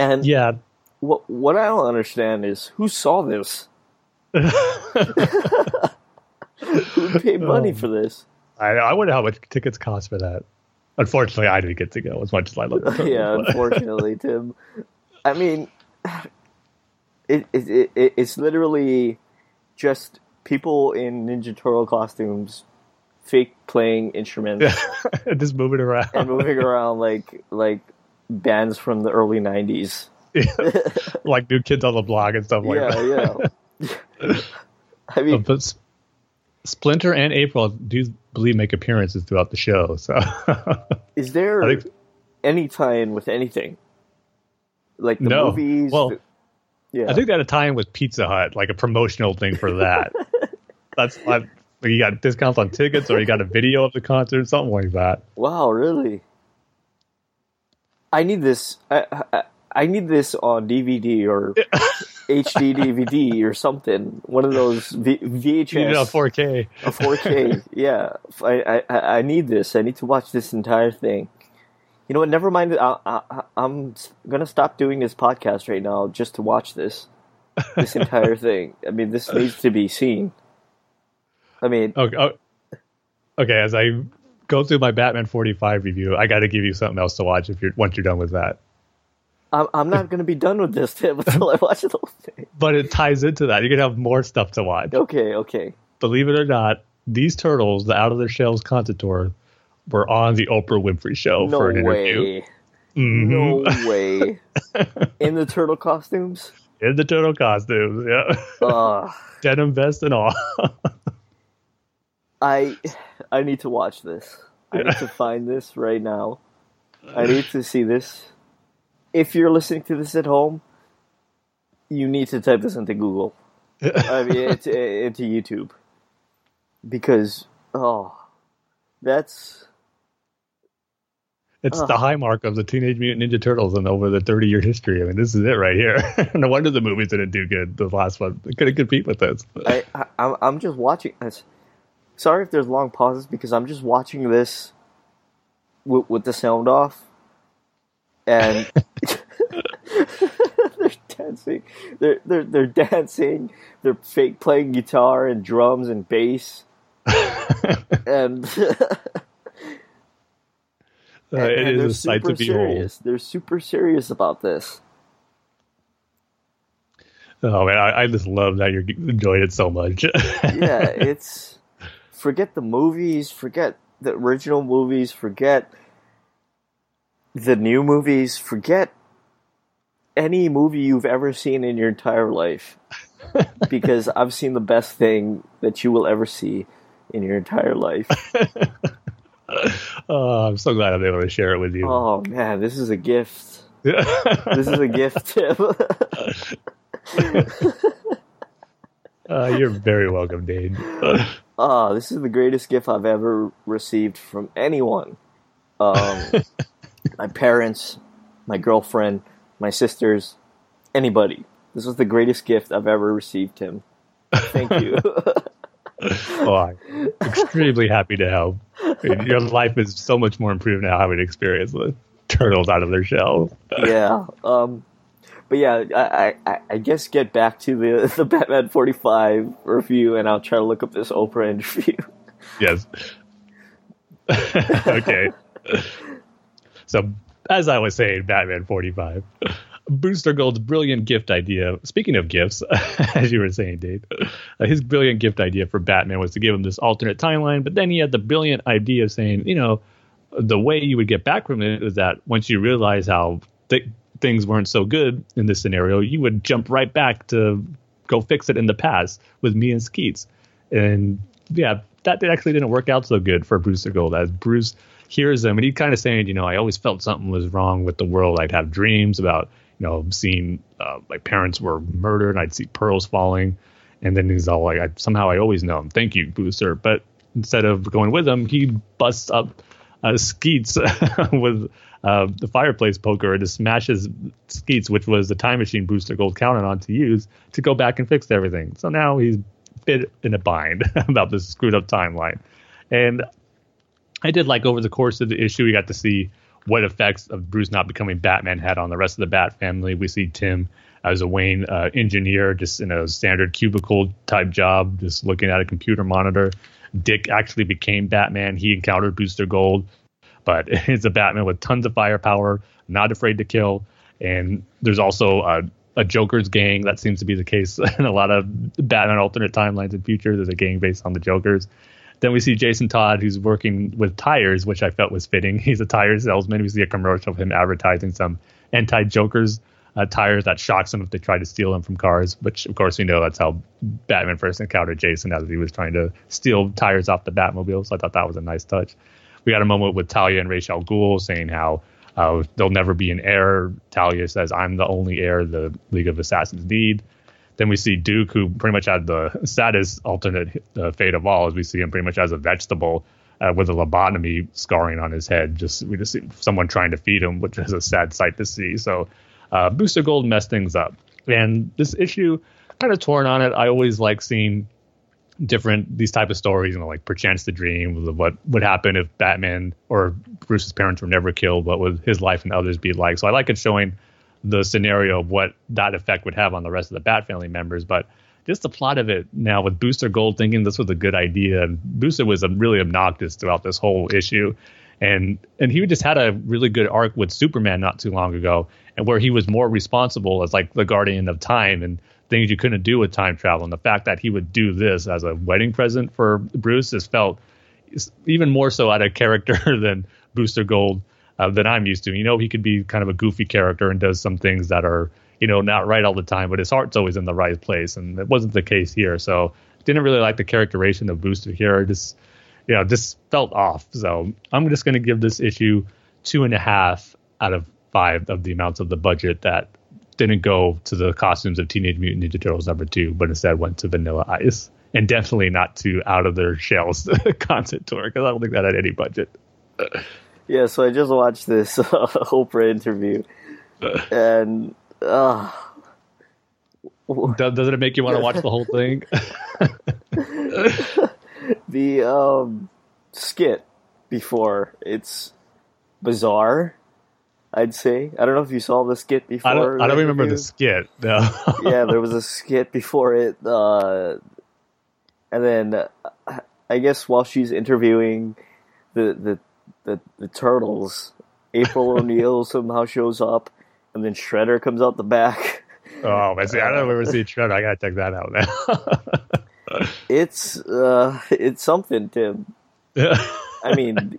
And yeah, what what I don't understand is who saw this. <laughs> who paid money oh. for this? I I wonder how much tickets cost for that. Unfortunately, I didn't get to go as much as I love. <laughs> yeah, unfortunately, <laughs> Tim. I mean, it, it, it, it's literally just people in Ninja Turtle costumes, fake playing instruments, just moving around and moving around like like bands from the early '90s, yeah. <laughs> like New Kids on the Block and stuff like yeah, that. Yeah, <laughs> I mean, but Splinter and April do believe make appearances throughout the show. So, <laughs> is there think, any tie-in with anything? Like the no. movies? Well, the, yeah, I think they had a tie-in with Pizza Hut, like a promotional thing for that. That's like you got discounts on tickets, or you got a video of the concert, something like that. Wow, really? I need this. I, I, I need this uh, on DVD or HD <laughs> DVD or something. One of those v- VHS. You know, 4K. A 4K. yeah, I, I I need this. I need to watch this entire thing. You know what? Never mind. I, I, I'm gonna stop doing this podcast right now just to watch this. This entire <laughs> thing. I mean, this needs to be seen. I mean, okay, oh, okay. As I go through my Batman 45 review, I got to give you something else to watch if you're once you're done with that. I'm, I'm not going to be done with this Tim, <laughs> until I watch the whole thing. But it ties into that. You're going to have more stuff to watch. Okay, okay. Believe it or not, these turtles, the Out of Their Shells Content Tour, were on the Oprah Winfrey Show no for an way. interview. Mhm. No <laughs> way. In the turtle costumes? In the turtle costumes, yeah. Ugh. <laughs> Denim vest and all. I I need to watch this. I need to <laughs> find this right now. I need to see this. If you're listening to this at home, you need to type this into Google. I mean, <laughs> into, eh, into YouTube because oh, that's It's Ugh. the high mark of the Teenage Mutant Ninja Turtles and over the 30 year history. I mean, this is it right here. <laughs> no wonder the movies didn't do good. The last one They couldn't compete with this. I, I I'm- I'm just watching this. Sorry if there's long pauses because I'm just watching this with, with the sound off, and <laughs> <laughs> they're dancing. They're they're they're dancing. They're fake playing guitar and drums and bass, <laughs> and, Uh, and- it and is they're a sight to super behold. serious. They're super serious about this. Oh man, I, I just love that you're enjoying it so much. yeah, it's forget the movies, forget the original movies, forget the new movies, forget any movie you've ever seen in your entire life. <laughs> because I've seen the best thing that you will ever see in your entire life. <laughs> oh, I'm so glad I'm able to share it with you. Oh man, this is a gift. <laughs> This is a gift, Tim. uh, you're very welcome, Dane. Ah, this is the greatest gift I've ever received from anyone. Um, <laughs> my parents, my girlfriend, my sisters, anybody. This was the greatest gift I've ever received, Tim. Thank you. <laughs> oh, I'm extremely happy to help. Your life is so much more improved now having experienced the turtles out of their shell. yeah. Um, but yeah, I, I, I guess get back to the <laughs> the Batman forty five review, and I'll try to look up this Oprah interview. <laughs> Yes. <laughs> okay. So, as I was saying, Batman 45. Booster Gold's brilliant gift idea. Speaking of gifts, as you were saying, Dane, uh, his brilliant gift idea for Batman was to give him this alternate timeline. But then he had the brilliant idea of saying, you know, the way you would get back from it is that once you realize how things weren't so good in this scenario, you would jump right back to go fix it in the past with me and Skeets. And yeah, that actually didn't work out so good for Bruce Gold as Bruce hears him and he kind of saying, you know, I always felt something was wrong with the world. I'd have dreams about, you know, seeing uh, my parents were murdered. I'd see pearls falling. And then he's all like, I, somehow I always know him. Thank you, Booster. But instead of going with him, he busts up uh, Skeets <laughs> with uh, the fireplace poker and just smashes Skeets, which was the time machine Booster Gold counted on to use to go back and fix everything. So now he's bit in a bind <laughs> about this screwed up timeline. And I did like over the course of the issue, we got to see what effects of Bruce not becoming Batman had on the rest of the Bat family. We see Tim as a Wayne uh, engineer, just in a standard cubicle type job, just looking at a computer monitor. Dick actually became Batman. He encountered Booster Gold, but <laughs> it's a Batman with tons of firepower, not afraid to kill. And there's also a, a Joker's gang. That seems to be the case <laughs> in a lot of Batman alternate timelines and future. There's a gang based on the Jokers. Then we see Jason Todd, who's working with tires, which I felt was fitting. <laughs> He's a tire salesman. We see a commercial of him advertising some anti Jokers uh, tires that shocks him if they try to steal them from cars, which of course we know that's how Batman first encountered Jason as he was trying to steal tires off the Batmobile. So I thought that was a nice touch. We got a moment with Talia and Ra's al Ghul saying how uh, there'll never be an heir. Talia says, I'm the only heir the League of Assassins need. Then we see Duke, who pretty much had the <laughs> saddest alternate uh, fate of all, as we see him pretty much as a vegetable uh, with a lobotomy scarring on his head. Just we just see someone trying to feed him, which is a sad sight to see. So uh, Booster Gold messed things up. And this issue, kind of torn on it. I always like seeing different these type of stories, you know, like perchance the dream, what would happen if Batman or Bruce's parents were never killed, what would his life and others be like? So I like it showing the scenario of what that effect would have on the rest of the Bat family members. But just the plot of it now with Booster Gold thinking this was a good idea, and Booster was um, really obnoxious throughout this whole issue. And and he just had a really good arc with Superman not too long ago, and where he was more responsible as like the guardian of time and things you couldn't do with time travel. And the fact that he would do this as a wedding present for Bruce is felt even more so out of character <laughs> than Booster Gold uh, than I'm used to. You know, he could be kind of a goofy character and does some things that are, you know, not right all the time, but his heart's always in the right place. And it wasn't the case here. So didn't really like the characterization of Booster here. Just, you know, just felt off. So I'm just going to give this issue two and a half out of five of the amounts of the budget that didn't go to the costumes of Teenage Mutant Ninja Turtles number two, but instead went to Vanilla Ice, and definitely not to Out of Their Shells <laughs> concert tour because I don't think that had any budget. <laughs> Yeah, so I just watched this uh, <laughs> Oprah interview, and uh, does, doesn't it make you want to watch the whole thing? the um, skit before. It's bizarre I'd say. I don't know if you saw the skit before. I don't, I don't remember the skit. No. <laughs> yeah, there was a skit before it, uh, and then uh, I guess while she's interviewing the the the, the turtles, April <laughs> O'Neil somehow shows up, and then Shredder comes out the back. Oh, I see. I don't remember seeing Shredder. I gotta check that out now. <laughs> it's uh, it's something, Tim. I mean,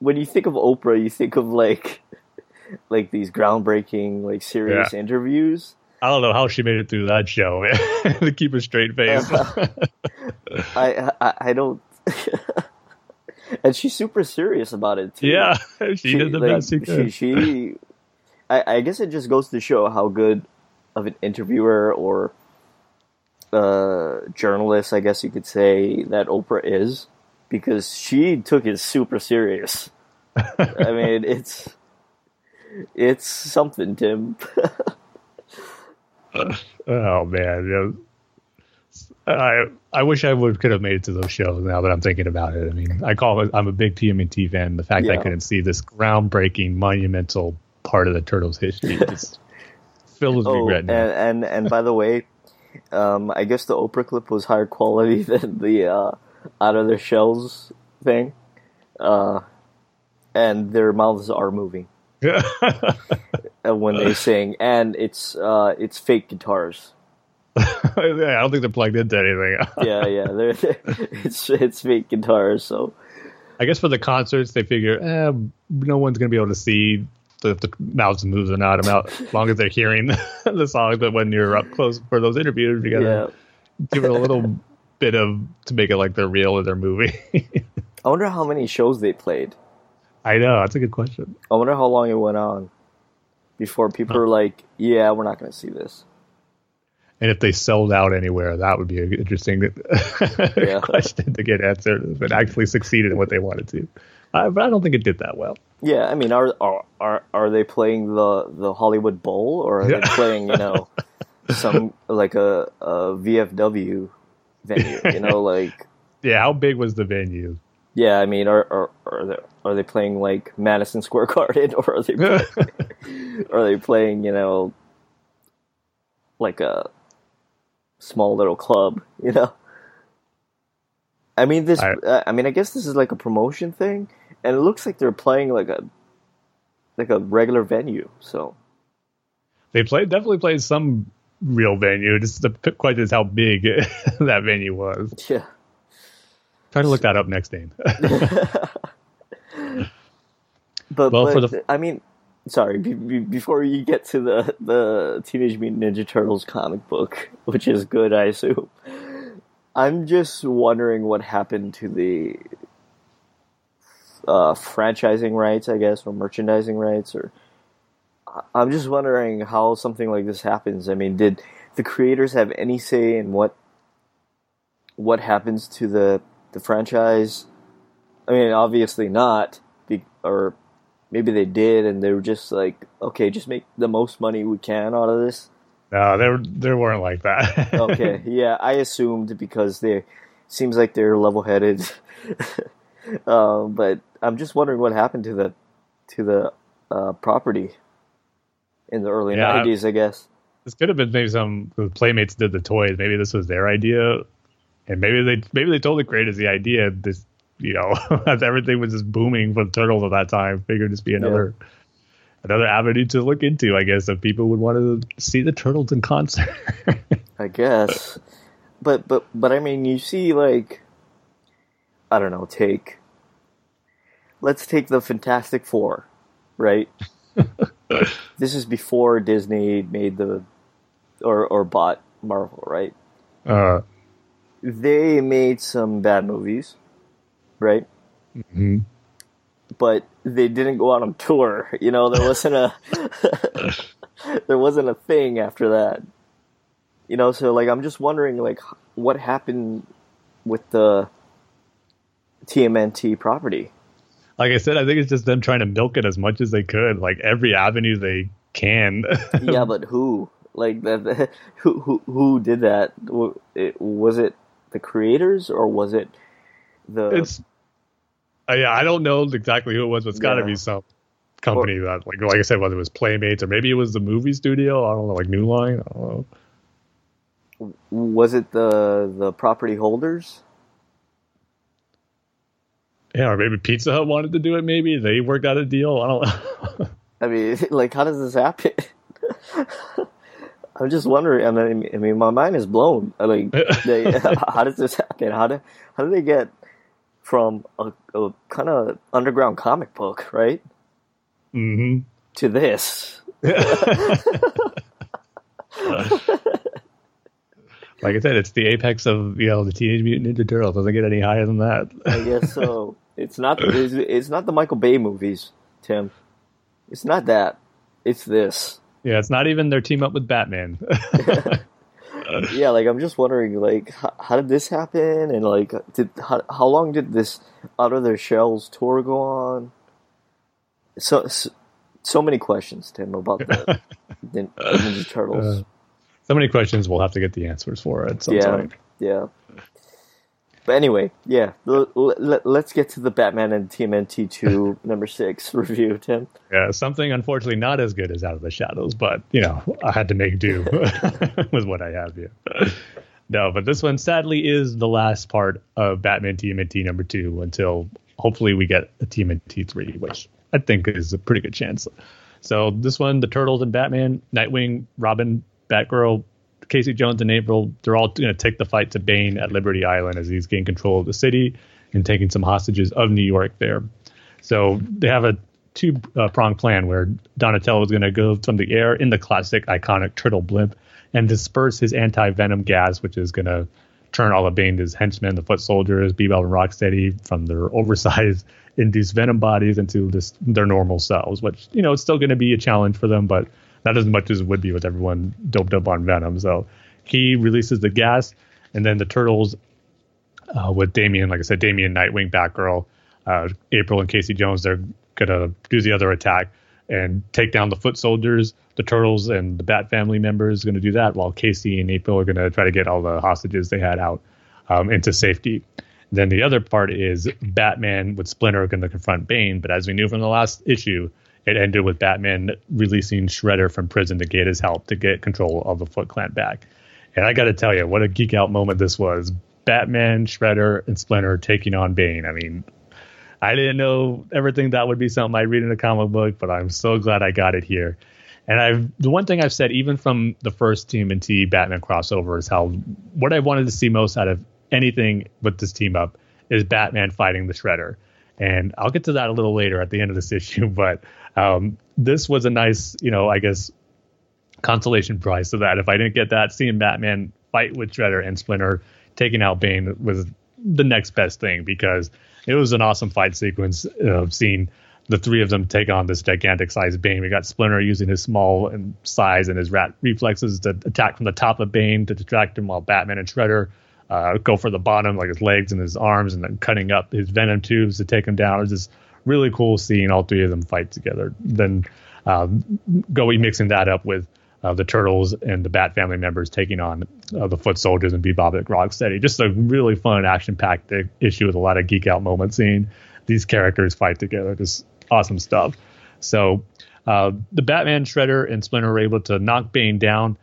when you think of Oprah, you think of like like these groundbreaking, like serious yeah. interviews. I don't know how she made it through that show <laughs> to keep a straight face. <laughs> I, I, I don't. <laughs> and she's super serious about it too. Yeah, she, she did the like, best she could. She, she I, I, guess it just goes to show how good of an interviewer or uh, journalist, I guess you could say, that Oprah is, because she took it super serious. I mean, it's it's something, Tim. <laughs> oh man, I I wish I would could have made it to those shows. Now that I'm thinking about it, I mean, I call it. I'm a big TMNT fan. The fact yeah. that I couldn't see this groundbreaking, monumental part of the Turtles' history <laughs> just fills oh, regret. And, and and by the way, um, I guess the Oprah clip was higher quality <laughs> than the uh, out of their shells thing, uh, and their mouths are moving. <laughs> when they sing, and it's uh, it's fake guitars. <laughs> I don't think they're plugged into anything. <laughs> yeah, yeah, they're, they're, it's it's fake guitars. So, I guess for the concerts, they figure eh, no one's gonna be able to see if the mouths moves or not. About as long as they're hearing the song. But when you're up close for those interviews, you gotta yeah. give it a little bit of to make it like they're real or they're movie. I wonder how many shows they played. I know that's a good question. I wonder how long it went on before people were like, "Yeah, we're not going to see this." And if they sold out anywhere, that would be an interesting <laughs> question to get answered. If it actually succeeded in what they wanted to, uh, but I don't think it did that well. Yeah, I mean, are are are, are they playing the the Hollywood Bowl or are yeah. they playing you know <laughs> some like a, a VFW venue? You know, <laughs> like yeah, how big was the venue? Yeah, I mean, are are are they, are they playing like Madison Square <laughs> Garden, or are they playing, <laughs> <laughs> are they playing you know like a small little club? You know, I mean this. I, uh, I mean, I guess this is like a promotion thing, and it looks like they're playing like a like a regular venue. So they played definitely played some real venue. Just the question is how big that venue was. Yeah. Try to look that up next, Dane. But, well, but the... I mean, sorry. Be, be, before you get to the the Teenage Mutant Ninja Turtles comic book, <laughs> which is good, I assume. I'm just wondering what happened to the uh, franchising rights, I guess, or merchandising rights, or I'm just wondering how something like this happens. I mean, did the creators have any say in what what happens to the the franchise. I mean, obviously not, be, or maybe they did, and they were just like, okay, just make the most money we can out of this, No, there there weren't like that. <laughs> okay, yeah, I assumed because they seems like they're level-headed. <laughs> um, but I'm just wondering what happened to the to the uh, property in the early Yeah. 90s, I guess. this could have been maybe some the playmates did the toys. Maybe this was their idea, and maybe they maybe they told totally created the idea. This you know, <laughs> as everything was just booming for the turtles at that time. Figured just be another another avenue to look into. I guess if people would want to see the turtles in concert. <laughs> I guess. But but but I mean, you see, like, I don't know. Take let's take the Fantastic Four, right? <laughs> this is before Disney made the or or bought Marvel, right? uh, They made some bad movies, right? mhm. But they didn't go out on tour. You know, there wasn't a <laughs> there wasn't a thing after that. You know, so like I'm just wondering like what happened with the TMNT property. Like I said, I think it's just them trying to milk it as much as they could, like every avenue they can. <laughs> yeah, but who? Like that? Who who who did that? It- Was it the creators or was it the? it's uh, yeah, I don't know exactly who it was, but it's got to Yeah. be some company that, like, like I said, whether it was Playmates or maybe it was the movie studio. I don't know, like New Line. I don't know. was it the the property holders? Yeah, or maybe Pizza Hut wanted to do it. Maybe they worked out a deal. I don't know. <laughs> I mean, <laughs> like, how does this happen? <laughs> I'm just wondering. I mean, I mean, my mind is blown. I Like, they, how does this happen? How do how do they get from a, a kind of underground comic book, right, hmm to this? <laughs> Like I said, it's the apex of you know the Teenage Mutant Ninja Turtles. Doesn't get any higher than that. I guess so. It's not. It's, it's not the Michael Bay movies, Tim. It's not that. It's this. yeah, it's not even their team up with Batman. <laughs> yeah, like I'm just wondering, like, how, how did this happen, and like, did how, how long did this Out of Their Shells tour go on? So, so, so many questions, Tim, about the, <laughs> the Ninja Turtles. Uh, so many questions. We'll have to get the answers for it. some yeah, point. yeah. But anyway, yeah. L- l- let's get to the Batman and TMNT two <laughs> number six <laughs> review, Tim. Yeah, something unfortunately not as good as Out of the Shadows, but you know, I had to make do <laughs> with what I have here. No, but this one sadly is the last part of Batman TMNT number two until hopefully we get a TMNT three, which I think is a pretty good chance. So this one, the Turtles and Batman, Nightwing, Robin, Batgirl, Casey Jones and April, they're all going to take the fight to Bane at Liberty Island as he's gaining control of the city and taking some hostages of New York there. So they have a two uh, pronged plan where Donatello is going to go from the air in the classic iconic turtle blimp and disperse his anti venom gas, which is going to turn all of Bane's henchmen, the foot soldiers, Bebop and Rocksteady, from their <laughs> oversized induced venom bodies into this their normal selves, which you know it's still going to be a challenge for them, but not as much as it would be with everyone doped up on venom. So he releases the gas, and then the turtles uh, with Damian, like I said, Damian, Nightwing, Batgirl, uh, April, and Casey Jones, they're gonna do the other attack and take down the foot soldiers. The turtles and the Bat family members are gonna do that, while Casey and April are gonna try to get all the hostages they had out um, into safety. Then the other part is Batman with Splinter going to confront Bane, but as we knew from the last issue, it ended with Batman releasing Shredder from prison to get his help to get control of the Foot Clan back. And I got to tell you, what a geek out moment this was. Batman, Shredder, and Splinter taking on Bane. I mean, I didn't know everything that would be something I'd read in a comic book, but I'm so glad I got it here. And I've the one thing I've said even from the first TMNT Batman crossover is how what I wanted to see most out of anything with this team up is Batman fighting the Shredder. And I'll get to that a little later at the end of this <laughs> issue, but um, this was a nice, you know, I guess consolation prize so that if I didn't get that, seeing Batman fight with Shredder and Splinter taking out Bane was the next best thing because it was an awesome fight sequence of seeing the three of them take on this gigantic sized Bane. We got Splinter using his small size and his rat reflexes to attack from the top of Bane to distract him while Batman and Shredder uh, go for the bottom, like his legs and his arms, and then cutting up his venom tubes to take him down. It was just really cool seeing all three of them fight together. Then um, Goey mixing that up with uh, the Turtles and the Bat family members taking on uh, the Foot Soldiers and Bebop and Rocksteady. Just a really fun, action-packed issue with a lot of geek out moments. Seeing these characters fight together, just awesome stuff. So uh, the Batman, Shredder, and Splinter are able to knock Bane down.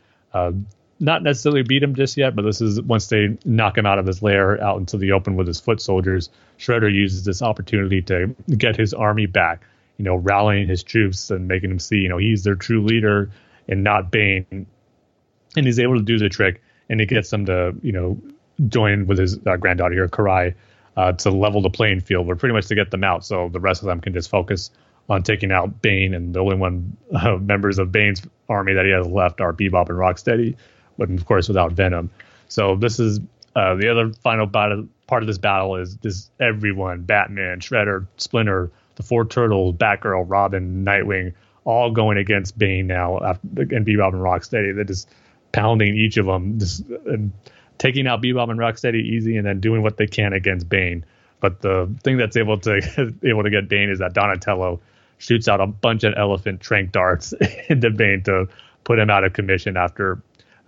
Not necessarily beat him just yet, but this is once they knock him out of his lair out into the open with his foot soldiers. Shredder uses this opportunity to get his army back, you know, rallying his troops and making them see, you know, he's their true leader and not Bane. And he's able to do the trick, and he gets them to, you know, join with his uh, granddaughter here, Karai, uh, to level the playing field, but pretty much to get them out so the rest of them can just focus on taking out Bane. And the only one <laughs> uh, members of Bane's army that he has left are Bebop and Rocksteady but of course without Venom. So this is uh, the other final battle, part of this battle is this everyone, Batman, Shredder, Splinter, the four turtles, Batgirl, Robin, Nightwing, all going against Bane now after, and Bebop and Rocksteady. They're just pounding each of them, just taking out Bebop and Rocksteady easy, and then doing what they can against Bane. But the thing that's able to <laughs> able to get Bane is that Donatello shoots out a bunch of elephant trank darts <laughs> into Bane to put him out of commission after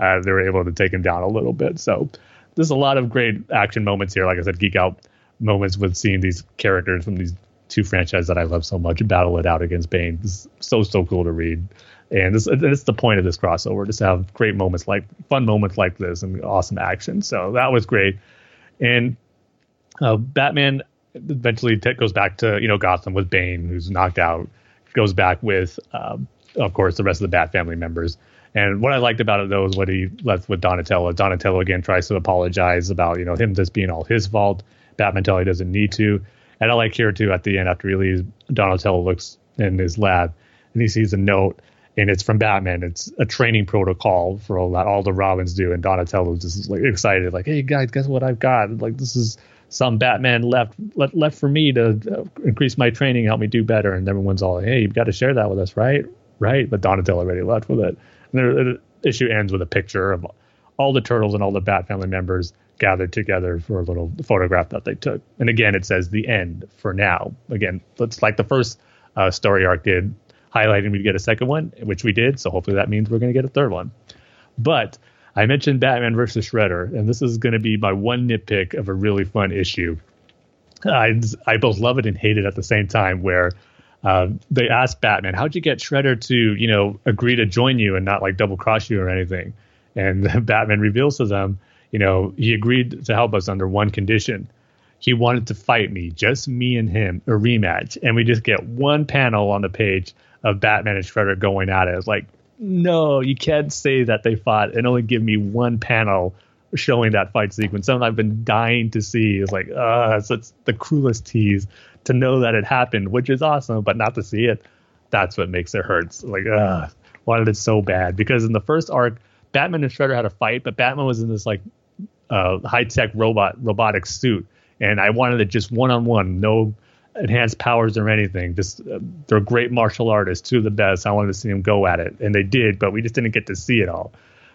uh, they were able to take him down a little bit. So there's a lot of great action moments here. Like I said, geek out moments with seeing these characters from these two franchises that I love so much battle it out against Bane. It's so so cool to read. And it's the point of this crossover, just to have great moments like fun moments like this and awesome action. So that was great. And uh, Batman eventually t- goes back to you know Gotham with Bane, who's knocked out. Goes back with, um, of course, the rest of the Bat family members. And what I liked about it though is what he left with Donatello. Donatello again tries to apologize about you know him just being all his fault. Batman tells he doesn't need to. And I like here too at the end after he leaves, Donatello looks in his lab and he sees a note and it's from Batman. It's a training protocol for all that all the Robins do. And Donatello's just like excited, like, "Hey guys, guess what I've got? Like this is some Batman left left, left for me to uh, increase my training, help me do better." And everyone's all, "Hey, you've got to share that with us, right? Right?" But Donatello already left with it. And the issue ends with a picture of all the turtles and all the Bat family members gathered together for a little photograph that they took. And again, it says the end for now. Again, it's like the first uh, story arc did, highlighting we'd get a second one, which we did. So hopefully that means we're going to get a third one. But I mentioned Batman versus Shredder, and this is going to be my one nitpick of a really fun issue. I, I both love it and hate it at the same time, where uh, they asked Batman, "How'd you get Shredder to, you know, agree to join you and not like double cross you or anything?" And <laughs> Batman reveals to them, you know, he agreed to help us under one condition. He wanted to fight me, just me and him, a rematch. And we just get one panel on the page of Batman and Shredder going at it. It's like, no, you can't say that they fought and only give me one panel showing that fight sequence. Something I've been dying to see. is like, uh, it's, it's the cruelest tease to know that it happened, which is awesome, but not to see it, that's what makes it hurt. Like, uh, wanted it so bad because in the first arc, Batman and Shredder had a fight, but Batman was in this like uh, high tech robot robotic suit, and I wanted it just one on one, no enhanced powers or anything. Just uh, they're great martial artists, two of the best. I wanted to see them go at it, and they did, but we just didn't get to see it all.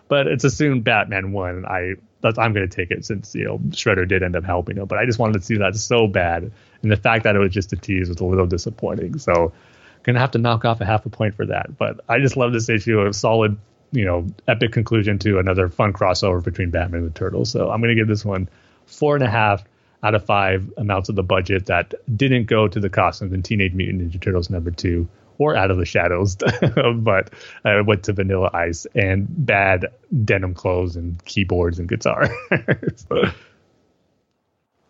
But it's assumed Batman won. I I'm going to take it since you know Shredder did end up helping him. But I just wanted to see that so bad, and the fact that it was just a tease was a little disappointing. So gonna have to knock off a half a point for that. But I just love this issue, a solid, you know, epic conclusion to another fun crossover between Batman and the Turtles. So I'm gonna give this one four and a half out of five amounts of the budget that didn't go to the costumes in Teenage Mutant Ninja Turtles number two or Out of the Shadows, <laughs> but I went to Vanilla Ice and bad denim clothes and keyboards and guitar. <laughs>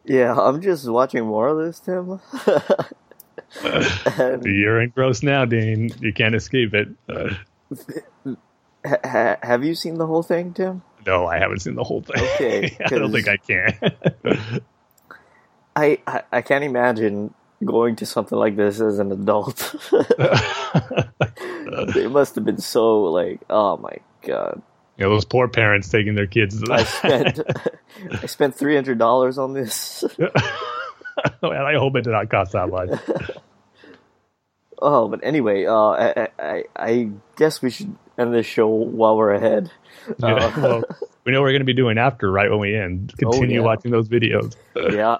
yeah, I'm just watching more of this, Tim. <laughs> and, You're engrossed now, Dane. You can't escape it. ha- have you seen the whole thing, Tim? No, I haven't seen the whole thing. Okay, I don't think I can. I, I I can't imagine going to something like this as an adult. <laughs> they must have been so like, oh my god. Yeah, those poor parents taking their kids. <laughs> I spent I spent three hundred dollars on this. <laughs> and I hope it did not cost that much. oh, but anyway, uh, I, I, I guess we should end this show while we're ahead. Yeah, uh, well, we know we're going to be doing after, right when we end. Continue oh, yeah. watching those videos. yeah.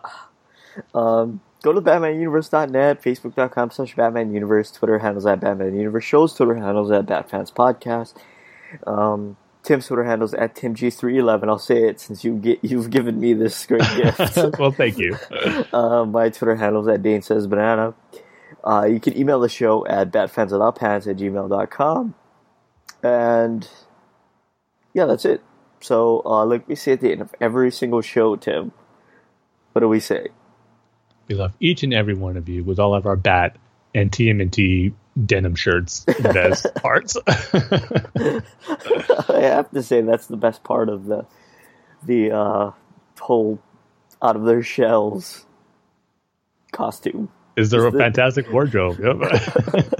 Um, go to batmanuniverse.net, facebook.com slash batmanuniverse, Twitter handles at batmanuniverse, shows Twitter handles at batfanspodcast. Um, Tim's Twitter handles at timg311. I'll say it since you get you've given me this great <laughs> gift. well, thank you. <laughs> Uh, my Twitter handles at Dane Says Banana. Uh, you can email the show at batfanswithoutpants at gmail.com. And yeah, that's it. So, uh, like we say at the end of every single show, Tim, what do we say? We love each and every one of you with all of our bat and TMNT denim shirts as <laughs> parts. <laughs> I have to say that's the best part of the the uh, whole out of their shells costume. Is there a fantastic wardrobe? <laughs>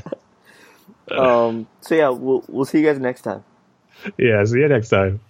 Yep. um, so yeah, we'll we'll see you guys next time. Yeah, see you next time.